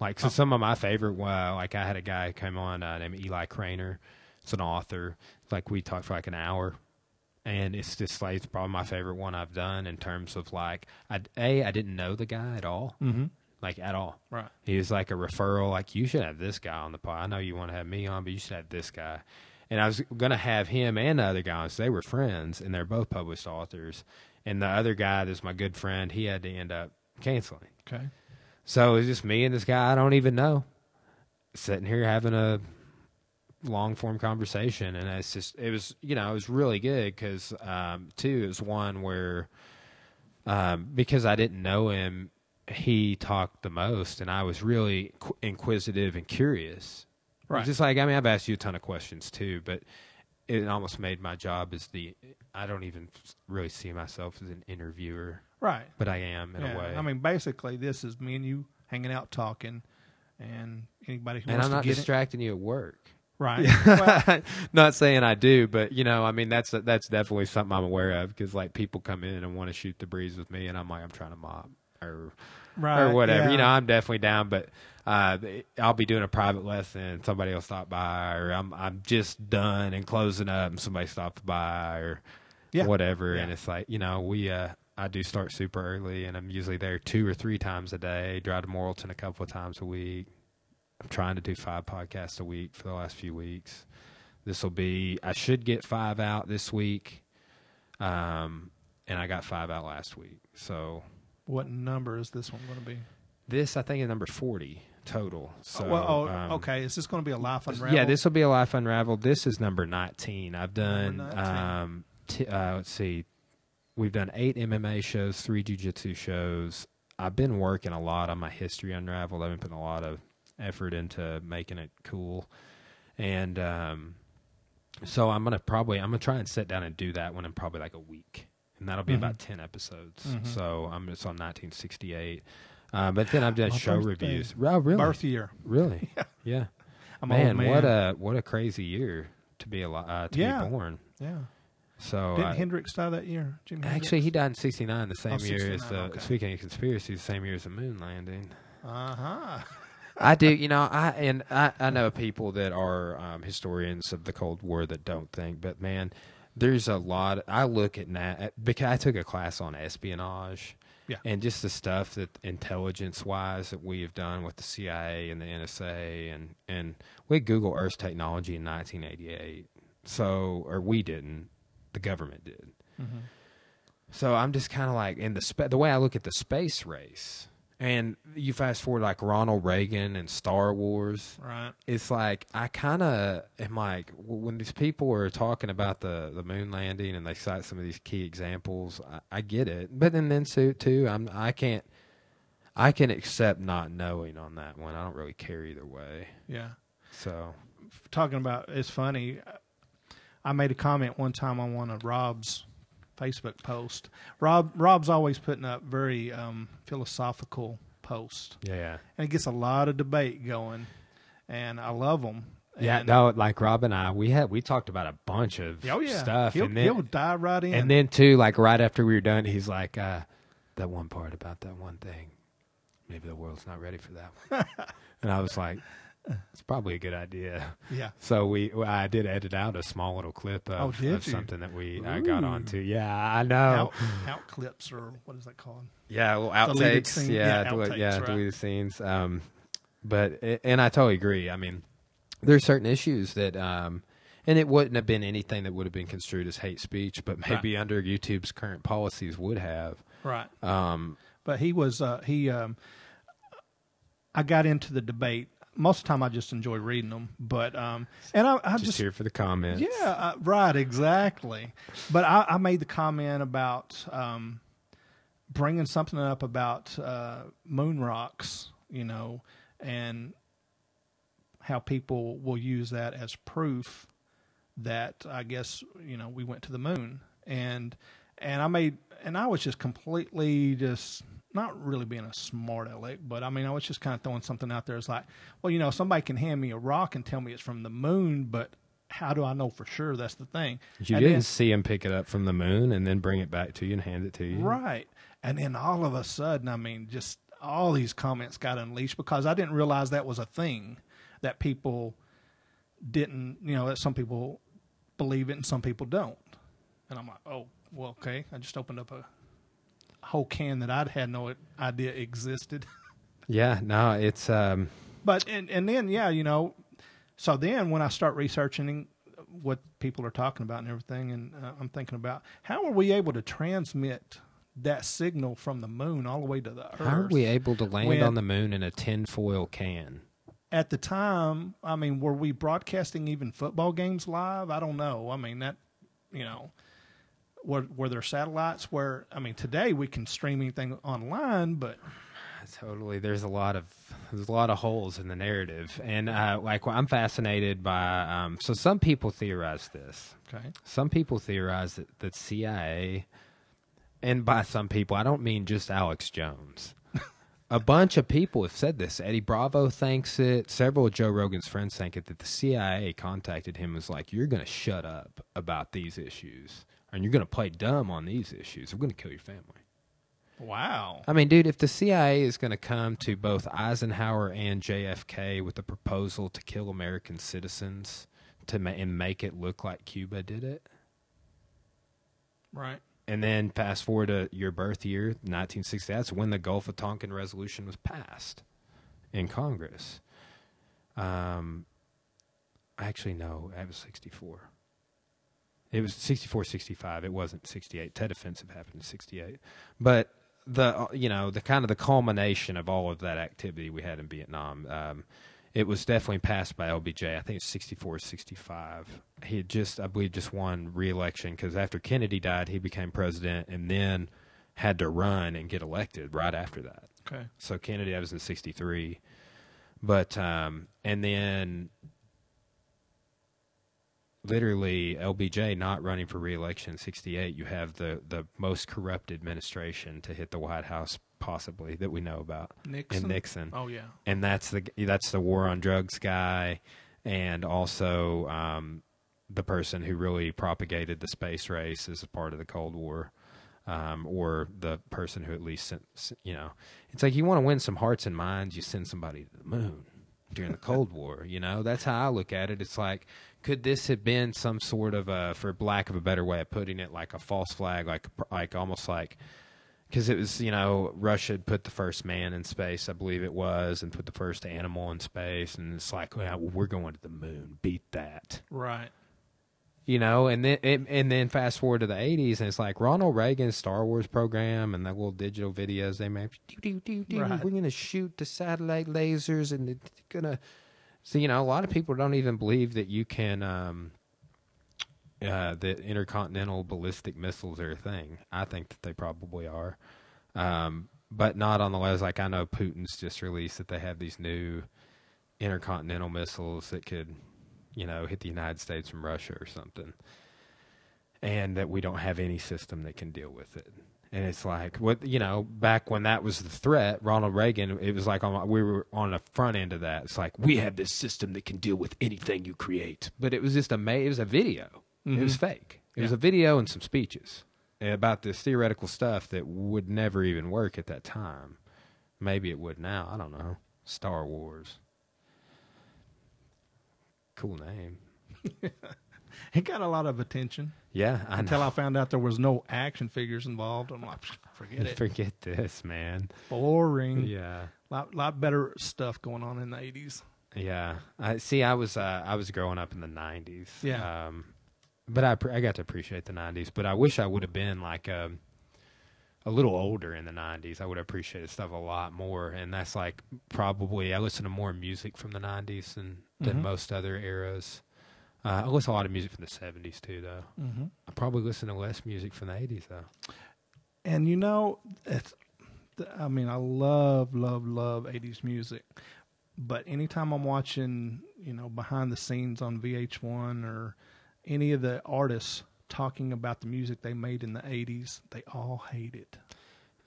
Like Oh. so, some of my favorite. Well, like I had a guy come on uh, named Eli Craner. It's an author. Like we talked for like an hour, and it's just like it's probably my favorite one I've done in terms of like I a I didn't know the guy at all, mm-hmm. like at all. right, He was like a referral. Like you should have this guy on the pod. I know you want to have me on, but you should have this guy. And I was gonna have him and the other guy. So they were friends, and they're both published authors. And the other guy, that's my good friend, he had to end up canceling. okay, So it's just me and this guy I don't even know, sitting here having a long form conversation, and it's just it was you know it was really good because um, two it was one where um, because I didn't know him, he talked the most, and I was really qu- inquisitive and curious. Right. Just like I mean, I've asked you a ton of questions too, but it almost made my job as the I don't even really see myself as an interviewer, right. but I am in yeah. a way. I mean, basically, this is me and you hanging out talking, and anybody who and I'm not distracting you at work. Right. Well, not saying I do, but you know, I mean, that's that's definitely something I'm aware of because like people come in and want to shoot the breeze with me, and I'm like, I'm trying to mop or right, or whatever. You know, I'm definitely down, but uh, I'll be doing a private lesson, somebody will stop by, or I'm I'm just done and closing up, and somebody stops by, or Yeah. whatever, and it's like you know, we uh. I do start super early, and I'm usually there two or three times a day. Drive to Morrilton a couple of times a week. I'm trying to do five podcasts a week for the last few weeks. This will be. I should get five out this week, um, and I got five out last week. So What number is this one going to be? this I think is number forty. total. So well, oh, um, okay. Is this going to be a life unraveled? Yeah, this will be a life unraveled. This is number nineteen. I've done. 19. Um, t- uh, let's see, we've done eight MMA shows, three jujitsu shows. I've been working a lot on my history unraveled. I've been putting a lot of effort into making it cool, and um, so I'm gonna probably I'm gonna try and sit down and do that one in probably like a week, and that'll be Mhm. about ten episodes. Mhm. So I'm just on 1968. Uh, but then I've done My show reviews. Oh, really? birth year. Really? yeah. I'm man, old man. what a what a crazy year to be alive, uh, to Yeah. be born. yeah. So Didn't I- Hendrix die that year? Jimi actually, he died in '69, the same Oh, year as the. okay. Speaking of conspiracy, the same year as the moon landing. Uh-huh. I do, you know, I and I, I know people that are um, historians of the Cold War that don't think, but man, there's a lot. I look at now because I took a class on espionage, Yeah. and just the stuff that intelligence wise that we have done with the CIA and the NSA, and and we Google Earth technology in 1988. So, or we didn't, the government did. Mm-hmm. So I'm just kind of like in the spa- the way I look at the space race, and you fast forward like Ronald Reagan and Star Wars. Right. It's like I kind of am like when these people are talking about the the moon landing and they cite some of these key examples. I, I get it, but then then too, too I'm I can't I can accept not knowing on that one. I don't really care either way. Yeah. So Talking about it's funny. I made a comment one time on one of Rob's Facebook post. Rob Rob's always putting up very um, philosophical posts, yeah, and it gets a lot of debate going, and I love them. yeah. And- No, like Rob and I, we had we talked about a bunch of Oh yeah, stuff, He'll, and then he'll dive right in. And then too, like right after we were done, he's like, uh, "That one part about that one thing, maybe the world's not ready for that one." and I was like, "It's probably a good idea." yeah, So we, I did edit out a small little clip of, Oh, of something that we I got onto. Yeah, I know. out, out clips or what is that called? Yeah, well, outtakes. Yeah, yeah, outtakes, yeah, right. deleted scenes. Um, but and I totally agree. I mean, there's certain issues that, um, and it wouldn't have been anything that would have been construed as hate speech, but maybe under YouTube's current policies would have. Right. Um, but he was uh, he um, I got into the debate. Most of the time, I just enjoy reading them, but um, and I, I just, just, here for the comments. yeah, uh, right, exactly. But I, I made the comment about um, bringing something up about uh, moon rocks, you know, and how people will use that as proof that I guess you know we went to the moon and and I made and I was just completely just not really being a smart aleck, but I mean I was just kind of throwing something out there. It's like, well, you know, somebody can hand me a rock and tell me it's from the moon, but how do I know for sure? That's the thing. You And didn't then- see him pick it up from the moon and then bring it back to you and hand it to you. Right. And then all of a sudden, I mean, just all these comments got unleashed because I didn't realize that was a thing that people didn't, you know, that some people believe it and some people don't. And I'm like, oh, well, okay. I just opened up a whole can that I'd had no idea existed. Yeah, no, it's um But and and then yeah, you know, so then when I start researching what people are talking about and everything, and uh, I'm thinking about how are we able to transmit that signal from the moon all the way to the Earth? how are we able to land when- on the moon in a tinfoil can? At the time, I mean, were we broadcasting even football games live? I don't know. I mean that, you know. Were, were there satellites where I mean today we can stream anything online, but Totally. There's a lot of there's a lot of holes in the narrative, and uh, like I'm fascinated by. Um, so some people theorize this. okay, Some people theorize that the CIA, and by some people I don't mean just Alex Jones. a bunch of people have said this. Eddie Bravo thinks it. Several of Joe Rogan's friends think it. That the CIA contacted him and was like, "You're going to shut up about these issues, and you're going to play dumb on these issues. I'm going to kill your family." wow, I mean, dude, if the CIA is going to come to both Eisenhower and JFK with a proposal to kill American citizens to ma- and make it look like Cuba did it, right, and then fast forward to your birth year, 1960, that's when the Gulf of Tonkin resolution was passed in Congress. Um, I actually, no, that was 64. It was 64, 65. It wasn't 68. Tet Offensive happened in 68. But the uh, you know the kind of the culmination of all of that activity we had in Vietnam. Um, it was definitely passed by LBJ. I think it's 64 65. He had just, I believe, just won re-election because after Kennedy died, he became president and then had to run and get elected right after that. Okay. So Kennedy, I was in 63. But, um, and then literally LBJ not running for reelection in 68, you have the, the most corrupt administration to hit the White House possibly that we know about Nixon. in Nixon. Oh yeah. And that's the that's the war on drugs guy and also um, the person who really propagated the space race as a part of the Cold War. Um, or the person who at least sent, you know, it's like you want to win some hearts and minds, you send somebody to the moon during the Cold War. You know, that's how I look at it. It's like, could this have been some sort of a, for lack of a better way of putting it, like a false flag, like like almost like because it was you know Russia had put the first man in space, I believe it was, and put the first animal in space, and it's like, well, we're going to the moon, beat that, Right. you know, and then and, and then fast forward to the '80s, and it's like Ronald Reagan's Star Wars program and the little digital videos they made. Do, do, do, do, Right. We're going to shoot the satellite lasers, and it's gonna. So you know, a lot of people don't even believe that you can. Um, uh, that intercontinental ballistic missiles are a thing. I think that they probably are, um, but not on the levels. Like I know Putin's just released that they have these new intercontinental missiles that could, you know, hit the United States from Russia or something, and that we don't have any system that can deal with it. And it's like what you know, back when that was the threat, Ronald Reagan. It was like on, we were on the front end of that. It's like we have this system that can deal with anything you create. But it was just a ma- it was a video. It was mm-hmm. fake. It was a video and some speeches about this theoretical stuff that would never even work at that time. Maybe it would now. I don't know. Star Wars. Cool name. It got a lot of attention Yeah, I until know. I found out there was no action figures involved. I'm like, forget it. Forget this, man. Boring. Yeah. Lot lot better stuff going on in the 80s. Yeah, I see. I was uh, I was growing up in the '90s. Yeah. um, but I I got to appreciate the '90s. But I wish I would have been like um, a little older in the '90s. I would have appreciated stuff a lot more. And that's like probably I listen to more music from the '90s than than Mhm. most other eras. Uh, I listen to a lot of music from the '70s too, though. Mm-hmm. I probably listen to less music from the '80s though. And you know, it's, I mean, I love, love, love 80s music. But anytime I'm watching, you know, behind the scenes on VH1 or any of the artists talking about the music they made in the 80s, they all hate it.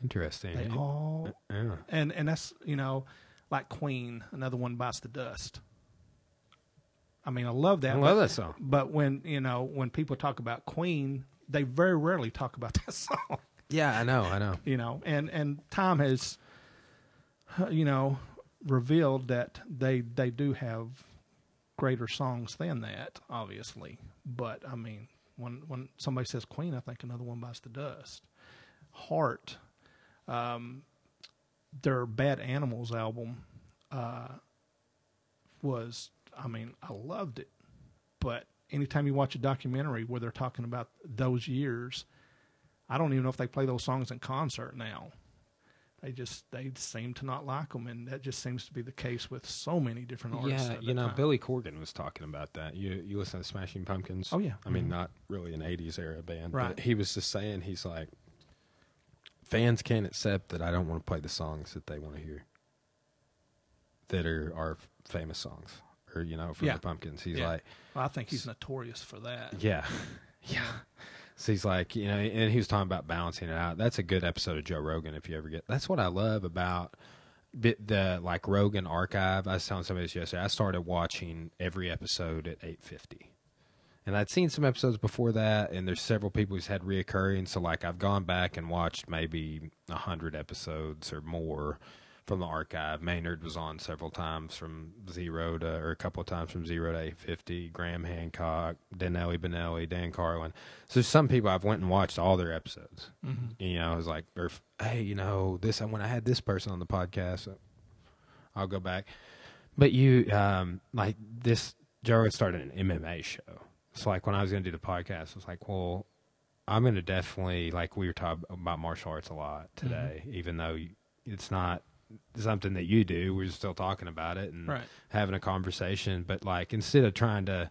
Interesting. They all, yeah. and, and that's, you know, like Queen, another one bites the dust. I mean, I love that. I but- love that song. But when, you know, when people talk about Queen, they very rarely talk about that song Yeah, I know. I know. you know and and time has you know revealed that they they do have greater songs than that obviously but i mean when when somebody says queen i think another one bites the dust heart um their bad animals album uh was i mean i loved it but anytime you watch a documentary where they're talking about those years I don't even know if they play those songs in concert now. They just they seem to not like them, and that just seems to be the case with so many different artists. Yeah, you know, time. Billy Corgan was talking about that. You you listen to Smashing Pumpkins? Oh, yeah. I mean, mm-hmm. not really an '80s era band, Right. but he was just saying he's like, fans can't accept that I don't want to play the songs that they want to hear, that are are famous songs, or you know, from Yeah. the Pumpkins. He's Yeah. like, Well, I think he's notorious for that. yeah, yeah. So he's like, you know, and he was talking about balancing it out. That's a good episode of Joe Rogan if you ever get. That's what I love about bit the like Rogan archive. I was telling somebody this yesterday. I started watching every episode at eight fifty, and I'd seen some episodes before that. And there's several people who's had reoccurring. So like I've gone back and watched maybe a hundred episodes or more from the archive. Maynard was on several times from zero to, or a couple of times from zero to eight fifty. Graham Hancock, Danelli Benelli, Dan Carlin. So some people I've went and watched all their episodes. Mm-hmm. You know, I was like, or hey, you know, this when I had this person on the podcast, I'll go back. But you, um, like this, Joe had started an MMA show. It's like when I was going to do the podcast, I was like, well, I'm going to definitely like we were talking about martial arts a lot today, even though it's not something that you do. We're still talking about it and Right. having a conversation. But like instead of trying to,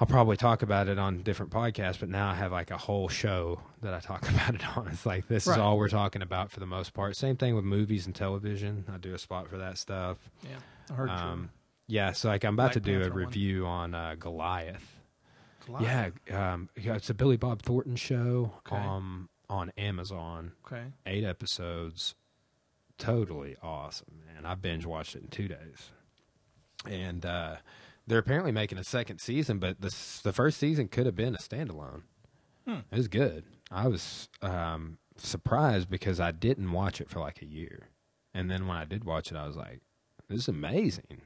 I'll probably talk about it on different podcasts. But now I have like a whole show that I talk about it on. It's like this Right. is all we're talking about for the most part. Same thing with movies and television. I do a spot for that stuff. Yeah, I heard Um, yeah, so like I'm about Black to do a Panther one. review on uh, Goliath. you. Yeah, um, yeah, it's a Billy Bob Thornton show Okay. um, on Amazon. Okay. Eight episodes, totally awesome, man. I binge watched it in two days, and uh, they're apparently making a second season, but the the first season could have been a standalone. Hmm. It was good. I was um, surprised because I didn't watch it for like a year, and then when I did watch it, I was like, "This is amazing."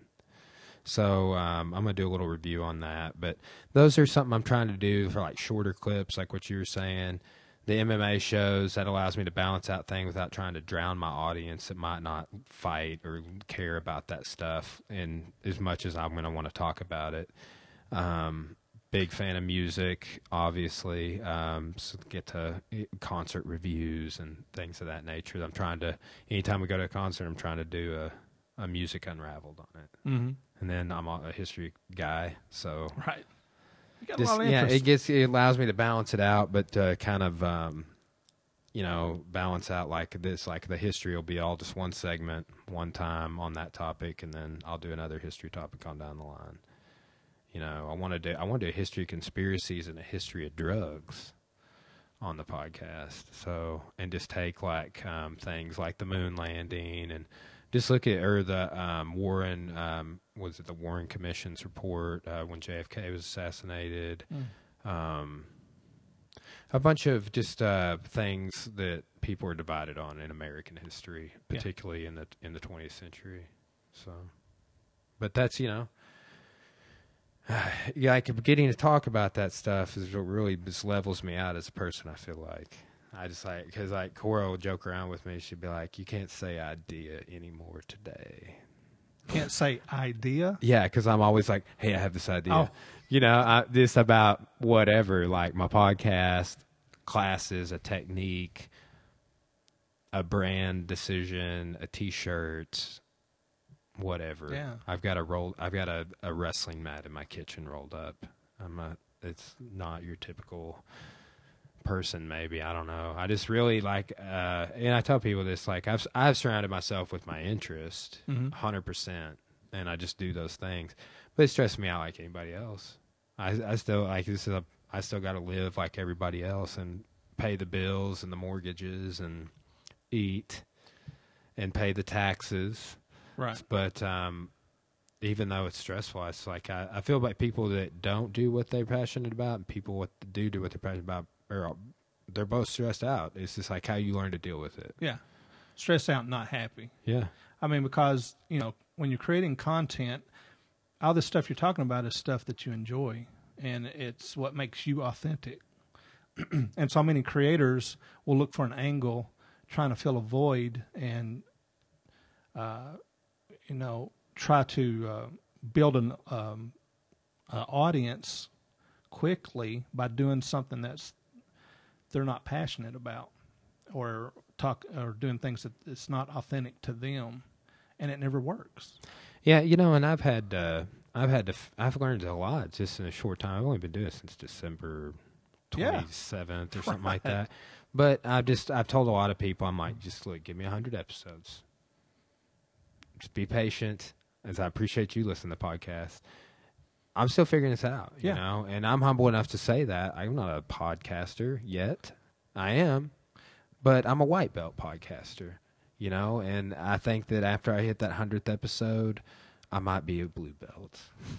So um, I'm gonna do a little review on that. But those are something I'm trying to do for like shorter clips, like what you were saying. The MMA shows that allows me to balance out things without trying to drown my audience that might not fight or care about that stuff, and as much as I'm gonna want to talk about it. Um, big fan of music, obviously. Um, so get to eh, concert reviews and things of that nature. I'm trying to. Anytime we go to a concert, I'm trying to do a, a music unraveled on it Mm-hmm. and then I'm a history guy, so Right. You got just, a lot of yeah, it gets it allows me to balance it out, but uh, kind of um, you know balance out like this. Like the history will be all just one segment, one time on that topic, and then I'll do another history topic on down the line. You know, I want to do I want to do a history of conspiracies and a history of drugs on the podcast. So and just take like um, things like the moon landing and just look at or the um, Warren um, was it the Warren Commission's report uh, when JFK was assassinated. Mm. Um, a bunch of just uh, things that people are divided on in American history, Yeah. particularly in the in the 20th century. So, but that's you know, yeah, like getting to talk about that stuff is what really just levels me out as a person. I feel like I just like because like Cora will joke around with me. She'd be like, "You can't say idea anymore today." Can't say idea. Yeah, because I'm always like, "Hey, I have this idea." Oh. You know, I, this about whatever, like my podcast, classes, a technique, a brand decision, a T-shirt, whatever. Yeah. I've got a roll. I've got a, a wrestling mat in my kitchen rolled up. I'm a. It's not your typical person. Maybe I don't know. I just really like, uh, and I tell people this: like I've I've surrounded myself with my interest, Mhm. hundred percent, and I just do those things. But it stresses me out like anybody else. I I still like this is a I still got to live like everybody else and pay the bills and the mortgages and eat and pay the taxes. Right. But um, even though it's stressful, it's like I, I feel like people that don't do what they're passionate about and people what do do what they're passionate about are they're both stressed out. It's just like how you learn to deal with it. Yeah. Stressed out, not happy. Yeah. I mean, because you know, when you're creating content, all this stuff you're talking about is stuff that you enjoy, and it's what makes you authentic. and so many creators will look for an angle, trying to fill a void, and uh, you know, try to uh, build an um, uh, audience quickly by doing something that's they're not passionate about, or talk or doing things that it's not authentic to them, and it never works. Yeah, you know, and I've had uh, I've had to f- I've learned a lot just in a short time. I've only been doing it since December Yeah. twenty seventh or something like that. But I've just I've told a lot of people I'm like, just look, give me hundred episodes. Just be patient, as I appreciate you listening to the podcast. I'm still figuring this out, you Yeah. know, and I'm humble enough to say that I'm not a podcaster yet. I am, but I'm a white belt podcaster, you know, and I think that after I hit that hundredth episode, I might be a blue belt.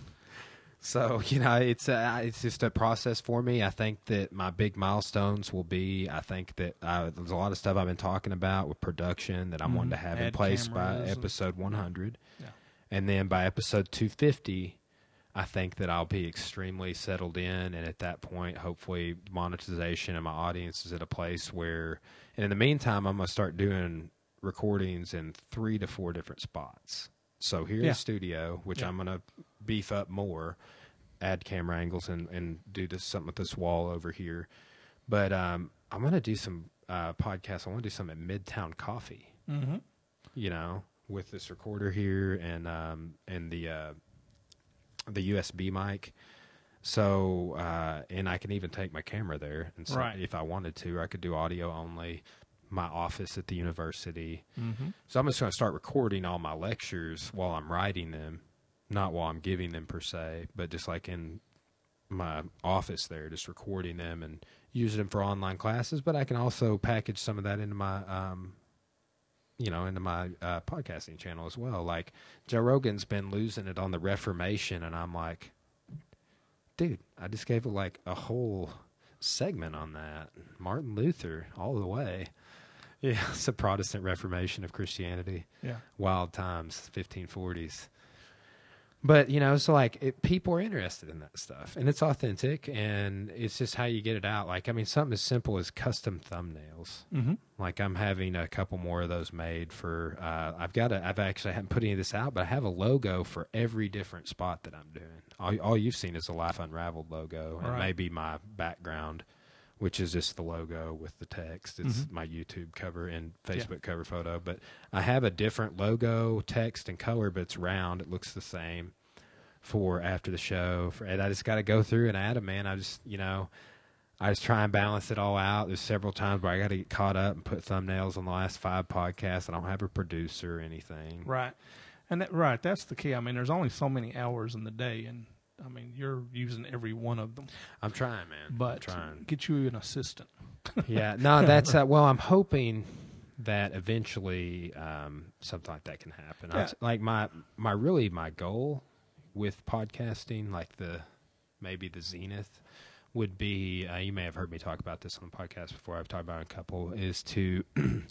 So you know, it's a, it's just a process for me. I think that my big milestones will be. I think that uh, there's a lot of stuff I've been talking about with production that I'm wanting to Mhm. have in place by episode 100, Yeah. and then by episode 250, I think that I'll be extremely settled in, and at that point, hopefully, monetization and my audience is at a place where. And in the meantime, I'm gonna start doing recordings in three to four different spots. So here in Yeah. the studio, which Yeah. I'm gonna beef up more, add camera angles and and do this something with this wall over here. But um, I'm gonna do some uh, podcasts. I want to do some at Midtown Coffee. Mm-hmm. You know, with this recorder here and um, and the uh, the USB mic. So uh, and I can even take my camera there, and so Right. if I wanted to, I could do audio only. My office at the university. Mm-hmm. So I'm just going to start recording all my lectures while I'm writing them, not while I'm giving them per se, but just like in my office there, just recording them and using them for online classes. But I can also package some of that into my, um, you know, into my uh, podcasting channel as well. Like Joe Rogan's been losing it on the Reformation, and I'm like, dude, I just gave it like a whole segment on that. Martin Luther, all the way. Yeah, it's a Protestant Reformation of Christianity Yeah. wild times 1540s but you know so like it, people are interested in that stuff and it's authentic and it's just how you get it out like i mean something as simple as custom thumbnails Mm-hmm. like i'm having a couple more of those made for uh, i've got a i've actually I haven't put any of this out but i have a logo for every different spot that i'm doing all, all you've seen is a life unraveled logo and Right. maybe my background which is just the logo with the text it's Mhm. my youtube cover and Yeah. facebook cover photo but i have a different logo text and color but it's round it looks the same for after the show for, and i just got to go through and add them man i just you know I just try and balance it all out. There's several times where I got to get caught up and put thumbnails on the last five podcasts. I don't have a producer or anything. Right. And that, right, that's the key. I mean, there's only so many hours in the day, and I mean, you're using every one of them. I'm trying, man. I'm But trying. get you an assistant. yeah, no, that's uh, well. I'm hoping that eventually um, something like that can happen. Yeah. s- like my my really my goal with podcasting, like the maybe the zenith, would be. Uh, you may have heard me talk about this on the podcast before. I've talked about a couple. Is to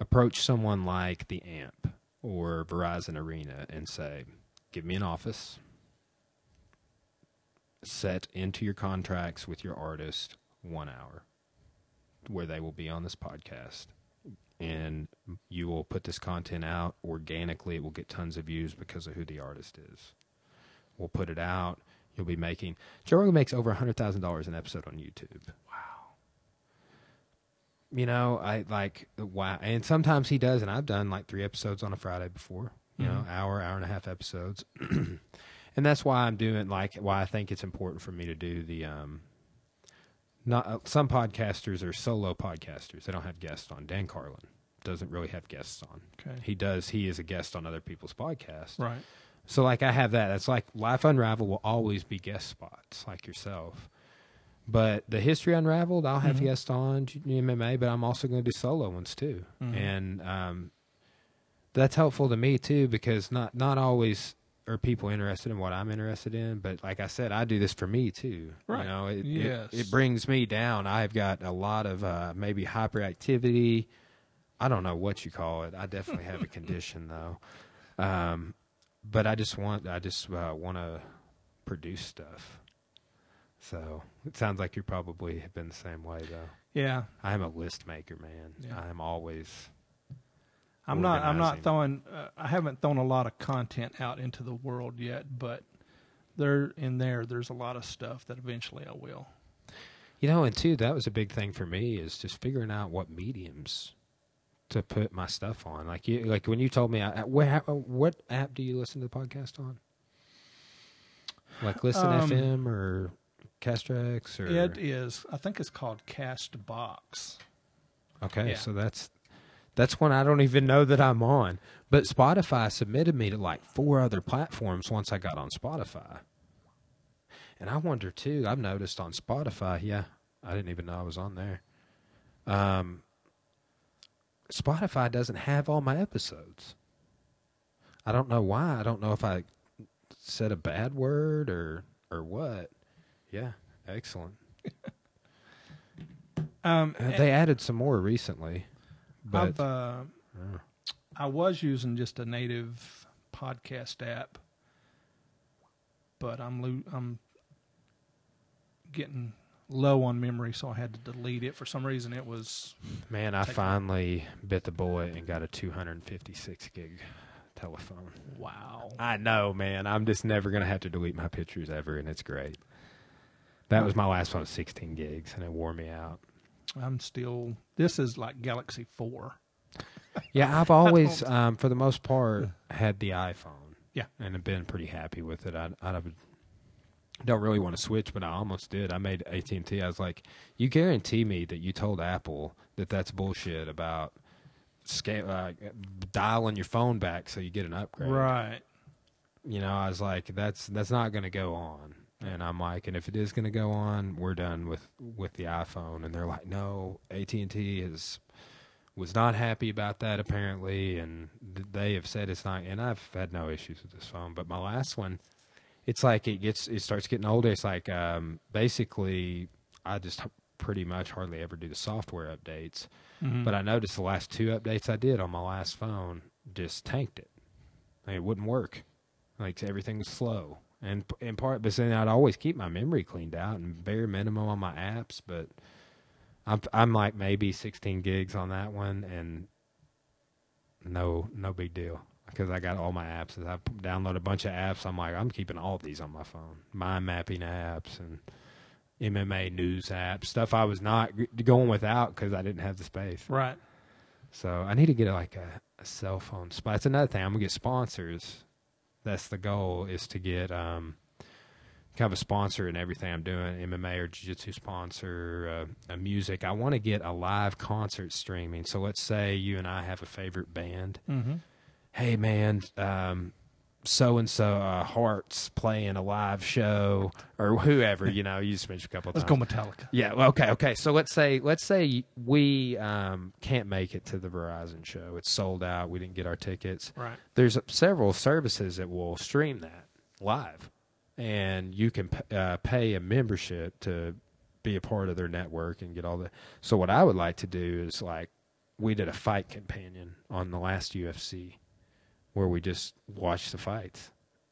approach someone like the AMP or Verizon Arena and say, "Give me an office." Set into your contracts with your artist one hour where they will be on this podcast. And you will put this content out organically. It will get tons of views because of who the artist is. We'll put it out. You'll be making joe rogan makes over $100000 an episode on youtube. Wow. you know i like wow and sometimes he does and i've done like three episodes on a friday before you know Mhm. hour hour and a half episodes and that's why i'm doing like why i think it's important for me to do the um not uh, some podcasters are solo podcasters they don't have guests on dan carlin doesn't really have guests on Okay. he does he is a guest on other people's podcasts Right. so like I have that. That's like Life Unraveled will always be guest spots like yourself. But the History Unraveled, I'll have Mhm. guests on MMA, but I'm also going to do solo ones too. Mhm. And um, that's helpful to me too because not not always are people interested in what I'm interested in. But like I said, I do this for me too. Right. You know, it, it- Yes. it, brings me down. I've got a lot of uh, maybe hyperactivity. I don't know what you call it. I definitely have a condition though. Um, but I just want I just uh, want to produce stuff. So it sounds like you probably have been the same way though. Yeah. I am a list maker, man. Yeah. I am always I'm not. I'm not throwing. Uh, I haven't thrown a lot of content out into the world yet, but there in there, there's a lot of stuff that eventually I will. You know, and two, that was a big thing for me is just figuring out what mediums to put my stuff on. Like you, like when you told me, I, what, what app do you listen to the podcast on? Like Listen Um, FM or Castrex or It is. I think it's called Castbox. okay, yeah. so that's that's one I don't even know that I'm on. But Spotify submitted me to like four other platforms once I got on Spotify. And I wonder too. I've noticed on Spotify. Yeah, I didn't even know I was on there. Um, Spotify doesn't have all my episodes. I don't know why. I don't know if I said a bad word or or what. Yeah, excellent. Um, Uh, they added some more recently, but I've, uh, uh, I was using just a native podcast app, but I'm lo- I'm getting low on memory, so I had to delete it. For some reason, it was man, I finally bit the bullet and got a 256 gig telephone. wow. I know, man. I'm just never gonna have to delete my pictures ever, and it's great. That was my last one, 16 gigs, and it wore me out. I'm still. This is like Galaxy Four. Yeah, I've always, um, for the most part, had the iPhone. Yeah. and have been pretty happy with it. I, I don't really want to switch, but I almost did. I made AT and T. I was like, "You guarantee me that you told Apple that that's bullshit about scale, uh, dialing your phone back so you get an upgrade." Right. You know, I was like, "That's that's not going to go on." And I'm like, "And if it is going to go on, we're done with with the iPhone." And they're like, "No, AT and T is." was not happy about that apparently, and th- they have said it's not. And I've had no issues with this phone, but my last one, it's like it gets it starts getting older. It's like um, basically I just pretty much hardly ever do the software updates. Mhm. But I noticed the last two updates I did on my last phone just tanked it. Like, it wouldn't work. Like everything was slow. And in part, but then I'd always keep my memory cleaned out and bare minimum on my apps. But I'm I'm like maybe 16 gigs on that one, and no no big deal because I got all my apps. I download a bunch of apps. I'm like I'm keeping all these on my phone. Mind mapping apps and MMA news apps, stuff I was not going without because I didn't have the space. Right. So I need to get like a, a cell phone spot. That's another thing. I'm gonna get sponsors. That's the goal is to get um, kind of a sponsor in everything I'm doing, MMA or jiu-jitsu sponsor, uh, a music. I want to get a live concert streaming. So let's say you and I have a favorite band. Mm-hmm. Hey man, um, so and so uh, Hearts playing a live show or whoever. You know, you just mentioned a couple. Of let's times. go Metallica. Yeah. Well, okay. Okay. So let's say let's say we um, can't make it to the Verizon show. It's sold out. We didn't get our tickets. Right. There's several services that will stream that live, and you can uh, pay a membership to be a part of their network and get all the. So what I would like to do is like we did a fight companion on the last UFC, where we just watched the fights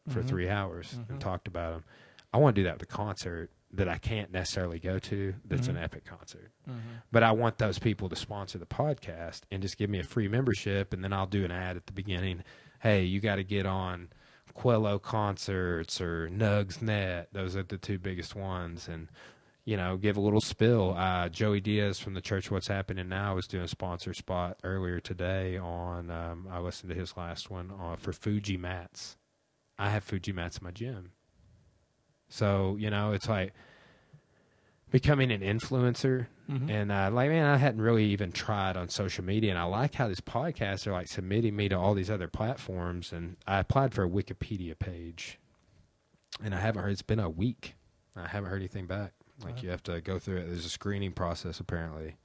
for Mhm. three hours Mhm. and talked about them. I want to do that with a concert that I can't necessarily go to. That's an Mhm. epic concert, Mm-hmm. but I want those people to sponsor the podcast and just give me a free membership, and then I'll do an ad at the beginning. Hey, you got to get on Qello concerts or Nugs Net. Those are the two biggest ones, and you know, give a little spill. Uh, Joey Diaz from the Church What's Happening Now was doing a sponsor spot earlier today on. Um, I listened to his last one uh, for Fuji mats. I have Fuji mats in my gym, so you know, it's like becoming an influencer Mm-hmm. and uh, like, man, I hadn't really even tried on social media, and I like how these podcasts are like submitting me to all these other platforms. And I applied for a Wikipedia page, and I haven't heard. It's been a week. I haven't heard anything back. Like Wow. you have to go through it. There's a screening process apparently,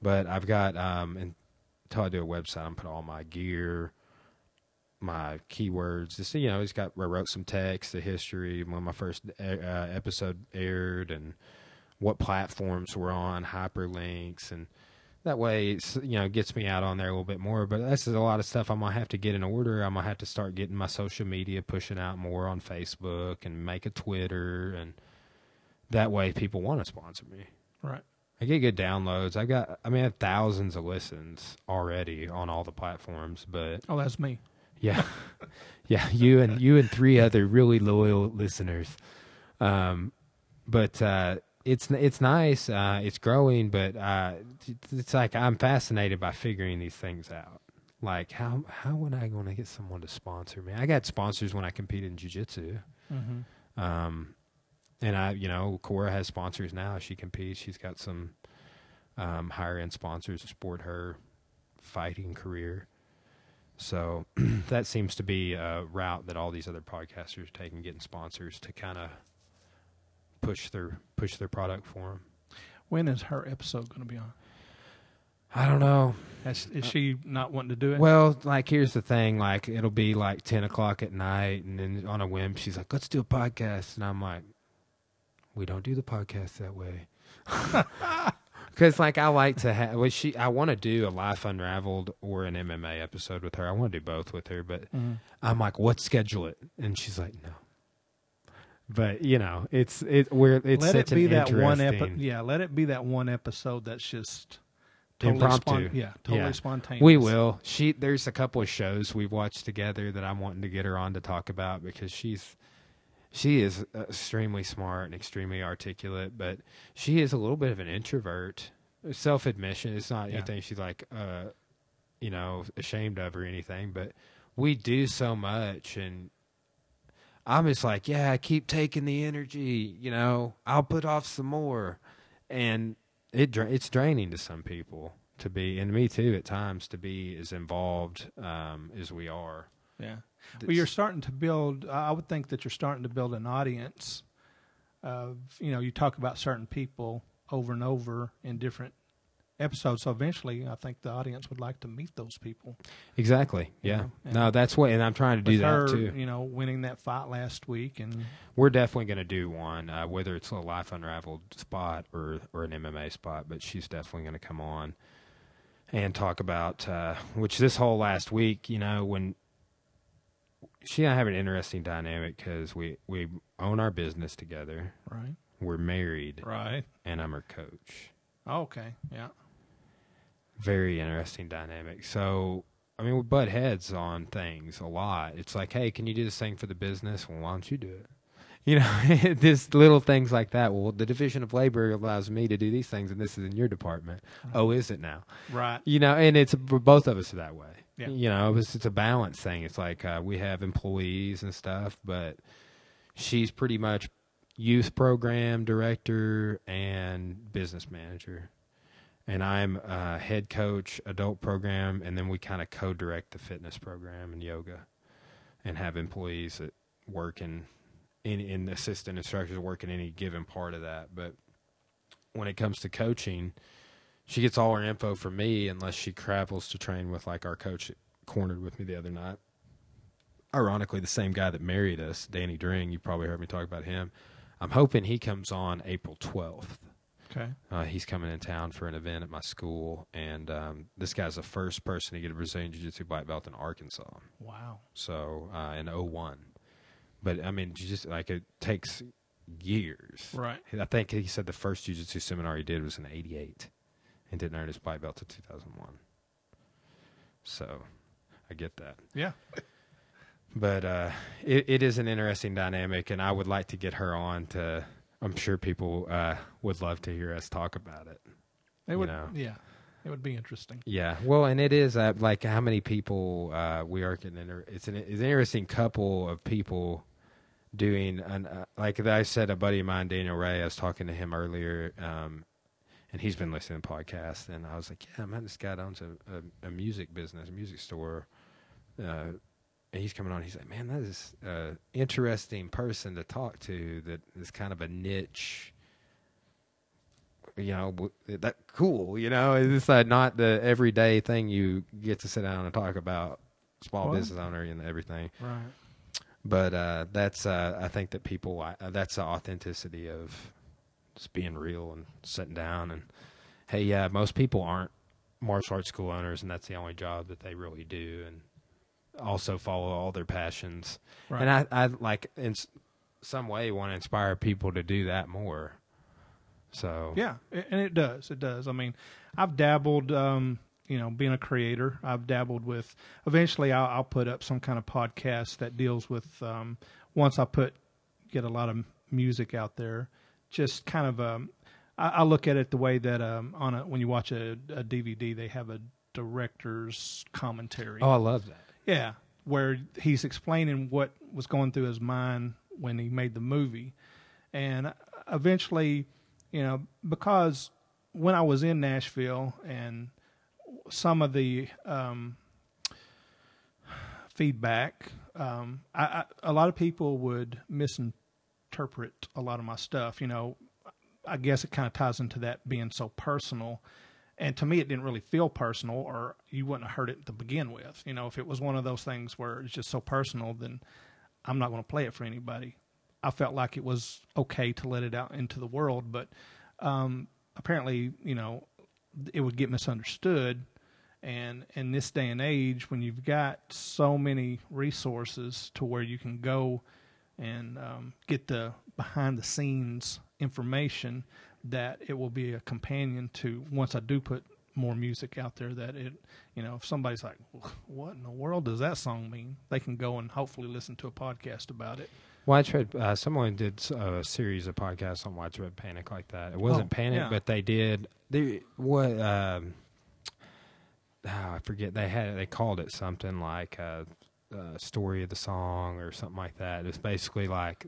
but I've got um until I do a website, I'm put all my gear, my keywords. Just you know, he's got I wrote some text, the history, when my first uh, episode aired, and what platforms we're on, hyperlinks, and that way it's you know gets me out on there a little bit more. But this is a lot of stuff I'm gonna have to get in order. I'm gonna have to start getting my social media pushing out more on Facebook and make a Twitter, and that way people want to sponsor me. Right. I get good downloads. I got I mean I have thousands of listens already on all the platforms, but Oh, that's me. yeah. yeah, you and you and three other really loyal listeners. Um but uh it's it's nice. Uh it's growing, but uh it's- like I'm fascinated by figuring these things out. Like how how would I going to get someone to sponsor me? I got sponsors when I competed in jiu-jitsu. Mm-hmm. Um, and I, you know, Cora has sponsors now. She competes. She's got some um, higher end sponsors to support her fighting career. So that seems to be a route that all these other podcasters are taking, getting sponsors to kind of push their push their product for them. When is her episode going to be on? I don't know. Has, is she not wanting to do it? Well, like here's the thing: like it'll be like ten o'clock at night, and then on a whim, she's like, "Let's do a podcast," and I'm like, "We don't do the podcast that way." Because like I like to have, well, she I want to do a Life Unraveled or an MMA episode with her. I want to do both with her, but Mhm. I'm like, "What schedule it?" And she's like, "No." But you know, it's it we're it's let it be that one episode. Yeah, let it be that one episode that's just totally Impromptu. spon- yeah, totally Yeah. spontaneous. We will. She there's a couple of shows we've watched together that I'm wanting to get her on to talk about because she's she is extremely smart and extremely articulate, but she is a little bit of an introvert. Self admission. It's not Yeah. anything she's like, uh, you know, ashamed of or anything. But we do so much, and I'm just like, yeah, I keep taking the energy. You know, I'll put off some more, and it dra- it's draining to some people to be, and me too at times to be as involved um, as we are. Yeah. Well, you're starting to build. I would think that you're starting to build an audience. Of you know, you talk about certain people over and over in different episodes. So eventually, I think the audience would like to meet those people. Exactly. Yeah. know, no, that's what, and I'm trying to do that her, too. you know, winning that fight last week, and We're definitely going to do one, uh, whether it's a Life Unraveled spot or or an MMA spot. But she's definitely going to come on and talk about uh, which this whole last week. You know, when she and I have an interesting dynamic because we we own our business together. right, We're married, right, and I'm her coach. Oh, okay, yeah, very interesting dynamic. So, I mean, we butt heads on things a lot. It's like, hey, can you do this thing for the business? Well, why don't you do it? You know, just little things like that. Well, the division of labor allows me to do these things, and this is in your department. Oh, is it now? right, You know, and it's both of us that way. Yeah. You know, it's, it's a balance thing. It's like uh, we have employees and stuff, but she's pretty much youth program director and business manager. And I'm uh, head coach, adult program, and then we kind of co direct the fitness program and yoga and have employees that work in, in, in assistant instructors work in any given part of that. But when it comes to coaching, she gets all her info from me unless she travels to train with like our coach cornered with me the other night. Ironically, the same guy that married us, Danny Dring. You probably heard me talk about him. I'm hoping he comes on April 12th. okay, Uh, he's coming in town for an event at my school, and um, this guy's the first person to get a Brazilian Jiu-Jitsu black belt in Arkansas. wow, So uh, in 01. But I mean, just like it takes years. right, I think he said the first jiu-jitsu seminar he did was in 88 and didn't earn his black belt until 2001. So I get that. yeah, But uh, it, it is an interesting dynamic, and I would like to get her on to. I'm sure people uh, would love to hear us talk about it. it would, know. yeah, it would be interesting. Yeah, well, and it is uh, like how many people uh, we are. Getting inter- it's an it's an interesting couple of people doing. An, uh, like I said, a buddy of mine, Daniel Ray. I was talking to him earlier, um, and he's been listening to podcasts. And I was like, "Yeah, man, this guy owns a, a, a music business, a music store." Uh, and he's coming on. He's like, "Man, that is an interesting person to talk to. That is kind of a niche." you know that cool you know it's uh, not the everyday thing you get to sit down and talk about small Well- business owner and everything Right. but uh that's uh i think that people uh, that's the authenticity of just being real and sitting down and hey yeah most people aren't martial arts school owners and that's the only job that they really do and also follow all their passions Right. and i i like in some way want to inspire people to do that more so Yeah, and it does. It does. I mean, I've dabbled, um, you know, being a creator. I've dabbled with. Eventually, I'll, I'll put up some kind of podcast that deals with. Um, once I put get a lot of music out there, just kind of. Um, I, I look at it the way that um, on a when you watch a, a DVD, they have a director's commentary. oh i love that Yeah, where he's explaining what was going through his mind when he made the movie, and eventually, you know, because when I was in Nashville and some of the um, feedback, um, I, I, a lot of people would misinterpret a lot of my stuff. You know, I guess it kind of ties into that being so personal. And to me, it didn't really feel personal, or you wouldn't have heard it to begin with. You know, if it was one of those things where it's just so personal, then I'm not going to play it for anybody. I felt like it was okay to let it out into the world, but um, apparently, you know, it would get misunderstood. And in this day and age, when you've got so many resources to where you can go and um, get the behind the scenes information, that it will be a companion to once I do put more music out there. That it, you know, if somebody's like, "What in the world does that song mean?" They can go and hopefully listen to a podcast about it. Widespread. Uh, someone did a series of podcasts on widespread panic like that. It wasn't Oh, panic, yeah. but they did. They what? Um, oh, I forget. They had they called it something like uh, uh, story of the song or something like that. It's basically like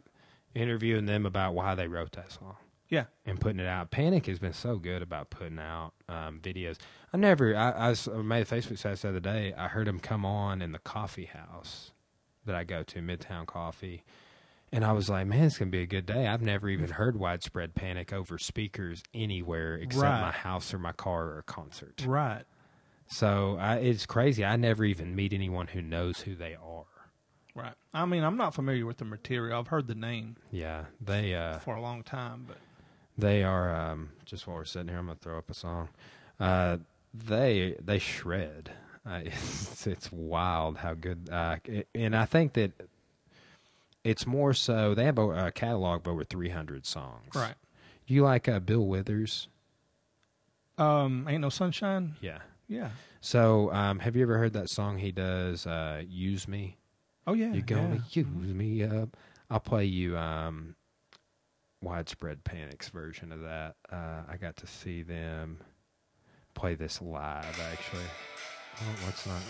interviewing them about why they wrote that song Yeah. and putting it out. Panic has been so good about putting out um, videos. I never. I made a Facebook status the other day. I heard him come on in the coffee house that I go to, Midtown Coffee, and I was like, "Man, it's gonna be a good day." I've never even heard widespread panic over speakers anywhere except Right. my house or my car or a concert. Right. So I, it's crazy. I never even meet anyone who knows who they are. Right. I mean, I'm not familiar with the material. I've heard the name Yeah, they. uh for a long time, but They are um, just while we're sitting here. I'm gonna throw up a song. Uh, they they shred. Uh, it's, it's wild how good. Uh, it- and I think that it's more so they have a, a catalog of over 300 songs. right. Do You like uh, Bill Withers? Um, ain't no sunshine. Yeah. Yeah. So um, have you ever heard that song he does? Uh, Use me. Oh yeah. You're gonna yeah. use me up. I'll play you um, widespread panics version of that. Uh, I got to see them play this live actually. Oh, let's not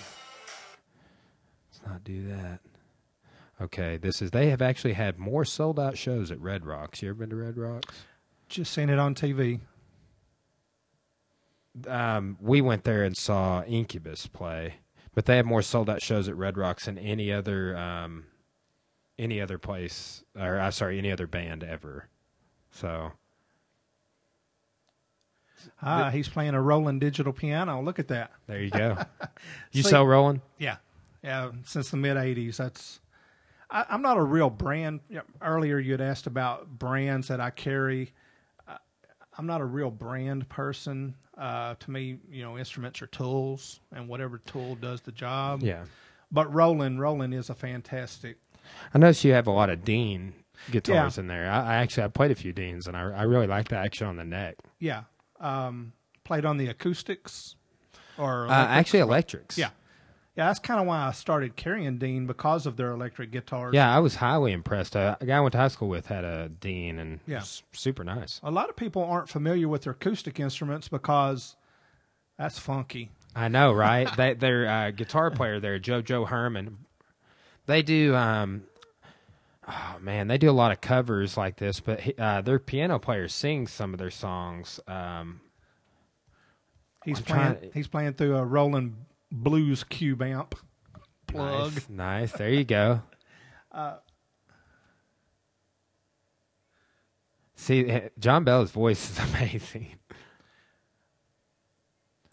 let's not do that. Okay, this is they have actually had more sold out shows at Red Rocks. You ever been to Red Rocks? Just seen it on TV. Um, we went there and saw Incubus play, but they have more sold out shows at Red Rocks than any other um, any other place, or uh, sorry, any other band ever. So Ah, he's playing a rolling digital piano. Look at that. there you go. you See- sell rolling? Yeah, yeah. Since the mid '80s, that's. I, I'm not a real brand. you know, Earlier, you had asked about brands that I carry. I- I'm not a real brand person. Uh, to me, you know, instruments are tools, and whatever tool does the job. Yeah. But Roland, Roland is a fantastic. I noticed you have a lot of Dean guitars in there. I, I actually I played a few Deans, and I, I really like the action on the neck. Yeah, um, played on the acoustics, or Uh, actually, electrics. yeah, yeah. That's kind of why I started carrying Dean because of their electric guitars. Yeah, I was highly impressed. Uh, a guy I went to high school with had a Dean, and Yeah. was super nice. a lot of people aren't familiar with their acoustic instruments because that's funky. I know, right? they, their uh, guitar player there, JoJo Hermann, they do. Um, oh man, they do a lot of covers like this. But he, uh, their piano player sings some of their songs. Um, He's I'm playing. trying- He's playing through a Roland Blues Cube amp plug. Nice, nice. There you go. See, eh, John Bell's voice is amazing.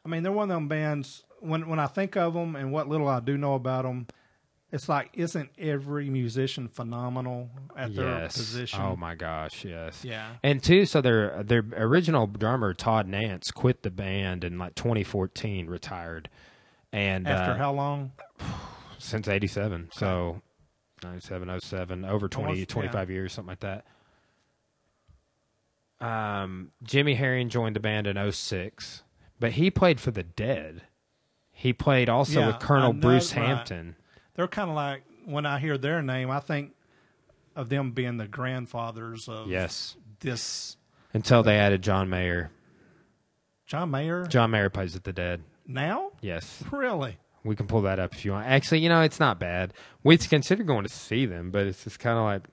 I mean, they're one of them bands. When when I think of them and what little I do know about them, it's like isn't every musician phenomenal at their position? Oh my gosh, yes. Yeah. And two, so their their original drummer Todd Nance quit the band in like 2014, retired, and After uh, how long? since 87 so 97 07 over 20 Almost, 25 years something like that. Um jimmy herring joined the band in 06 but he played for the dead. He played also Yeah, with colonel bruce right. hampton. They're kind of like when I hear their name, I think of them being the grandfathers of yes. this until they added john mayer. John Mayer. john mayer plays with the dead now, yes. Really? we can pull that up if you want. Actually you know it's not bad. We'd consider going to see them but it's just kind of like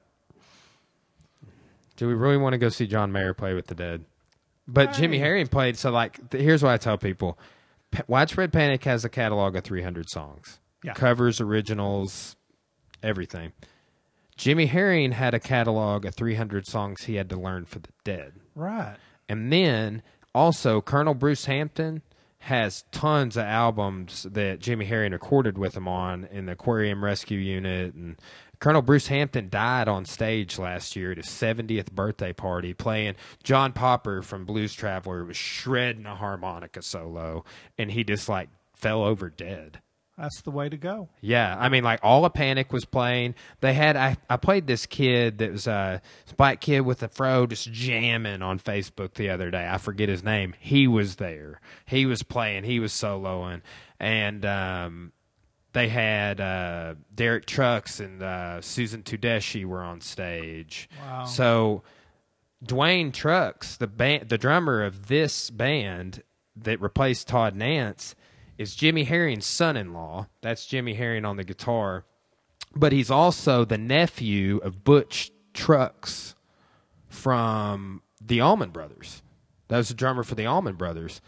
do we really want to go see john mayer play with the dead? But jimmy herring played so like th- here's what i tell people. P- widespread panic has a catalog of 300 songs. Yeah. covers originals everything. Jimmy herring had a catalog of 300 songs he had to learn for the dead. Right. and then also Colonel Bruce Hampton has tons of albums that Jimmy Herring recorded with him on in the Aquarium Rescue Unit and Colonel Bruce Hampton died on stage last year at his 70th birthday party playing John Popper from Blues Traveler was shredding a harmonica solo and he just like fell over dead. That's the way to go. Yeah, I mean, like all of Panic was playing. They had I, I played this kid that was a black kid with a fro just jamming on Facebook the other day. I forget his name. He was there. He was playing. He was soloing, and um, they had uh, Derek Trucks and uh, Susan Tedeschi were on stage. Wow. So Duane Trucks, the band, the drummer of this band that replaced Todd Nance, is Jimmy Herring's son-in-law. That's Jimmy Herring on the guitar, but he's also the nephew of Butch Trucks from the Allman Brothers. That was the drummer for the Allman Brothers.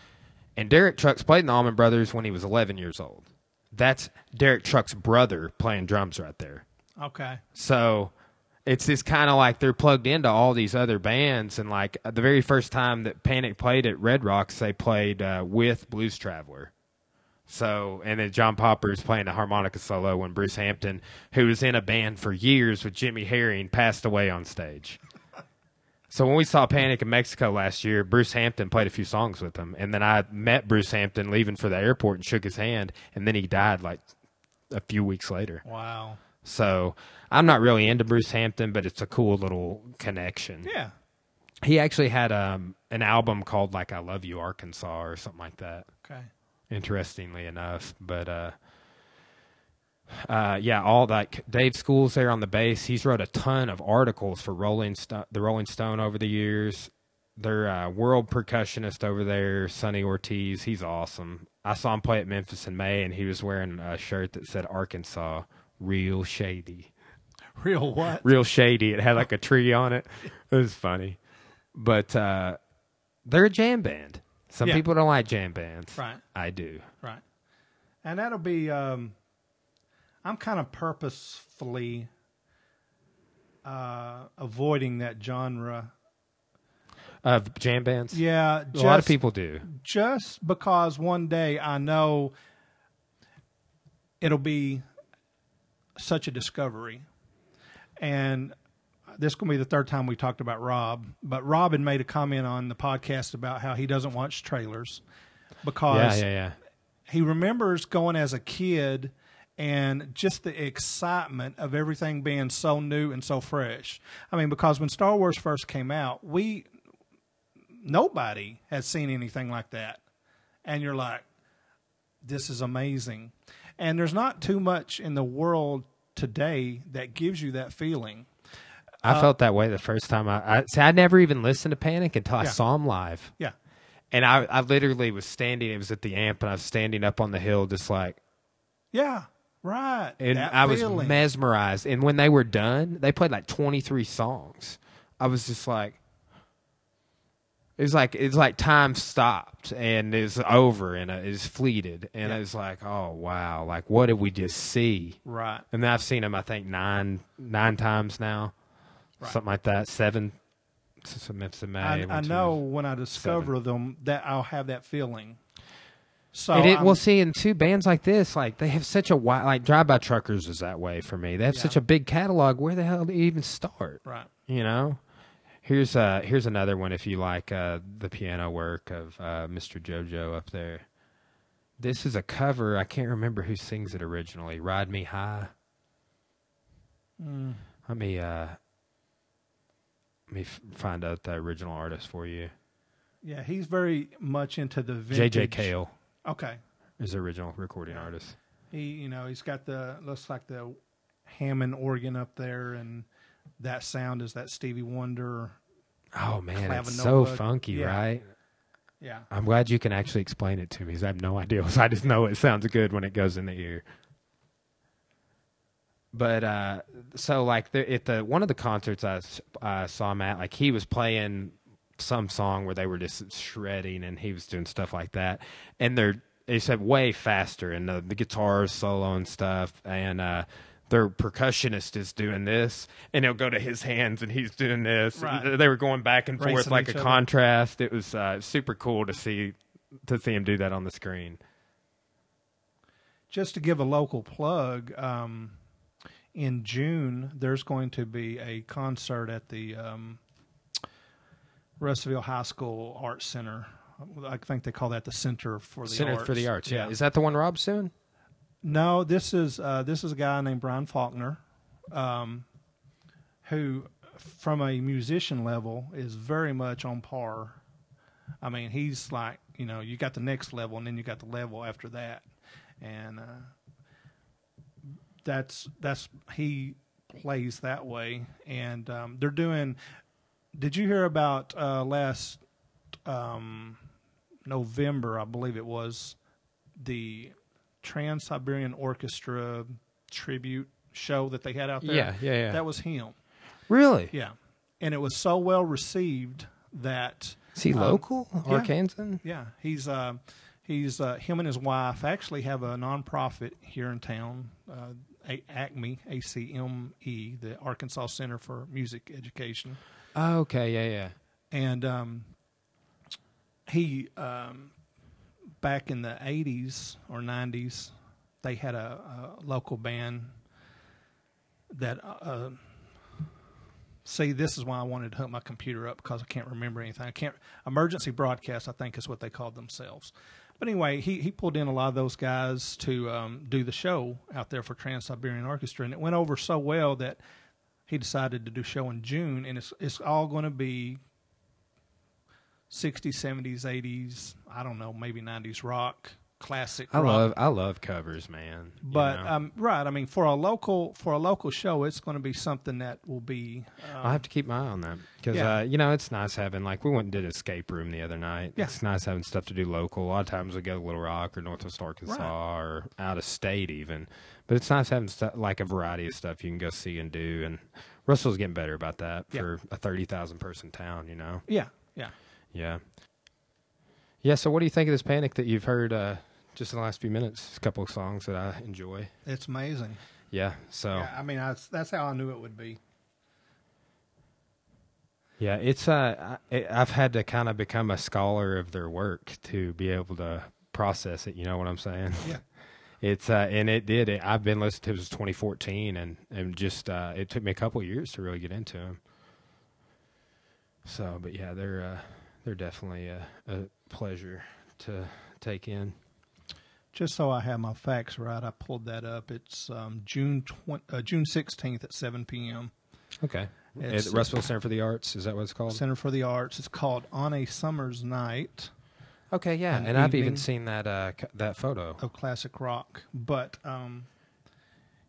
And Derek Trucks played in the Allman Brothers when he was 11 years old. That's Derek Trucks' brother playing drums right there. Okay. So it's just kind of like they're plugged into all these other bands. And like the very first time that Panic played at Red Rocks, they played uh, with Blues Traveler. So, and then John Popper's playing the harmonica solo when Bruce Hampton, who was in a band for years with Jimmy Herring, passed away on stage. So when we saw Panic in Mexico last year, Bruce Hampton played a few songs with them, and then I met Bruce Hampton leaving for the airport and shook his hand, and then he died like a few weeks later. Wow. So I'm not really into Bruce Hampton, but it's a cool little connection. Yeah. He actually had um, an album called like "I Love You Arkansas" or something like that. Okay. Interestingly enough, but uh, uh, yeah, all like Dave Schools there on the bass. He's wrote a ton of articles for Rolling Sto- the Rolling Stone over the years. Their uh, world percussionist over there, Sonny Ortiz. He's awesome. I saw him play at Memphis in May, and he was wearing a shirt that said Arkansas, real shady, Real what? real shady. It had like a tree on it. It was funny, but uh, they're a jam band. Some Yeah. people don't like jam bands. Right. I do. Right. And that'll be um I'm kind of purposefully uh avoiding that genre. Of jam bands. Yeah, a lot of people do. just because one day I know it'll be such a discovery. And this is going to be the third time we talked about Rob, but Rob had made a comment on the podcast about how he doesn't watch trailers Yeah, because yeah, yeah. he remembers going as a kid and just the excitement of everything being so new and so fresh. I mean, because when Star Wars first came out, we nobody had seen anything like that. And you're like, this is amazing. And there's not too much in the world today that gives you that feeling. I uh, felt that way the first time I, I see. I never even listened to Panic until I saw him live, Yeah. and I, I literally was standing. It was at the amp, and I was standing up on the hill, just like, Yeah. Right. and That I was mesmerized. And when they were done, they played like twenty three songs. I was just like, it was like it's like time stopped and it's over and uh, it's fleeted, and Yeah. it was like, oh wow, like what did we just see? Right. And then I've seen him, I think nine nine times now, Right. something like that. Seven. Since Memphis in May. I, I know when I discover them that I'll have that feeling. So it, well, see, in two bands like this, like they have such a wide, like Drive By Truckers is that way for me. They have Yeah. such a big catalog. Where the hell do you even start? right. You know. Here's uh here's another one if you like uh the piano work of uh Mr. JoJo up there. This is a cover. I can't remember who sings it originally. Ride Me High. Mm. Let me uh let me f- find out the original artist for you. Yeah, he's very much into the vintage. JJ Cale Okay. is the original recording artist. He, you know, he's got the looks like the Hammond organ up there, and that sound is that Stevie Wonder. Oh man, it's Clavinova, so funky, yeah. right? Yeah. I'm glad you can actually explain it to me. 'cause I have no idea. I just know it sounds good when it goes in the ear. But uh, so like the, at the one of the concerts I uh, saw him at, like he was playing some song where they were just shredding, and he was doing stuff like that, and they're they said way faster, and the, the guitar solo and stuff, and uh, their percussionist is doing this, and he'll go to his hands, and he's doing this. Right. They were going back and forth Racing like a other. contrast. It was uh, super cool to see to see him do that on the screen. Just to give a local plug, um, in June there's going to be a concert at the um, Russellville High School Arts Center. I think they call that the Center for the Center Arts. for the Arts. Yeah. is that the one Rob's doing? No, this is uh, this is a guy named Brian Faulkner, um, who, from a musician level, is very much on par. I mean, he's like you know, you got the next level, and then you got the level after that, and uh, that's that's he plays that way, and um, they're doing. Did you hear about uh, last um, November? I believe it was the Trans Siberian Orchestra tribute show that they had out there. Yeah, yeah, yeah. That was him. Really? Yeah, and it was so well received that Is he Um, local? yeah. Arkansas? yeah, he's uh, he's uh, him and his wife actually have a nonprofit here in town, uh, ACME, A C M E, the Arkansas Center for Music Education, Oh, okay, yeah, yeah. and um, he um, back in the '80s or '90s, they had a, a local band that. Uh, See, this is why I wanted to hook my computer up because I can't remember anything. I can't emergency broadcast. I think is what they called themselves. But anyway, he he pulled in a lot of those guys to um, do the show out there for Trans Siberian Orchestra, and it went over so well that he decided to do show in June, and it's it's all going to be 60s, 70s, 80s. I don't know, maybe 90s rock, classic. I rock. love I love covers, man. you But know. um, right, I mean, for a local for a local show, it's going to be something that will be. Um, I'll have to keep my eye on that because Yeah. uh, you know it's nice having like we went and did escape room the other night. Yeah. It's nice having stuff to do local. A lot of times we go to Little Rock or Northwest Arkansas Right. or out of state even, but it's nice having stuff like a variety of stuff you can go see and do. And Russell's getting better about that Yeah. for a thirty thousand person town. You know, yeah, yeah. yeah, yeah. So what do you think of this Panic that you've heard uh, just in the last few minutes? A couple of songs that I enjoy. It's amazing. Yeah. So Yeah, I mean, I, that's how I knew it would be. Yeah, it's uh, I, I've had to kind of become a scholar of their work to be able to process it. You know what I'm saying? Yeah. It's uh, and it did. It, I've been listening to it since 2014, and and just uh, it took me a couple of years to really get into them. So, but yeah, they're uh, they're definitely a, a pleasure to take in. Just so I have my facts right, I pulled that up. It's um, June tw- uh, June sixteenth at seven p.m. Okay, It's- At Russell Center for the Arts is that what it's called? Center for the Arts. It's called On a Summer's Night Okay, yeah, An and I've even seen that uh, c- that photo. of classic rock. But um,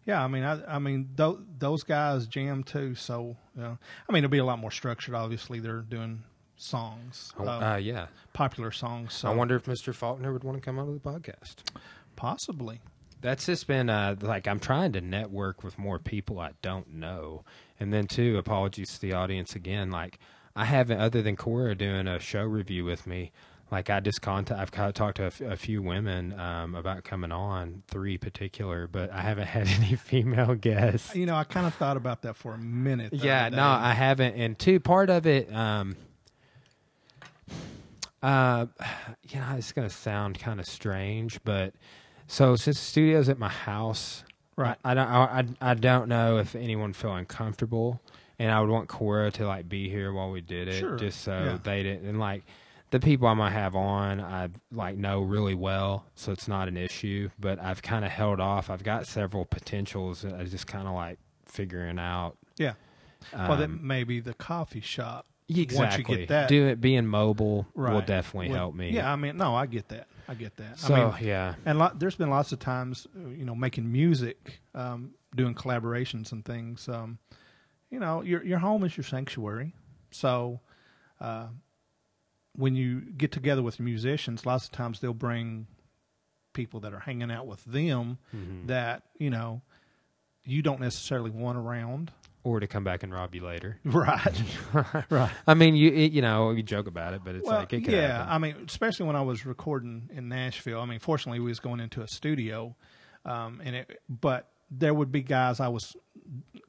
yeah, I mean, I, I mean, th- those guys jam too. So, you know, I mean, it'll be a lot more structured. Obviously, they're doing songs, Oh, um, uh, yeah, popular songs. So I wonder if Mr. Faulkner would want to come on to the podcast. possibly. That's just been uh, like I'm trying to network with more people I don't know, and then too, apologies to the audience again. Like I haven't, other than Cora doing a show review with me. Like I just contact, I've of talked to a, f- a few women um, about coming on, three particular, but I haven't had any female guests. You know, I kind of thought about that for a minute. Yeah, no. I haven't. And two, part of it, um, uh, you know, it's going to sound kind of strange, but so since the studio's at my house, Right. I, I don't, I, I don't know if anyone feel uncomfortable, and I would want Cora to like be here while we did it, Sure, just so yeah. they didn't. And like the people I might have on, I like know really well, so it's not an issue. But I've kind of held off. I've got several potentials. that I just kind of like figuring out. Yeah. well, that um, maybe the coffee shop. Exactly. Once you get that, do it being mobile will definitely would- help me. Yeah, I mean, no, I get that. I get that. So I mean, yeah, and lot, there's been lots of times, uh, you know, making music, um, doing collaborations and things. Um, you know, your your home is your sanctuary. So, uh, when you get together with musicians, lots of times they'll bring people that are hanging out with them Mhm. that you know you don't necessarily want around. Or to come back and rob you later. Right. right. I mean, you it, you know you joke about it, but it's well, like it yeah. happen. I mean, especially when I was recording in Nashville. I mean, fortunately, we was going into a studio, um, and it. But there would be guys I was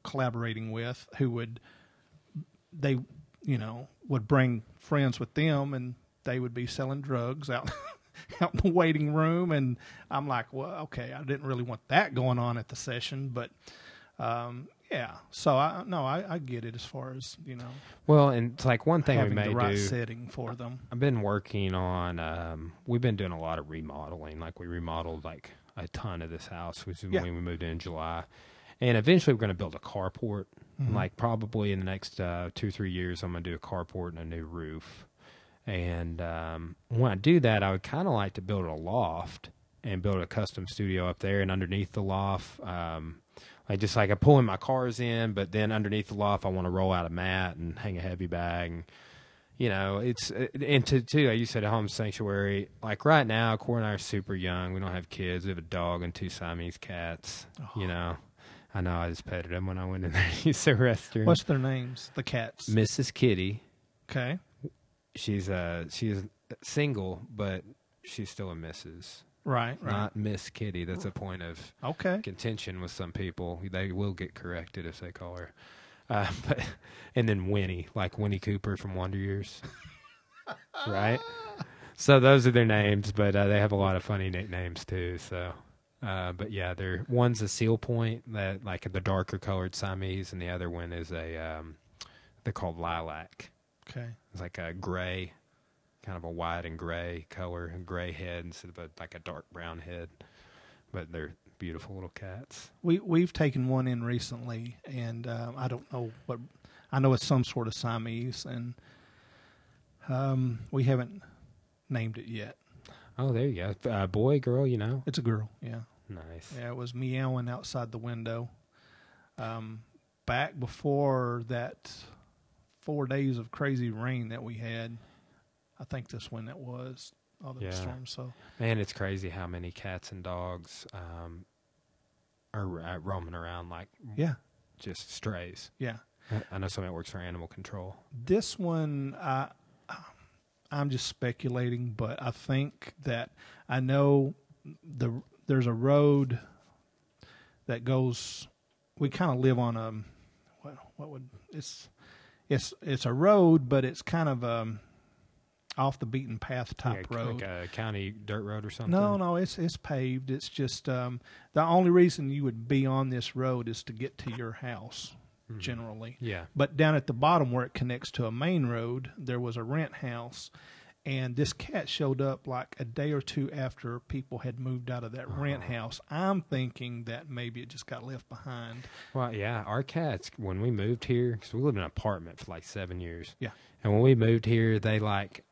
collaborating with who would, they, you know, would bring friends with them, and they would be selling drugs out. Out in the waiting room, and I'm like, well, okay, I didn't really want that going on at the session, but um, yeah. So I no, I, I get it as far as you know well, and it's like one thing we may the right do. setting for them. I've been working on. Um, we've been doing a lot of remodeling. Like we remodeled like a ton of this house, which is Yeah. when we moved in, in July. And eventually, we're going to build a carport. Mhm. Like probably in the next uh, two three years, I'm going to do a carport and a new roof. And um, when I do that, I would kind of like to build a loft and build a custom studio up there. And underneath the loft, um, Like just like I pulling my cars in, but then underneath the loft, I want to roll out a mat and hang a heavy bag. And, you know, it's and to too. You said a home sanctuary. Like right now, Cora and I are super young. We don't have kids. We have a dog and two Siamese cats. Oh. You know, I know. I just petted them when I went in there to use the restroom. What's their names? The cats. Mrs. Kitty? Okay. She's uh she's single, but she's still a Mrs. Right. Right. Not Miss Kitty. That's a point of okay. contention with some people. They will get corrected if they call her. Uh, but and then Winnie, like Winnie Cooper from Wonder Years, right? So those are their names, but uh, they have a lot of funny nicknames too. So, uh, but yeah, they're one's a seal point that like the darker colored Siamese, and the other one is a um, they're called lilac. Okay. It's like a gray, kind of a white and gray color, a gray head instead of a, like a dark brown head. But they're beautiful little cats. We we've taken one in recently, and um, I don't know what. I know it's some sort of Siamese, and um, we haven't named it yet. Oh, there you go. Uh, boy, girl, you know. It's a girl. Yeah. Nice. Yeah. It was meowing outside the window. Um, back before that four days of crazy rain that we had, I think this when that was. All the Yeah. storms. So Man, it's crazy how many cats and dogs um, are uh, roaming around like yeah, just strays. yeah. I- I know somebody that works for animal control. This one, I, I'm just speculating, but I think that I know the there's a road that goes. We kind of live on a what, what would it's it's it's a road, but it's kind of um off the beaten path type a, road. like a county dirt road or something. No, no, it's it's paved. It's just um, the only reason you would be on this road is to get to your house, Mhm. generally. Yeah. But down at the bottom where it connects to a main road, there was a rent house, and this cat showed up like a day or two after people had moved out of that rent Oh. house. I'm thinking that maybe it just got left behind. Well, yeah, our cats when we moved here because we lived in an apartment for like seven years. Yeah. and when we moved here, they like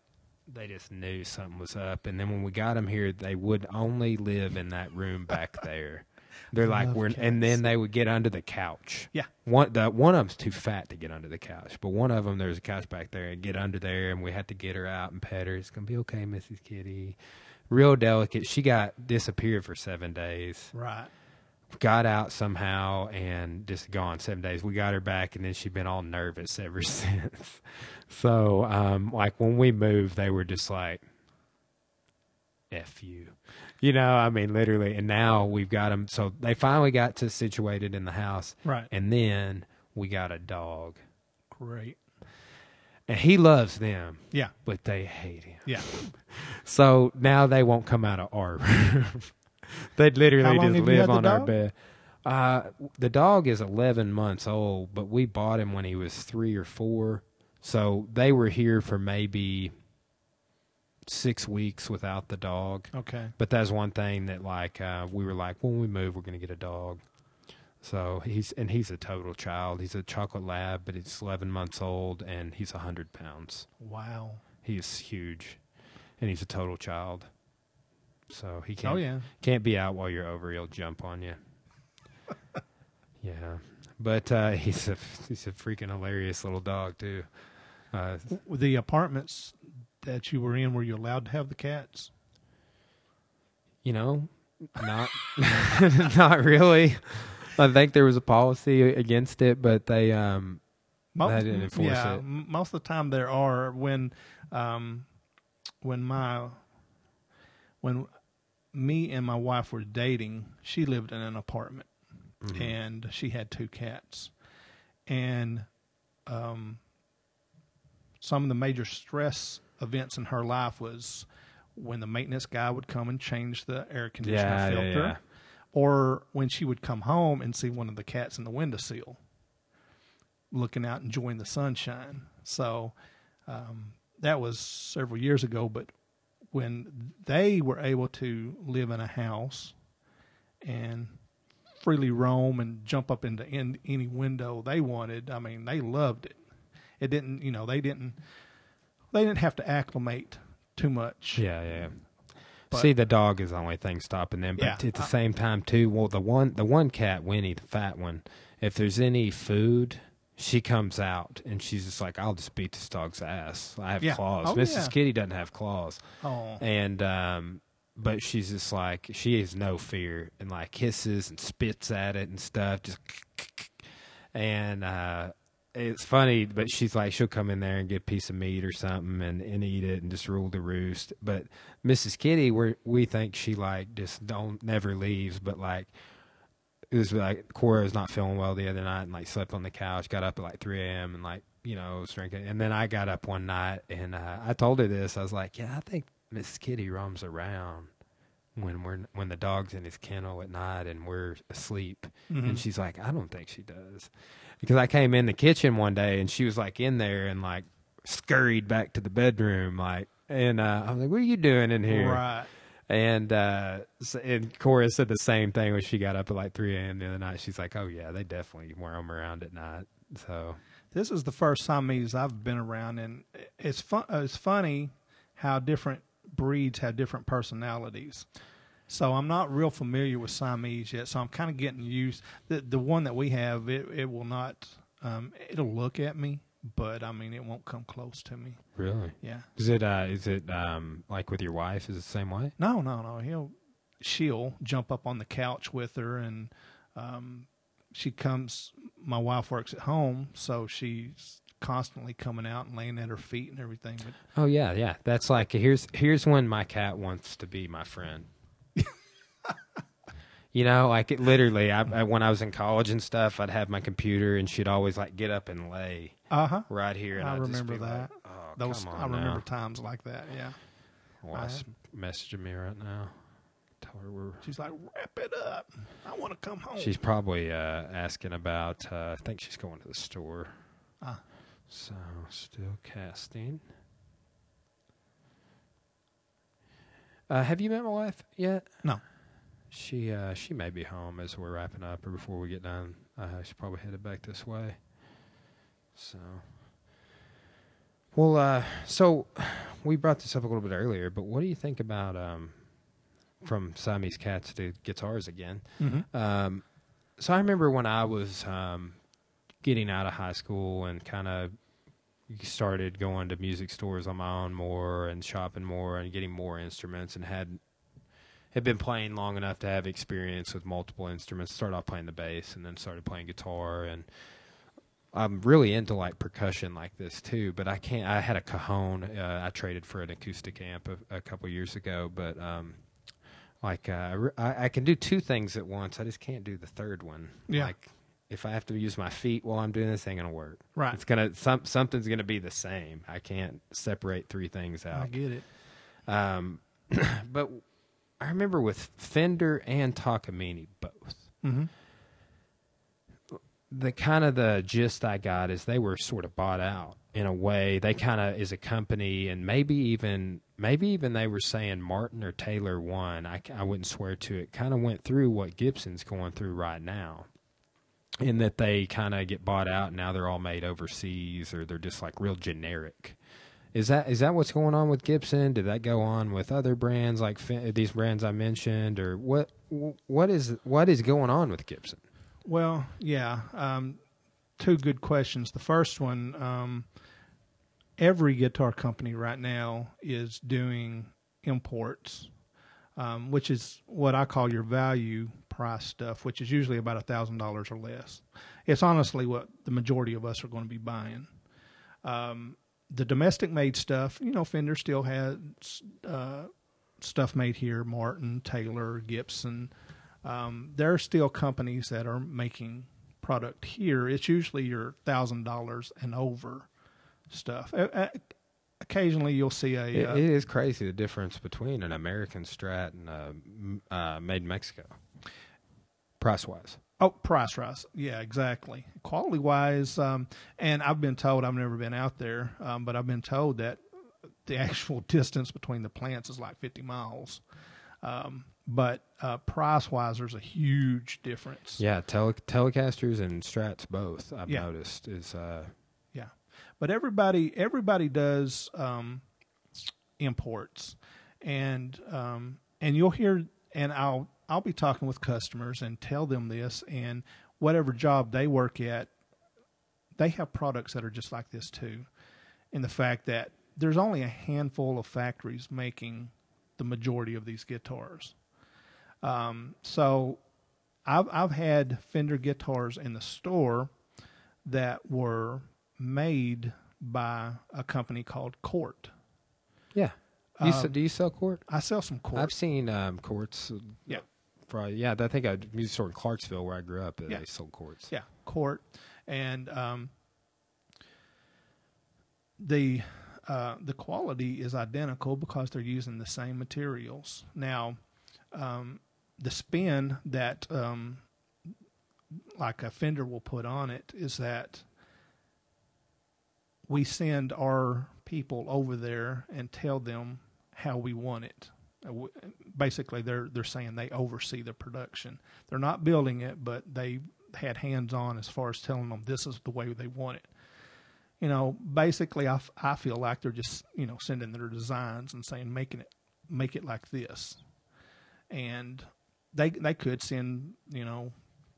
they just knew something was up. And then when we got them here, they would only live in that room back there. They're like Love we're, and then they would get under the couch. Yeah. one the one of them's too fat to get under the couch, but one of them there's a couch back there and get under there, and we had to get her out and pet her. It's gonna be okay, Mrs. Kitty. Real delicate. She got disappeared for seven days Right. got out somehow and just gone seven days. We got her back, and then she'd been all nervous ever since. So, um, like when we moved, they were just like, "F you," you know. I mean, literally. And now we've got them. So they finally got to situated in the house, Right. and then we got a dog, Great. and he loves them, Yeah. but they hate him. Yeah. So now they won't come out of our room. They'd literally just live on our bed. Uh, the dog is 11 months old, but we bought him when he was three or four. So they were here for maybe six weeks without the dog. Okay. But that's one thing that, like, uh, we were like, when we move, we're going to get a dog. So he's and he's a total child. He's a chocolate lab, but he's 11 months old and he's 100 pounds. Wow. He's huge, and he's a total child. So he can't Oh yeah. can't be out while you're over. He'll jump on you. yeah, but uh, he's a he's a freaking hilarious little dog too. Uh, The apartments that you were in, were you allowed to have the cats? you know, not not really. I think there was a policy against it, but they um Mo- They didn't enforce yeah, it. most of the time there are when, um, when my, when me and my wife were dating, she lived in an apartment mhm. and she had two cats, and, um, some of the major stress events in her life was when the maintenance guy would come and change the air conditioner yeah, yeah, filter yeah. or when she would come home and see one of the cats in the windowsill looking out enjoying the sunshine so um, that was several years ago but when they were able to live in a house and freely roam and jump up into in, any window they wanted i mean they loved it it didn't you know they didn't they didn't have to acclimate too much Yeah, yeah. But, See, the dog is the only thing stopping them. But Yeah. at the same time, too, well, the one the one cat, Winnie, the fat one, if there's any food, she comes out and she's just like, "I'll just beat this dog's ass. I have Yeah. claws." Oh, Mrs. yeah. Kitty doesn't have claws, oh, and um, but she's just like she has no fear and like kisses and spits at it and stuff, just and uh, it's funny, but she's like she'll come in there and get a piece of meat or something and, and eat it and just rule the roost. But Mrs. Kitty, we we think she like just don't never leaves, but like it was like Cora was not feeling well the other night and like slept on the couch, got up at like three a.m. and like you know was drinking, and then I got up one night and uh, I told her this. I was like, yeah, I think Mrs. Kitty roams around when we're when the dog's in his kennel at night and we're asleep. Mhm. And she's like, I don't think she does. Because I came in the kitchen one day and she was like in there and like scurried back to the bedroom, like, and uh, I was like, "What are you doing in here?" right. And uh, and Cora said the same thing when she got up at like three a.m. the other night. She's like, "Oh yeah, they definitely roam around at night." So This is the first Siamese I've been around, and it's fun. It's funny how different breeds have different personalities. So I'm not real familiar with Siamese yet. So I'm kind of getting used. The the one that we have, it it will not. Um, it'll look at me, but I mean, it won't come close to me. really, Yeah. is it uh, is it um, like with your wife? Is it the same way? No, no, no. He'll she'll jump up on the couch with her, and um, she comes. My wife works at home, so she's constantly coming out and laying at her feet and everything. But Oh yeah, yeah. That's like here's here's when my cat wants to be my friend. You know, like it literally. I, I when I was in college and stuff, I'd have my computer, and she'd always like get up and lay uh huh. right here. And I I'd just remember be like, that. oh, Those I remember now. times like that. Yeah. Wife's messaging me right now. Tell her we're. She's like, wrap it up. I want to come home. She's probably uh, asking about. Uh, I think she's going to the store. Ah. So still casting. Uh, have you met my wife yet? No. She uh, she may be home as we're wrapping up, or before we get done. Uh, she's probably headed back this way. So. Well, uh, so we brought this up a little bit earlier, but what do you think about um, from Siamese cats to guitars again? Mhm. Um, so I remember when I was um, getting out of high school and kind of started going to music stores on my own more and shopping more and getting more instruments and had had been playing long enough to have experience with multiple instruments. Started off playing the bass and then started playing guitar and I'm really into like percussion like this too, but I can't. I had a cajon. Uh, I traded for an acoustic amp a, a couple years ago, but um, like uh, I I, I can do two things at once. I just can't do the third one. Yeah. Like if I have to use my feet while I'm doing this, ain't gonna work. Right. It's gonna some something's gonna be the same. I can't separate three things out. I get it. Um, but I remember with Fender and Takamine both hmm the kind of the gist I got is they were sort of bought out in a way. They kind of is a company, and maybe even maybe even they were saying Martin or Taylor one. I, I wouldn't swear to it. Kind of went through what Gibson's going through right now, in that they kind of get bought out. And now they're all made overseas, or they're just like real generic. Is that is that what's going on with Gibson? Did that go on with other brands like these brands I mentioned, or what? What is what is going on with Gibson? Well, yeah. Um, two good questions. The first one, um, every guitar company right now is doing imports, um, which is what I call your value price stuff, which is usually about a thousand dollars or less. It's honestly what the majority of us are going to be buying. Um, the domestic made stuff, you know, Fender still has uh, stuff made here. Martin, Taylor, Gibson. Um, there are still companies that are making product here. It's usually your thousand dollars and over stuff. Uh, occasionally, you'll see a It, uh, it is crazy the difference between an American Strat and a uh, made in Mexico, price wise. Oh, price rise. Yeah, exactly. Quality wise, um, and I've been told I've never been out there, um, but I've been told that the actual distance between the plants is like 50 miles. Um, but uh, price wise, there's a huge difference. Yeah, tele- Telecasters and Strats both. I've Yeah. noticed is uh, Yeah, But everybody everybody does um, imports, and um, and you'll hear, and I'll I'll be talking with customers and tell them this, and whatever job they work at, they have products that are just like this too, in the fact that there's only a handful of factories making the majority of these guitars. Um, so I've I've had Fender guitars in the store that were made by a company called Cort. Yeah. Do you, Um, do you sell Cort? I sell some Cort. I've seen um, Corts. Yeah. Yeah, I think a music store in Clarksville where I grew up. Yeah. They sold Corts. Yeah, Cort, and um, the uh, the quality is identical because they're using the same materials. Now, um, the spin that um, like a fender will put on it is that we send our people over there and tell them how we want it. Uh, Basically, they're they're saying they oversee the production. They're not building it, but they had hands on as far as telling them this is the way they want it. You know, basically, I, I feel like they're just you know sending their designs and saying making it make it like this, and they they could send you know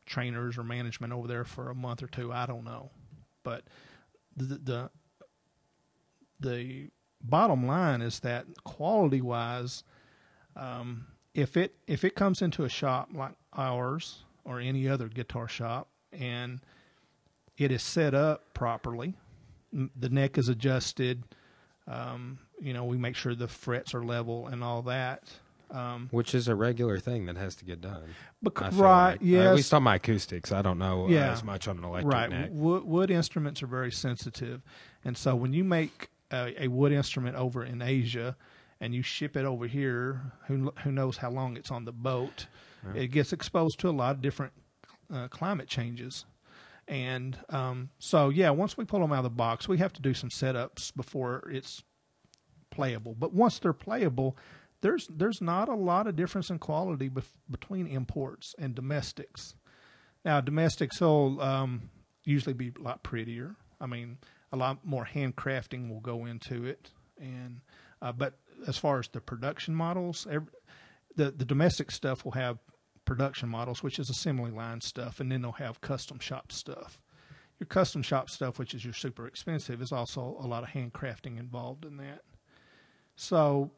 trainers or management over there for a month or two. I don't know, but the the the bottom line is that quality wise, um, if it if it comes into a shop like ours or any other guitar shop and it is set up properly, the neck is adjusted. Um, you know, we make sure the frets are level and all that. Um, Which is a regular thing that has to get done. I bec- feel right? like. yes. At least on my acoustics. I don't know uh, Yeah. as much on an electric right. neck. Wood, wood instruments are very sensitive, and so when you make a, a wood instrument over in Asia and you ship it over here, who who knows how long it's on the boat? Yeah. It gets exposed to a lot of different uh, climate changes, and um, so yeah, once we pull them out of the box, we have to do some setups before it's playable. But once they're playable, there's there's not a lot of difference in quality bef- between imports and domestics. Now, domestics will um, usually be a lot prettier. I mean, a lot more handcrafting will go into it, and uh, but as far as the production models, every, the the domestic stuff will have production models, which is assembly line stuff, and then they'll have custom shop stuff. Your custom shop stuff, which is your super expensive, is also a lot of handcrafting involved in that. So,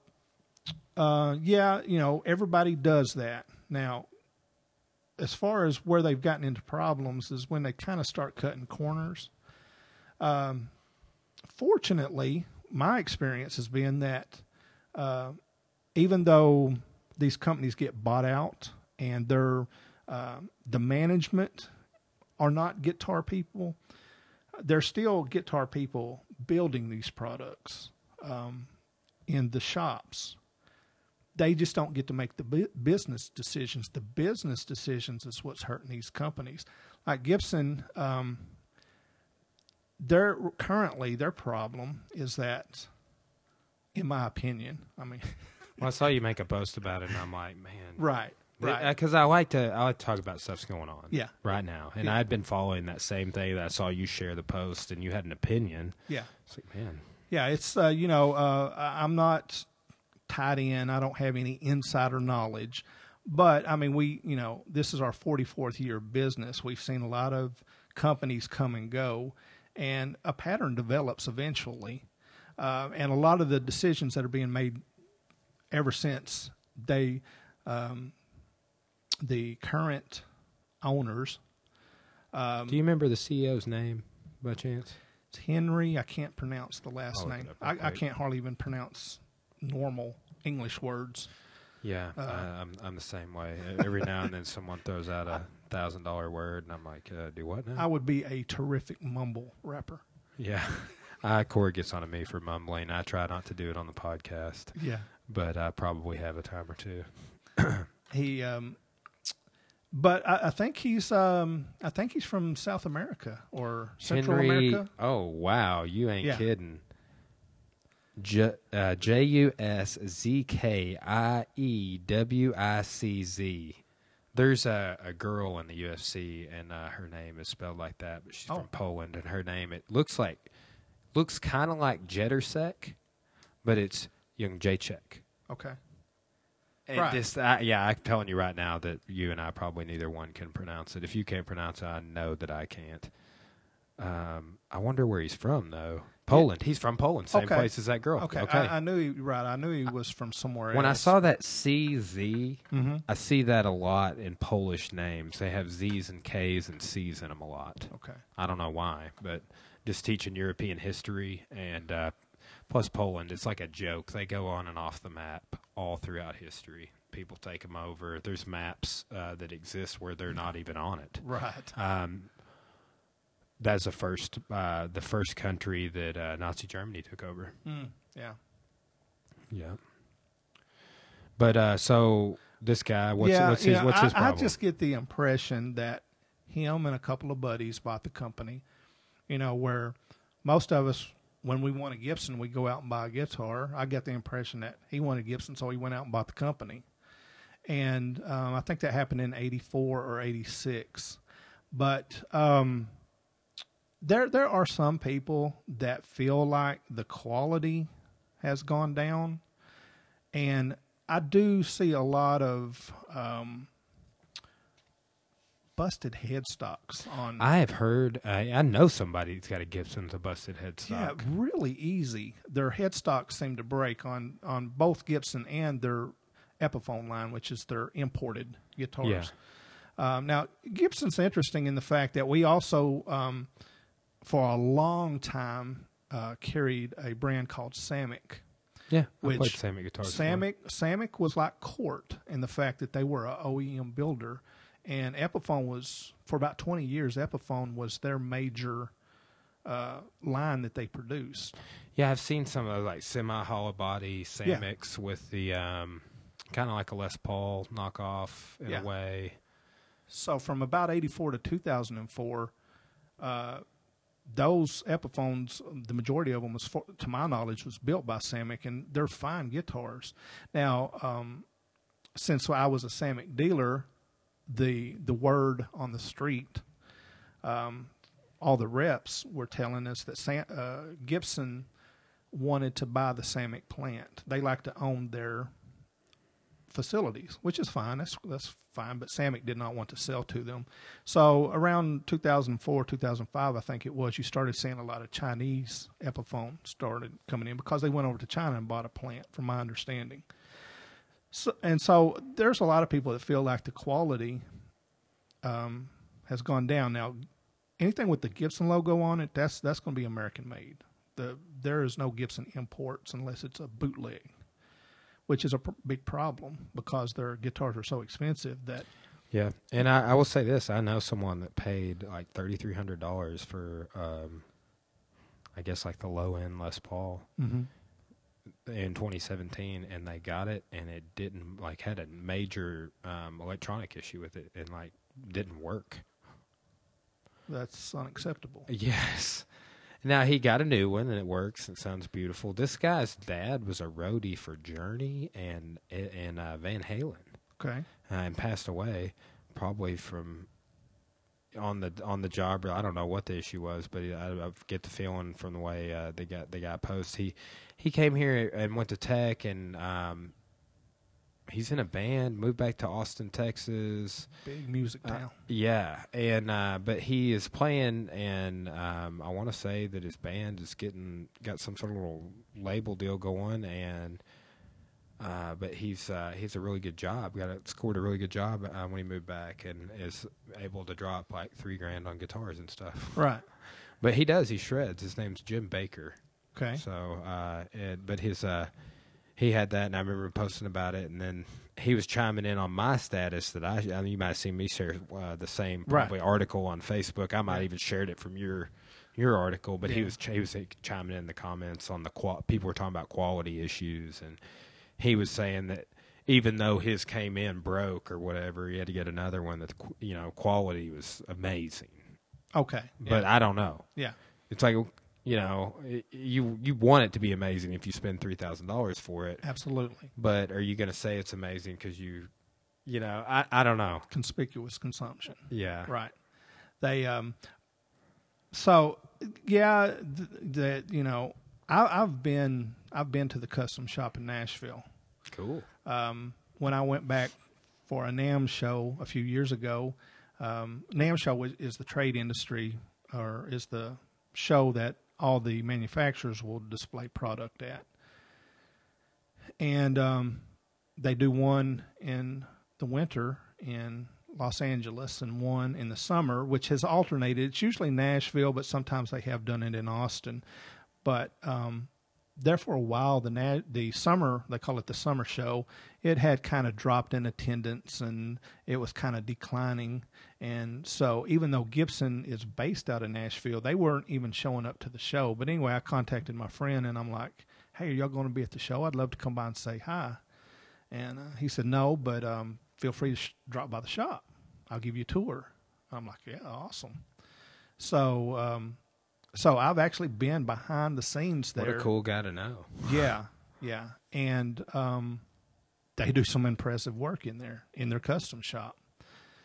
uh, yeah, you know, everybody does that now as far as where they've gotten into problems is when they kind of start cutting corners. Um, fortunately, my experience has been that uh, even though these companies get bought out and they're uh, the management are not guitar people, they're still guitar people building these products um, in the shops they just don't get to make the bu- business decisions. The business decisions is what's hurting these companies. Like Gibson, um, their currently their problem is that, in my opinion, I mean, Well, I saw you make a post about it, and I'm like, man, right, right, Because I like to, I like to talk about stuff's going on. Yeah. Right now, and Yeah. I'd been following that same thing. That I saw you share the post, and you had an opinion. yeah, It's like, man, yeah. It's uh, you know, uh, I'm not tied in. I don't have any insider knowledge, but I mean, we, you know, this is our 44th year of business. We've seen a lot of companies come and go, and a pattern develops eventually. Uh, and a lot of the decisions that are being made ever since they, um, the current owners, um, do you remember the CEO's name by chance? it's Henry. I can't pronounce the last I'll name. I, I can't hardly even pronounce normal English words. Yeah, Uh, I, I'm I'm the same way. Every now and then, someone throws out a thousand dollar word, and I'm like, uh, do what now? I would be a terrific mumble rapper. yeah. Uh, Cora gets on to me for mumbling. I try not to do it on the podcast, Yeah. but I probably have a time or two. He, um, but I, I think he's, um, I think he's from South America or Central Henry. America. Oh wow, you ain't Yeah. kidding. Uh, J U S Z K I E W I C Z. There's a, a girl in the UFC, and uh, her name is spelled like that, but she's Oh. from Poland, and her name it looks like looks kind of like Jettersek, but it's Young Jacek. Okay. And Right. This, I, yeah, I'm telling you right now that you and I probably neither one can pronounce it. If you can't pronounce it, I know that I can't. Um, I wonder where he's from though. Poland. He's from Poland, same Okay. place as that girl. Okay. Okay. I, I knew he right. I knew he was from somewhere when I saw that CZ, hmm I see that a lot in Polish names. They have Z's and K's and C's in them a lot. Okay. I don't know why, but just teaching European history and uh, plus Poland, it's like a joke. They go on and off the map all throughout history. People take them over. There's maps uh, that exist where they're not even on it. Right. Um, that's the first, uh, the first country that uh, Nazi Germany took over. Mm, yeah. Yeah. But uh, so this guy, what's yeah, what's his know, what's I, his problem? I just get the impression that him and a couple of buddies bought the company. You know, where most of us, when we want a Gibson, we go out and buy a guitar. I get the impression that he wanted Gibson, so he went out and bought the company. And um, I think that happened in '84 or '86. But um, there, there are some people that feel like the quality has gone down, and I do see a lot of um, busted headstocks on. I have heard. Uh, I know somebody that's got a Gibson with a busted headstock. yeah, really easy. Their headstocks seem to break on on both Gibson and their Epiphone line, which is their imported guitars. Um, now Gibson's interesting in the fact that we also, um, for a long time, uh, carried a brand called Samick. Yeah, I Which played Samick guitars. Samick Samick was like Cort in the fact that they were a OEM builder, and Epiphone was for about twenty years. Epiphone was their major uh, line that they produced. Yeah, I've seen some of those like semi hollow body Samics with the um, kind of like a Les Paul knockoff in Yeah. a way. So from about eighty four to two thousand and four, uh, those Epiphones, the majority of them was, for, to my knowledge, was built by Samick, and they're fine guitars. Now, um, since I was a Samick dealer, the the word on the street, um, all the reps were telling us that Sam, uh, Gibson wanted to buy the Samick plant. They like to own their facilities, which is fine. That's that's fine. But Samick did not want to sell to them. So around 2004, 2005, I think it was, you started seeing a lot of Chinese Epiphone started coming in because they went over to China and bought a plant, from my understanding. So, and so there's a lot of people that feel like the quality um, has gone down. Now, anything with the Gibson logo on it, that's that's going to be American made. The there is no Gibson imports unless it's a bootleg which is a pr- big problem because their guitars are so expensive that Yeah, and I, I will say this: I know someone that paid like thirty three hundred dollars for, um, I guess like the low end Les Paul in 2017, and they got it, and it didn't like had a major um, electronic issue with it, and like didn't work. that's unacceptable. Yes. Now he got a new one and it works. It sounds beautiful. This guy's dad was a roadie for Journey and and uh, Van Halen, Okay, uh, and passed away probably from on the on the job. I don't know what the issue was, but I, I get the feeling from the way uh, they got they got post. He he came here and went to Tech and um, he's in a band. Moved back to Austin, Texas. big music Uh, town. yeah, and uh, but he is playing, and um, I want to say that his band is getting got some sort of little label deal going, and uh, but he's uh, he's a really good job. Got a, scored a really good job uh, when he moved back, and is able to drop like three grand on guitars and stuff. right. But he does. He shreds. His name's Jim Baker. Okay. So, uh, and, but his, uh, he had that, and I remember posting about it, and then he was chiming in on my status that I, I mean, you might have seen me share uh, the same Right. probably article on Facebook. I might Right. even shared it from your your article, but he was ch- he was chiming in the comments on the qual- people were talking about quality issues, and he was saying that even though his came in broke or whatever, he had to get another one that you know quality was amazing. Okay. But yeah. I don't know. yeah. It's like you know, you you want it to be amazing if you spend three thousand dollars for it, Absolutely. but are you going to say it's amazing because you, you know, I I don't know. Conspicuous consumption. Yeah, Right. They um. So yeah, th- that you know, I, I've been I've been to the custom shop in Nashville, Cool. Um, when I went back for a NAMM show a few years ago, um, NAMM show was, is the trade industry or is the show that all the manufacturers will display product at. And um, they do one in the winter in Los Angeles and one in the summer, which has alternated. It's usually Nashville, but sometimes they have done it in Austin. But um, there for a while, the the summer they call it the summer show. It had kind of dropped in attendance and it was kind of declining. And so, even though Gibson is based out of Nashville, they weren't even showing up to the show. But anyway, I contacted my friend and I'm like, "Hey, are y'all going to be at the show? I'd love to come by and say hi." And uh, he said, "No, but um, feel free to sh- drop by the shop. I'll give you a tour." I'm like, "Yeah, awesome." So. Um, so I've actually been behind the scenes there. What a cool guy to know. Yeah, yeah, and um, they do some impressive work in there in their custom shop.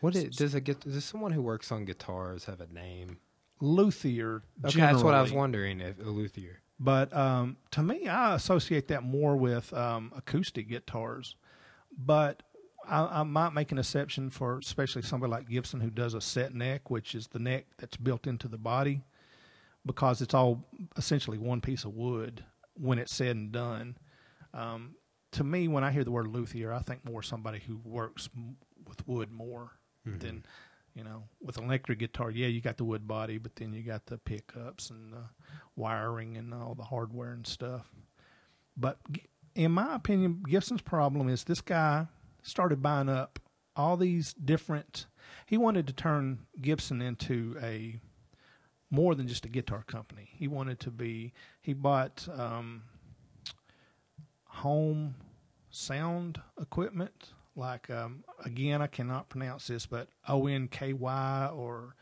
What it, does it get? Does someone who works on guitars have a name? Luthier. Okay, that's what I was wondering. If a luthier. But um, to me, I associate that more with um, acoustic guitars. But I, I might make an exception for especially somebody like Gibson who does a set neck, which is the neck that's built into the body, because it's all essentially one piece of wood when it's said and done. Um, to me, when I hear the word luthier, I think more somebody who works m- with wood more than you know with an electric guitar. Yeah, you got the wood body, but then you got the pickups and the wiring and all the hardware and stuff. But in my opinion, Gibson's problem is this guy started buying up all these different. He wanted to turn Gibson into a more than just a guitar company. He wanted to be. He bought um, home sound equipment. Like um, again, I cannot pronounce this, but O N K Y or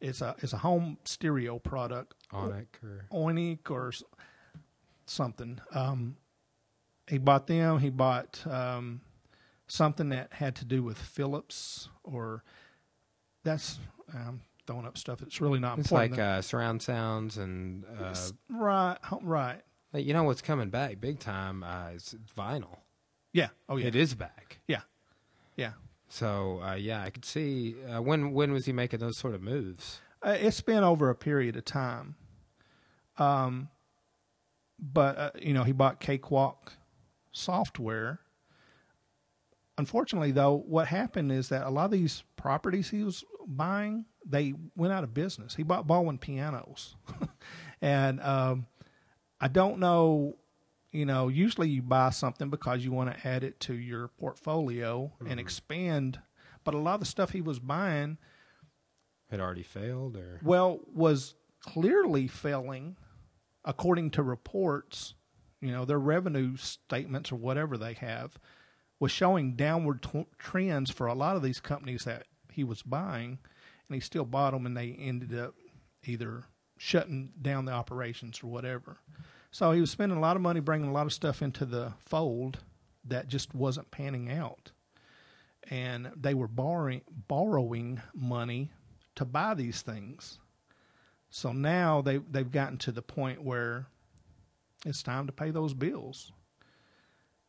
it's a it's a home stereo product. Onic or Oinic or something. Um, he bought them. He bought um, something that had to do with Philips or that's um, throwing up stuff that's really not it's important. like uh, surround sounds and uh, right, right. Hey, You know what's coming back big time? Uh, it's vinyl. Yeah. Oh yeah. It is back. Yeah. Yeah. So uh, yeah, I could see uh, when when was he making those sort of moves? Uh, it's been over a period of time. Um, but uh, you know, he bought Cakewalk software. Unfortunately, though, what happened is that a lot of these properties he was buying they went out of business. He bought Baldwin pianos, and um, I don't know. You know, usually you buy something because you want to add it to your portfolio and expand. But a lot of the stuff he was buying Had already failed, or well, was clearly failing according to reports. You know, their revenue statements or whatever they have was showing downward t- trends for a lot of these companies that he was buying, and he still bought them, and they ended up either shutting down the operations or whatever. So he was spending a lot of money bringing a lot of stuff into the fold that just wasn't panning out. And they were borrowing borrowing money to buy these things. So now they they've gotten to the point where it's time to pay those bills.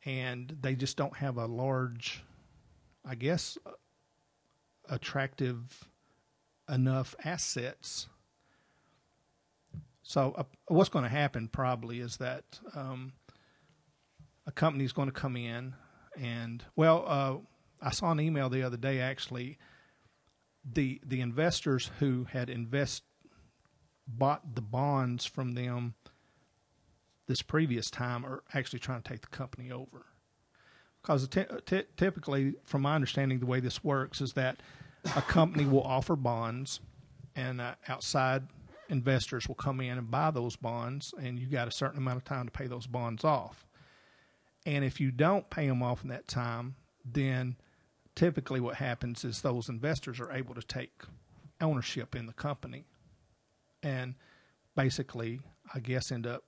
And they just don't have a large I guess attractive enough assets. So uh, what's going to happen probably is that um, a is going to come in and well, uh, I saw an email the other day actually. The the investors who had invest bought the bonds from them this previous time are actually trying to take the company over. Because ty- ty- typically, from my understanding, the way this works is that a company will offer bonds, and uh, outside investors will come in and buy those bonds, and you got a certain amount of time to pay those bonds off. And if you don't pay them off in that time, then typically what happens is those investors are able to take ownership in the company and basically, I guess, end up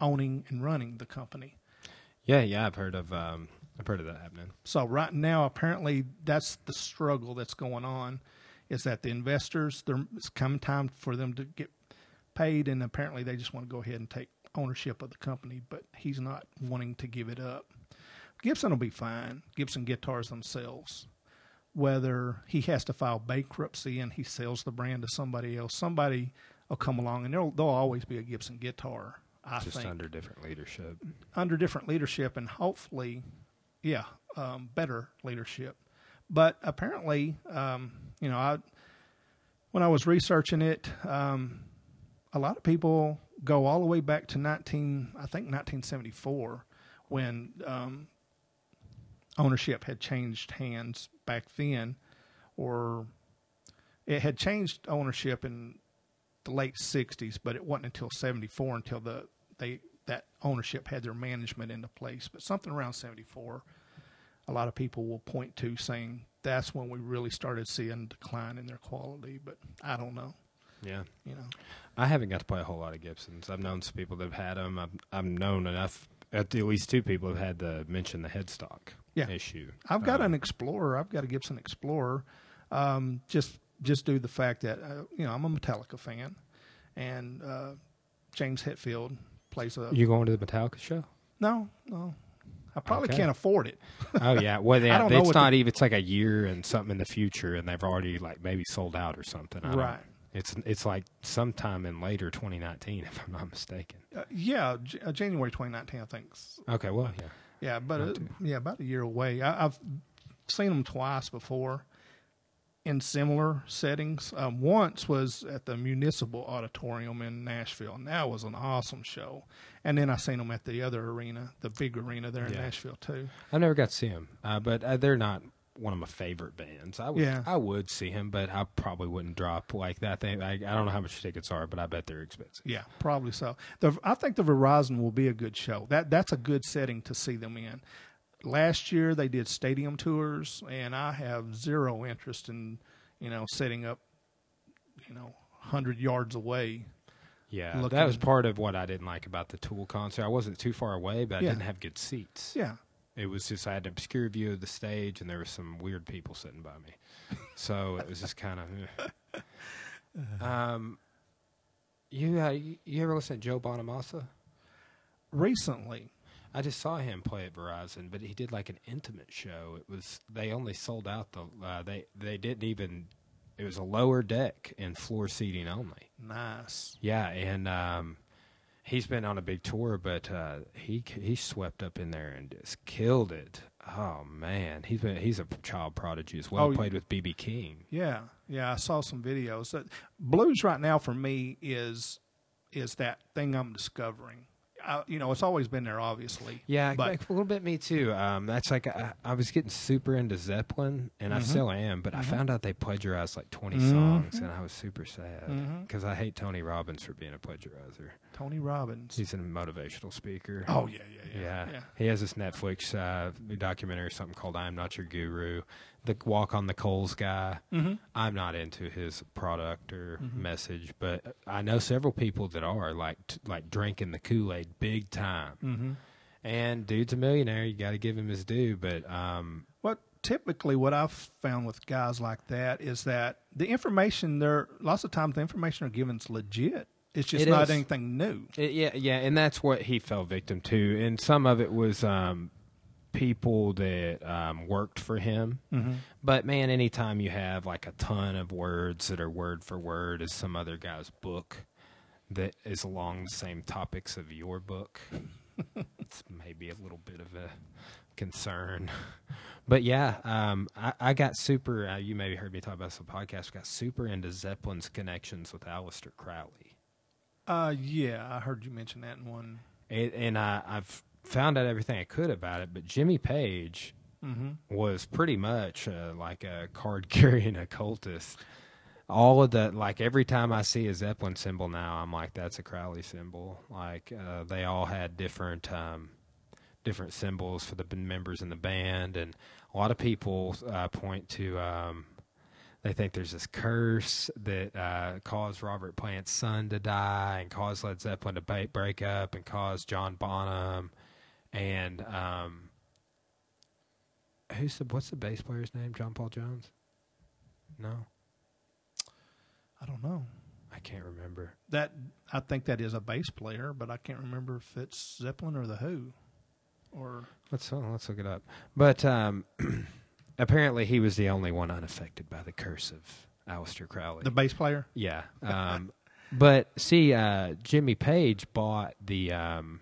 owning and running the company. yeah, yeah, I've heard of um, I've heard of that happening. So right now, apparently, that's the struggle that's going on. Is that the investors? There, it's come time for them to get paid, and apparently, they just want to go ahead and take ownership of the company. But he's not wanting to give it up. Gibson will be fine. Gibson guitars themselves. Whether he has to file bankruptcy and he sells the brand to somebody else, somebody will come along and there'll, there'll always be a Gibson guitar. I Just think under different leadership. under different leadership and hopefully, yeah, um, better leadership. But apparently, um, you know, I when I was researching it, um, a lot of people go all the way back to nineteen, I think nineteen seventy four, when um, ownership had changed hands back then, or it had changed ownership in the late '60s, but it wasn't until '74 until the they that ownership had their management into place. But something around '74, a lot of people will point to saying that's when we really started seeing decline in their quality. But I don't know, Yeah. you know. I haven't got to play a whole lot of Gibsons. I've known some people that have had them. I've, I've known enough. At least two people have had to mention the headstock Yeah. issue. I've got Um, an Explorer. I've got a Gibson Explorer. Um, just just due to the fact that uh, you know I'm a Metallica fan, and uh, James Hetfield plays a You going to the Metallica show? no no. I probably Okay. can't afford it. Oh yeah. Well, yeah, it's not the- even. It's like a year and something in the future, and they've already like maybe sold out or something. I don't- Right. It's it's like sometime in later 2019, if I'm not mistaken. Uh, yeah, J- uh, January 2019, I think. Okay. Well, yeah. Yeah, but uh, yeah, about a year away. I, I've seen them twice before in similar settings. Um, once was at the Municipal Auditorium in Nashville, and that was an awesome show. And then I seen them at the other arena, the big arena there in Yeah. Nashville too. I never got to see them, uh, but uh, they're not one of my favorite bands. I would, Yeah. I would see him, but I probably wouldn't drop like that. Thing. I, I don't know how much tickets are, but I bet they're expensive. Yeah, probably so. The, I think the Verizon will be a good show. That that's a good setting to see them in. Last year they did stadium tours, and I have zero interest in you know setting up you know hundred yards away. Yeah, that was part of what I didn't like about the Tool concert. I wasn't too far away, but I Yeah. didn't have good seats. Yeah, It was just I had an obscure view of the stage, and there were some weird people sitting by me. So it was just kind of. um, you uh, you you ever listen to Joe Bonamassa? recently. I just saw him play at Verizon, but he did like an intimate show. It was they only sold out the uh, they they didn't even. It was a lower deck and floor seating only. Nice. Yeah, and um, he's been on a big tour, but uh, he he swept up in there and just killed it. Oh man, he's been he's a child prodigy as well. Oh, Played with BB King. Yeah, yeah. I saw some videos. Blues right now for me is is that thing I'm discovering. I, you know, it's always been there, obviously. Yeah, but like, a little bit me too. Um, that's like I, I was getting super into Zeppelin, and I Mhm. still am. But I Mhm. found out they plagiarized like 20 Mhm. songs, and I was super sad because I hate Tony Robbins for being a plagiarizer. Tony Robbins. He's a motivational speaker. oh yeah, yeah, yeah, Yeah. yeah. He has this Netflix uh, documentary or something called "I'm Not Your Guru." The Walk on the Coals guy. Mm-hmm. I'm not into his product or Mhm. message, but I know several people that are like t- like drinking the Kool Aid big time. Mm-hmm. And dude's a millionaire. You got to give him his due. But um, What typically what I've found with guys like that is that the information they're lots of times the information they're given is legit. It's just It not is. anything new. it- yeah, yeah, and that's what he fell victim to. And some of it was um, people that um, worked for him. Mm-hmm. But man, anytime you have like a ton of words that are word for word as some other guy's book that is along the same topics of your book, it's maybe a little bit of a concern. But yeah, um, I, I got super. Uh, you maybe heard me talk about this on the podcast. Got super into Zeppelin's connections with Aleister Crowley. Uh, yeah, I heard you mention that in one. and, and I, I've found out everything I could about it. But Jimmy Page Mm-hmm. was pretty much uh, like a card carrying occultist. All of the like every time I see a Zeppelin symbol now, I'm like, that's a Crowley symbol. Like uh, they all had different um, different symbols for the members in the band, and a lot of people uh, point to. Um, they think there's this curse that uh, caused Robert Plant's son to die and caused Led Zeppelin to ba- break up and caused John Bonham and um, who's the what's the bass player's name? John Paul Jones? No, I don't know. I can't remember. That I think that is a bass player, but I can't remember if it's Zeppelin or the Who. or Let's oh, let's look it up. But um, apparently, he was the only one unaffected by the curse of Aleister Crowley. the bass player? yeah. Um, but see, uh, Jimmy Page bought the um,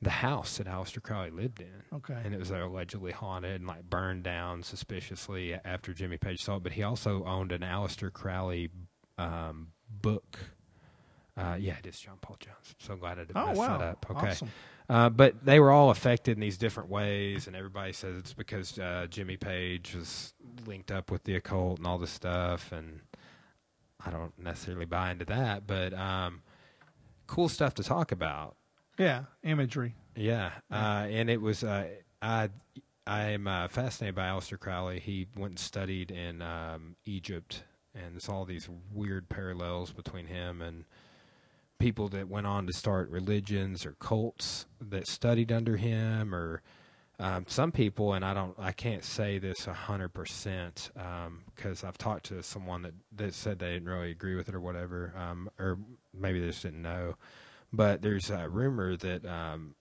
the house that Aleister Crowley lived in. Okay. and it was allegedly haunted and like burned down suspiciously after Jimmy Page saw it. But he also owned an Aleister Crowley um, book. Uh, yeah, it is John Paul Jones. So glad I didn't Oh mess wow! that up. Okay, Awesome. uh, but they were all affected in these different ways, and everybody says it's because uh, Jimmy Page was linked up with the occult and all this stuff, and I don't necessarily buy into that, but um, cool stuff to talk about. Yeah, imagery. Yeah, uh, and it was uh, I I am uh, fascinated by Aleister Crowley. He went and studied in um, Egypt, and there's all these weird parallels between him and people that went on to start religions or cults that studied under him, or um, some people. And I don't, I can't say this a hundred percent because I've talked to someone that that said they didn't really agree with it or whatever, um, or maybe they just didn't know. But there's a rumor that um,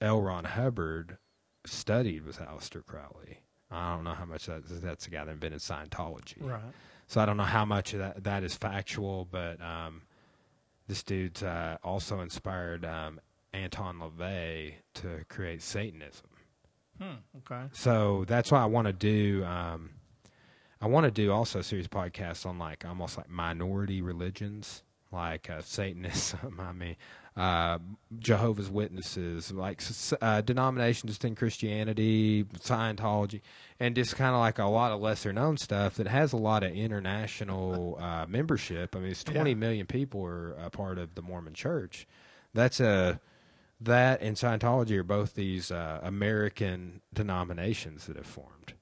L. Ron Hubbard studied with Aleister Crowley. I don't know how much that that's the guy that invented Scientology. Right. So I don't know how much of that that is factual, but um, this dude's uh, also inspired um, Anton LaVey to create Satanism. Hmm. Okay. So that's why I want to do. Um, I want to do also a series of podcasts on like almost like minority religions, like uh, Satanism. I mean, uh, Jehovah's Witnesses, like uh, denominations in Christianity, Scientology, and just kind of like a lot of lesser known stuff that has a lot of international uh, membership. I mean, it's twenty Yeah. million people are a part of the Mormon Church. That's a that and Scientology are both these uh, American denominations that have formed.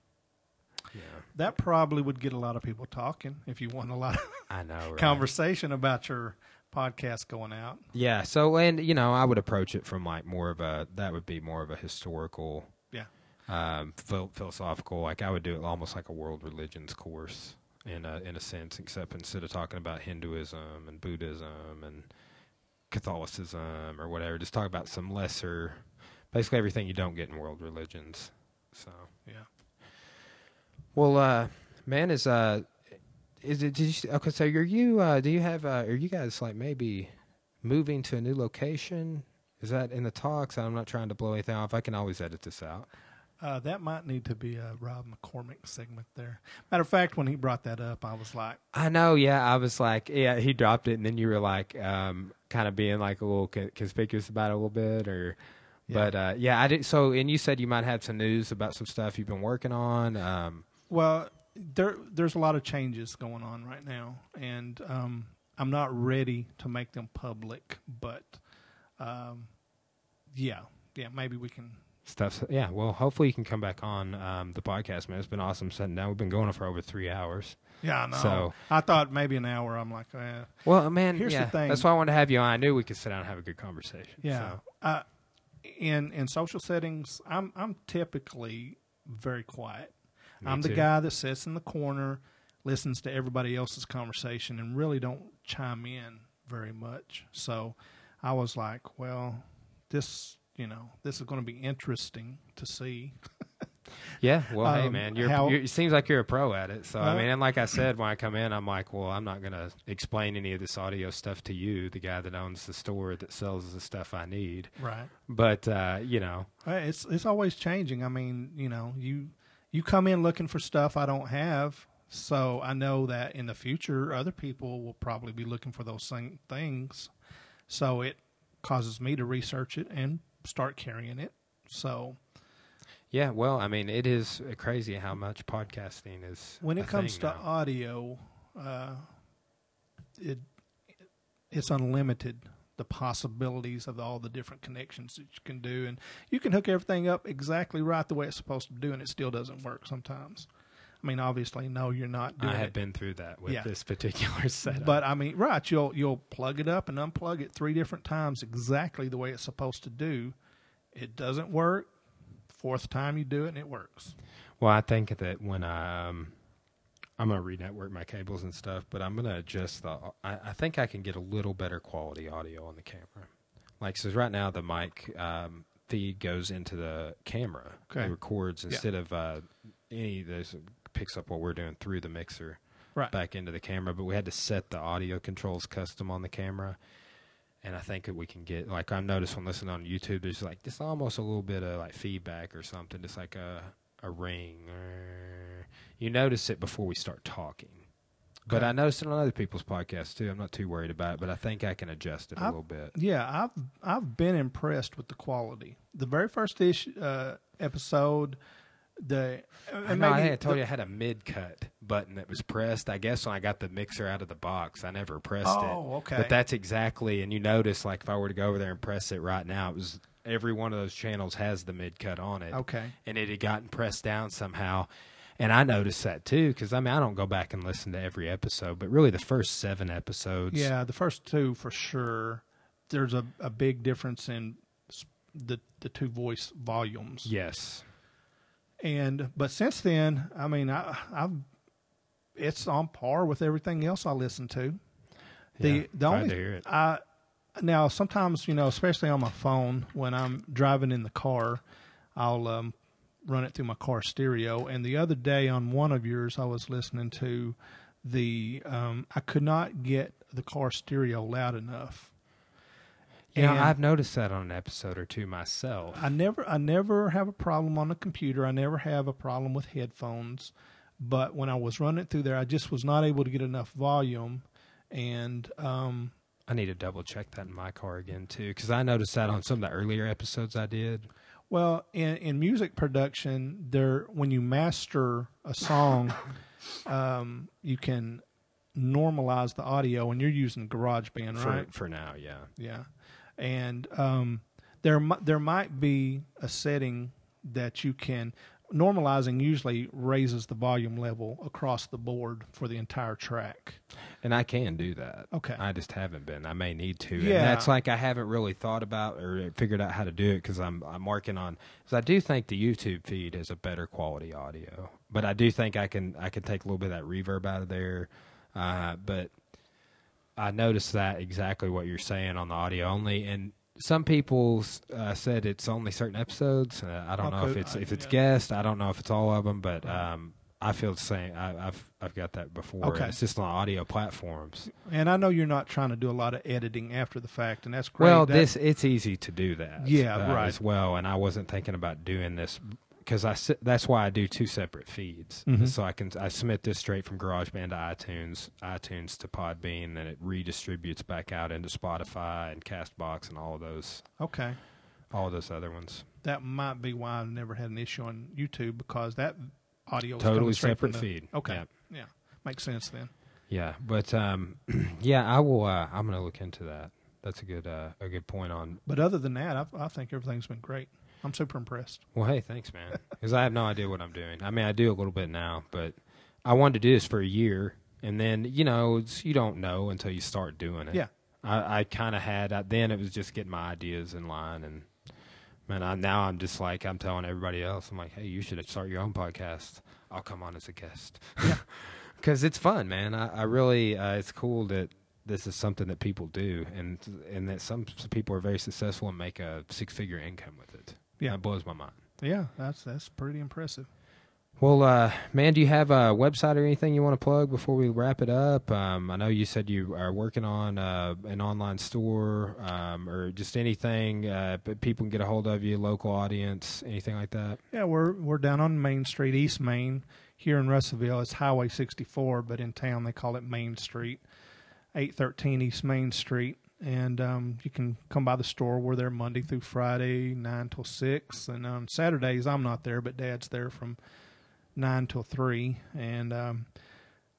Yeah, That probably would get a lot of people talking if you want a lot of I know. Right? conversation about your podcast going out. Yeah. So, and you know, I would approach it from like more of a that would be more of a historical, Yeah. um, phil- philosophical. Like I would do it almost like a world religions course in a in a sense, except instead of talking about Hinduism and Buddhism and Catholicism or whatever, just talk about some lesser, basically everything you don't get in world religions. So. Well, uh, man, is uh, is it? Did you, okay, so are you? Uh, do you have? Uh, are you guys like maybe moving to a new location? Is that in the talks? I'm not trying to blow anything off. I can always edit this out. Uh, that might need to be a Rob McCormick segment there. Matter of fact, when he brought that up, I was like, I know. Yeah, I was like, yeah, he dropped it, and then you were like, um, kind of being like a little co- conspicuous about it a little bit, or. Yeah. But uh, yeah, I did. So, and you said you might have some news about some stuff you've been working on. Um, Well, there there's a lot of changes going on right now, and um, I'm not ready to make them public. But um, yeah, yeah, maybe we can. stuff. Yeah, well, hopefully you can come back on um, the podcast, man. It's been awesome sitting down. We've been going for over three hours. Yeah, I know. So- I thought maybe an hour. I'm like, eh. Well, man, Here's the thing. that's why I wanted to have you on. I knew we could sit down and have a good conversation. yeah. So, Uh, in in social settings, I'm I'm typically very quiet. Me I'm the too. guy that sits in the corner, listens to everybody else's conversation, and really don't chime in very much. So I was like, well, this, you know, this is going to be interesting to see. yeah. Well, hey, Um, man, you're, how- you're. It seems like you're a pro at it. So, I mean, and like I said, when I come in, I'm like, well, I'm not going to explain any of this audio stuff to you, the guy that owns the store that sells the stuff I need. Right. But uh, you know, It's it's always changing. I mean, you know, you you come in looking for stuff I don't have, so I know that in the future other people will probably be looking for those same things. So it causes me to research it and start carrying it. So yeah. Well, I mean, it is crazy how much podcasting is. when it comes to now. audio, uh, it it's unlimited. The possibilities of all the different connections that you can do, and you can hook everything up exactly right the way it's supposed to do, and it still doesn't work sometimes. I mean, obviously, no, you're not doing I have it, been through that with Yeah. this particular setup. but I mean, right? You'll you'll plug it up and unplug it three different times exactly the way it's supposed to do. It doesn't work. Fourth time you do it, and it works. Well, I think that when I, um, I'm going to re-network my cables and stuff, but I'm going to adjust the. I, I think I can get a little better quality audio on the camera. Like, so right now the mic um, feed goes into the camera. Okay. It records instead of uh, any. This picks up what we're doing through the mixer Right. back into the camera. But we had to set the audio controls custom on the camera. And I think that we can get like I noticed when listening on YouTube, there's like just almost a little bit of like feedback or something, just like a a ring. You notice it before we start talking. But I noticed it on other people's podcasts too. I'm not too worried about it, but I think I can adjust it a I've- little bit. Yeah, I've I've been impressed with the quality. The very first ish, uh, episode, the I know. I had told the- you I had a mid cut button that was pressed. I guess when I got the mixer out of the box, I never pressed it. Oh, okay. But that's exactly, and you notice, like if I were to go over there and press it right now, it was every one of those channels has the mid cut on it. Okay. And it had gotten pressed down somehow. And I noticed that too, because I mean, I don't go back and listen to every episode, but really the first seven episodes. Yeah, the first two for sure. There's a, a big difference in the the two voice volumes. Yes. And but since then, I mean, I I've it's on par with everything else I listen to. The Yeah, the only to hear it. I now sometimes you know, especially on my phone when I'm driving in the car, I'll um, run it through my car stereo. And the other day on one of yours, I was listening to the um, I could not get the car stereo loud enough. You know, I've noticed that on an episode or two myself. I never I never have a problem on a computer. I never have a problem with headphones. But when I was running it through there, I just was not able to get enough volume. And um, I need to double check that in my car again too, because I noticed that on some of the earlier episodes I did. well, in, in music production, there when you master a song, um, you can normalize the audio, and you're using GarageBand, For, right? for now, yeah. Yeah, and um, there there might be a setting that you can normalizing. Usually raises the volume level across the board for the entire track. And I can do that. Okay. I just haven't been. I may need to. Yeah. And that's like I haven't really thought about or figured out how to do it because I'm I'm working on. Because I do think the YouTube feed has a better quality audio, but I do think I can I can take a little bit of that reverb out of there. Uh, but I noticed that exactly what you're saying on the audio only, and some people uh, said it's only certain episodes. Uh, I don't know if it's if it's yeah. guest. I don't know if it's all of them, but um, I feel the same. I, I've I've got that before. Okay. It's just on audio platforms. And I know you're not trying to do a lot of editing after the fact, and that's great. Well, That- this it's easy to do that. Yeah, uh, right. As well, and I wasn't thinking about doing this because I that's why I do two separate feeds, Mhm. so I can I submit this straight from GarageBand to iTunes, iTunes to Podbean, and it redistributes back out into Spotify and Castbox and all of those okay. all of those other ones. That might be why I've never had an issue on YouTube because that audio Totally straight from separate the- feed. Okay, Yeah. yeah, makes sense then. Yeah, but um, yeah, I will. Uh, I'm going to look into that. That's a good uh, a good point on But other than that, I, I think everything's been great. I'm super impressed. Well, hey, thanks, man. Because I have no idea what I'm doing. I mean, I do a little bit now, but I wanted to do this for a year, and then you know, it's, you don't know until you start doing it. Yeah. I, I kind of had. I, then it was just getting my ideas in line, and man, I, now I'm just like I'm telling everybody else. I'm like, hey, you should start your own podcast. I'll come on as a guest. Because it's fun, man. I, I really, uh, it's cool that this is something that people do, and and that some, some people are very successful and make a six figure income with it. Yeah. it blows my mind. Yeah, that's that's pretty impressive. Well, uh, man, do you have a website or anything you want to plug before we wrap it up? Um, I know you said you are working on uh, an online store um, or just anything, uh, people can get a hold of you, local audience, anything like that. Yeah, we're we're down on Main Street, East Main. Here in Russellville, it's Highway 64, but in town they call it Main Street, 813 East Main Street. And um, you can come by the store. We're there Monday through Friday, nine till six, and on Saturdays I'm not there, but Dad's there from nine till three. And um,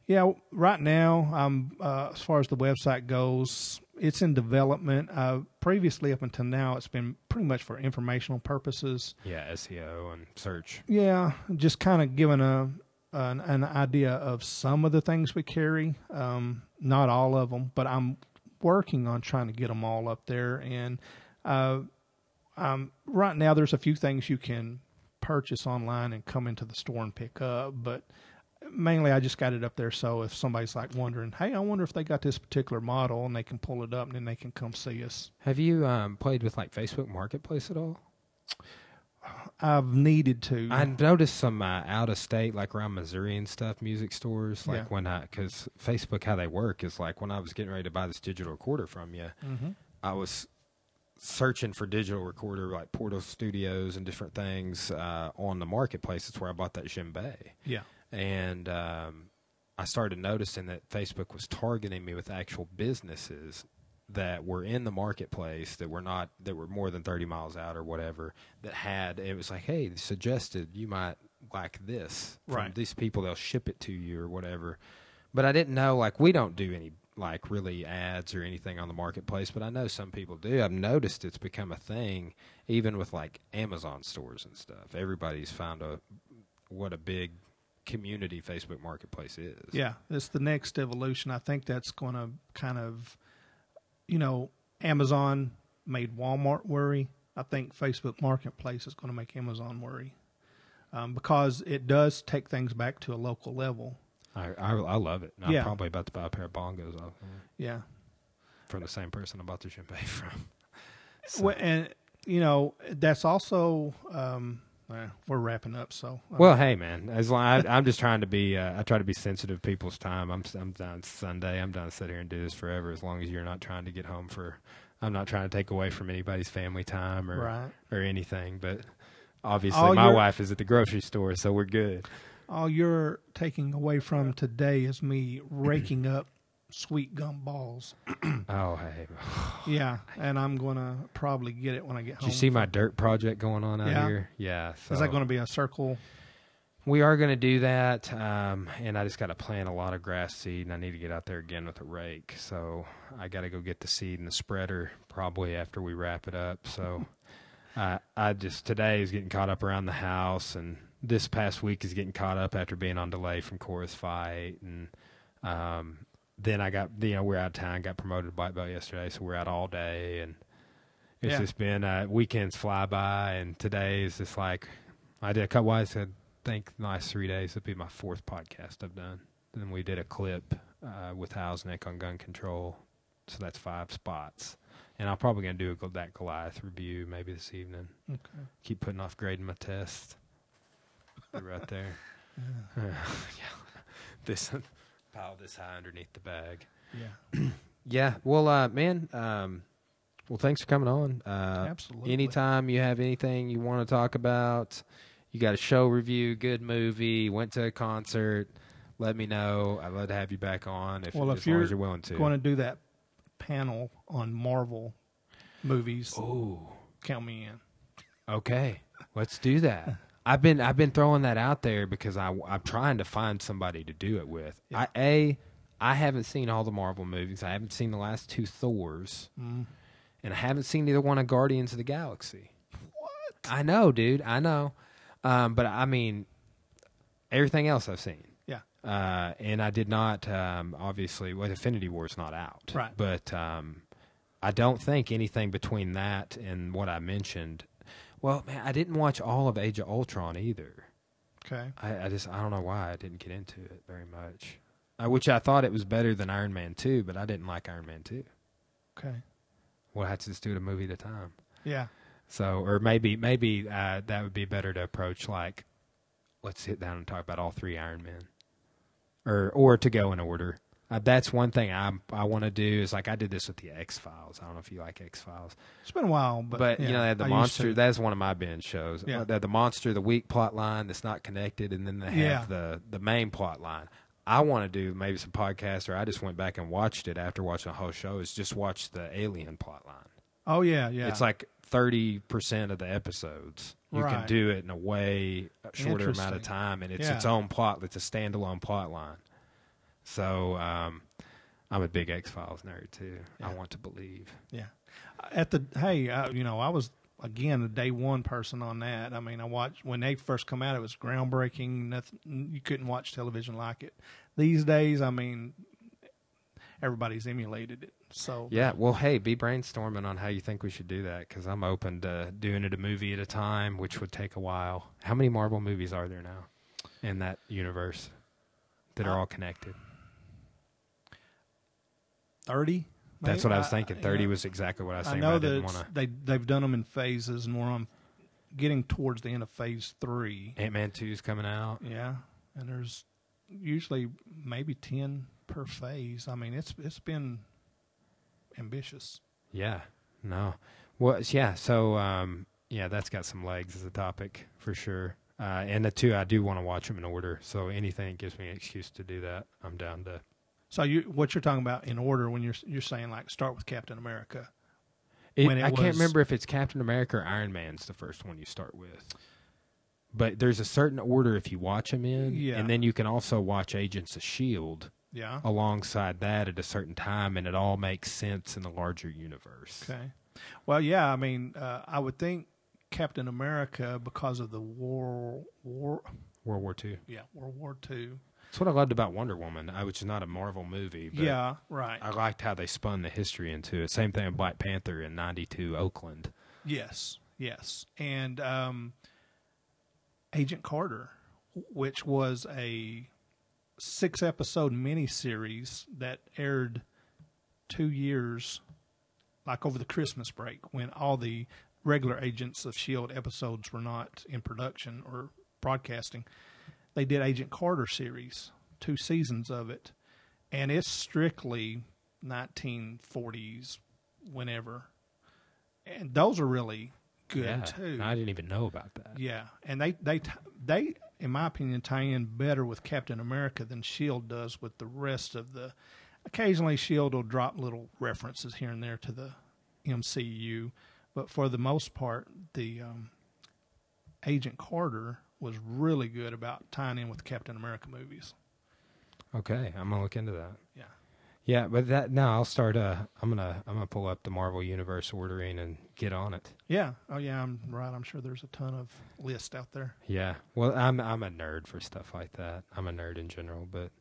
yeah, right now, um, uh, as far as the website goes, it's in development. Uh, previously, up until now, it's been pretty much for informational purposes. Yeah, SEO and search. Yeah, just kind of giving a an, an idea of some of the things we carry. Um, not all of them, but I'm working on trying to get them all up there. And uh, um, right now, there's a few things you can purchase online and come into the store and pick up, but mainly I just got it up there so if somebody's like wondering, hey, I wonder if they got this particular model, and they can pull it up and then they can come see us. Have you um, played with like Facebook Marketplace at all? I've needed to. I noticed some uh, out of state, like around Missouri and stuff, music stores. Like Yeah. when I, because Facebook, how they work is like when I was getting ready to buy this digital recorder from you, hmm I was searching for digital recorder like Portastudios and different things uh, on the marketplace. That's where I bought that djembe. Yeah. and um, I started noticing that Facebook was targeting me with actual businesses that were in the marketplace that were not that were more than 30 miles out or whatever that had it was like hey suggested you might like this from Right. these people they'll ship it to you or whatever but I didn't know like we don't do any like really ads or anything on the marketplace but I know some people do I've noticed it's become a thing even with like Amazon stores and stuff everybody's found a what a big community Facebook Marketplace is. Yeah, it's the next evolution. I think that's going to kind of, you know, Amazon made Walmart worry. I think Facebook Marketplace is going to make Amazon worry um, because it does take things back to a local level. I, I I love it. I'm Yeah. probably about to buy a pair of bongos off Yeah, from the same person I bought the champagne from. So- well, and you know that's also um, we're wrapping up. So uh, well, hey man, as long I, I'm just trying to be, uh, I try to be sensitive to people's time. I'm I'm done Sunday. I'm done to sit here and do this forever. As long as you're not trying to get home for, I'm not trying to take away from anybody's family time or right. or anything. But obviously, All my your- wife is at the grocery store, so we're good. All you're taking away from today is me raking up sweet gum balls. Oh hey, Yeah, and I'm gonna probably get it when I get did home. you see my dirt project going on out Yeah. here? Yeah. So Is that going to be a circle? We are going to do that, um, and I just got to plant a lot of grass seed, and I need to get out there again with a rake. So I got to go get the seed and the spreader probably after we wrap it up. So uh, I just today is getting caught up around the house, and this past week is getting caught up after being on delay from Cora's fight, and um, then I got you know we're out of town, got promoted to black belt yesterday, so we're out all day, and it's Yeah. just been uh, weekends fly by, and today is just like I did a couple. I said think the last three days would be my fourth podcast I've done. Then we did a clip uh, with Hausnick on gun control, so that's five spots. And I'm probably gonna do a, that Goliath review maybe this evening. Okay. Keep putting off grading my test. Right there. yeah. This pile this high underneath the bag. Yeah. Yeah. Well, uh, man. Um, well, thanks for coming on. Uh, Absolutely. Anytime you have anything you want to talk about, you got a show review, good movie, went to a concert, let me know. I'd love to have you back on if, Well, if you're as you're willing to. Going to do that panel on Marvel movies. Ooh, Count me in. okay, let's do that. I've been I've been throwing that out there because I I'm trying to find somebody to do it with. Yeah. I a I haven't seen all the Marvel movies. I haven't seen the last two Thors, Mm. and I haven't seen either one of Guardians of the Galaxy. What? I know, dude. I know. Um, but I mean, everything else I've seen. Yeah. Uh, and I did not, um, obviously, well, Infinity War's not out. Right. But um, I don't think anything between that and what I mentioned. Well, man, I didn't watch all of Age of Ultron either. Okay. I, I just, I don't know why I didn't get into it very much. Uh, which I thought it was better than Iron Man 2, but I didn't like Iron Man 2. Okay. We'll have to just do it a movie at a time. Yeah. So, or maybe maybe uh, that would be better to approach like, let's sit down and talk about all three Iron Men, or or to go in order. Uh, that's one thing I I want to do is like I did this with the X Files. I don't know if you like X Files, It's been a while, but but, yeah, you know they have the I monster. That's one of my binge shows. Yeah. Uh, they have the monster, the weak plot line that's not connected, and then they have Yeah. the the main plot line. I want to do maybe some podcast, or I just went back and watched it after watching the whole show. Is just watch the alien plot line. Oh yeah, yeah. It's like thirty percent of the episodes. You can do it in a way shorter amount of time, and it's Yeah. its own plot. It's a standalone plot line. So um, I'm a big X Files nerd too. I want to believe. yeah. At the hey, uh, you know, I was again a day one person on that. I mean, I watched when they first come out. It was groundbreaking. Nothing you couldn't watch television like it. These days, I mean, everybody's emulated it. So Yeah. Well, hey, be brainstorming on how you think we should do that because I'm open to doing it a movie at a time, which would take a while. How many Marvel movies are there now in that universe that are Uh, all connected? Thirty. That's what I was I- thinking. you Thirty know, was exactly what I was I thinking. know I that want to. they they've done them in phases, and we're on getting towards the end of phase three. Ant Man two is coming out. Yeah, and there's usually maybe ten per phase. I mean, it's it's been ambitious. Yeah. No. Well, yeah. So, um, yeah, that's got some legs as a topic for sure. Uh, and the two, I do want to watch them in order. So anything gives me an excuse to do that, I'm down to. So you what you're talking about in order when you're you're saying like start with Captain America. It, it I can't remember if it's Captain America or Iron Man's the first one you start with. But there's a certain order if you watch them in, Yeah. and then you can also watch Agents of Shield Yeah. alongside that at a certain time, and it all makes sense in the larger universe. Okay. Well, yeah. I mean, uh, I would think Captain America because of the war war World War Two. yeah World War Two. That's what I loved about Wonder Woman, uh, which is not a Marvel movie. But Yeah. Right. I liked how they spun the history into it. Same thing with Black Panther in '92 Oakland. Yes, yes, and um, Agent Carter, which was a six-episode miniseries that aired two years, like over the Christmas break, when all the regular Agents of Shield episodes were not in production or broadcasting. They did Agent Carter series, two seasons of it, and it's strictly 1940s, whenever and those are really good yeah, too. I didn't even know about that. yeah, and they they they in my opinion tie in better with Captain America than Shield does with the rest of the. Occasionally, Shield will drop little references here and there to the MCU, but for the most part, the um, Agent Carter was really good about tying in with Captain America movies. Okay, I'm gonna look into that. Yeah. Yeah, but that now I'll start. Uh, I'm gonna I'm gonna pull up the Marvel Universe ordering and get on it. Yeah. Oh, yeah. I'm right. I'm sure there's a ton of lists out there. Yeah. Well, I'm I'm a nerd for stuff like that. I'm a nerd in general, but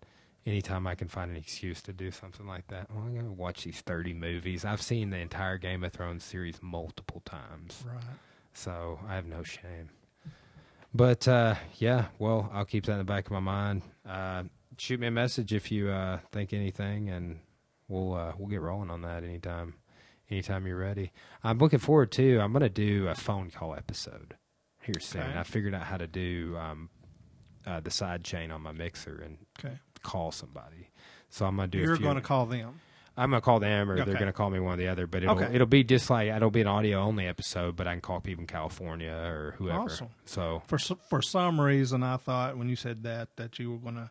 anytime I can find an excuse to do something like that, well, I'm gonna watch these 30 movies. I've seen the entire Game of Thrones series multiple times, Right. so I have no shame. But uh, yeah, well, I'll keep that in the back of my mind. Uh, shoot me a message if you uh, think anything, and we'll uh, we'll get rolling on that anytime anytime you're ready. I'm looking forward to. I'm gonna do a phone call episode here soon. Okay. I figured out how to do um, uh, the side chain on my mixer and Okay. call somebody. So I'm gonna do. a You're going to call them. I'm gonna call them, or Okay. they're gonna call me one or the other. But it'll Okay. it'll be just like it'll be an audio only episode, but I can call people in California or whoever. Awesome. So For for some reason, I thought when you said that that you were going to,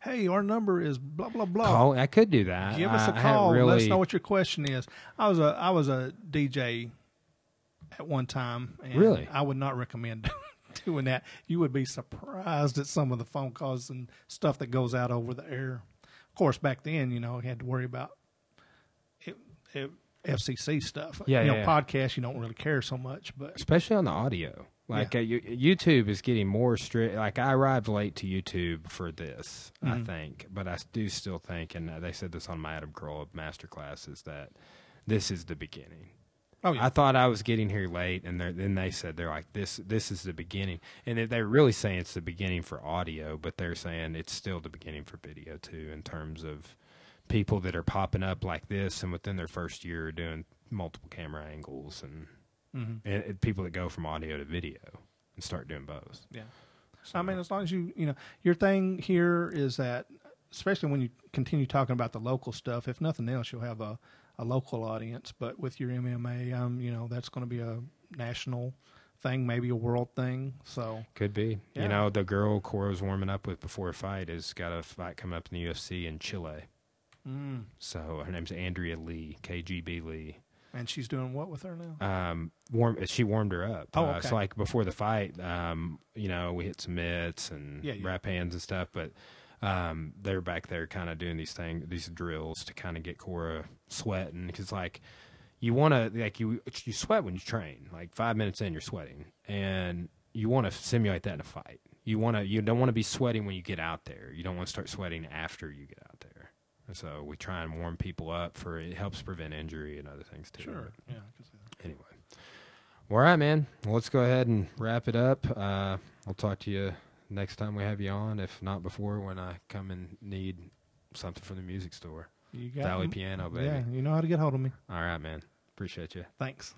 hey, our number is blah blah blah. call. I could do that. Give us I- a I call. Really, Let us know what your question is. I was a I was a DJ at one time. And Really? I would not recommend doing that. You would be surprised at some of the phone calls and stuff that goes out over the air. Of course, back then, you know, you had to worry about FCC stuff. Yeah, you know, yeah, yeah. podcasts you don't really care so much, but especially on the audio. Like uh, you, YouTube is getting more strict. Like I arrived late to YouTube for this, I Mhm. think, but I do still think, and uh, they said this on my Adam Carolla masterclass, is that this is the beginning. oh yeah, I thought I was getting here late, and then they said they're like this. This is the beginning, and they- they're really saying it's the beginning for audio, but they're saying it's still the beginning for video too, in terms of people that are popping up like this, and within their first year are doing multiple camera angles, and, hmm and, and people that go from audio to video and start doing both. yeah. I mean, as long as you, you know, your thing here is that, especially when you continue talking about the local stuff, if nothing else, you'll have a, a local audience. But with your MMA, um, you know, that's going to be a national thing, maybe a world thing. So, Could be. Yeah. You know, the girl Cora's warming up with before a fight has got a fight coming up in the UFC in Chile. Mm. So her name's Andrea Lee, KGB Lee. and she's doing what with her now? um warm she warmed her up Oh, uh, so like before the fight um you know we hit some mitts and Yeah, yeah. wrap hands and stuff but um they're back there kind of doing these things these drills to kind of get cora sweating because like you want to like you you sweat when you train like five minutes in you're sweating and you want to simulate that in a fight you want to you don't want to be sweating when you get out there you don't want to start sweating after you get out so we try and warm people up for it helps prevent injury and other things too Sure. Yeah. I can see that. anyway. Well, all right, man. Well, let's go ahead and wrap it up. Uh, I'll talk to you next time we have you on, if not before, when I come and need something from the music store. You got Valley Piano, baby. Yeah, you know how to get hold of me. All right, man. Appreciate you. Thanks.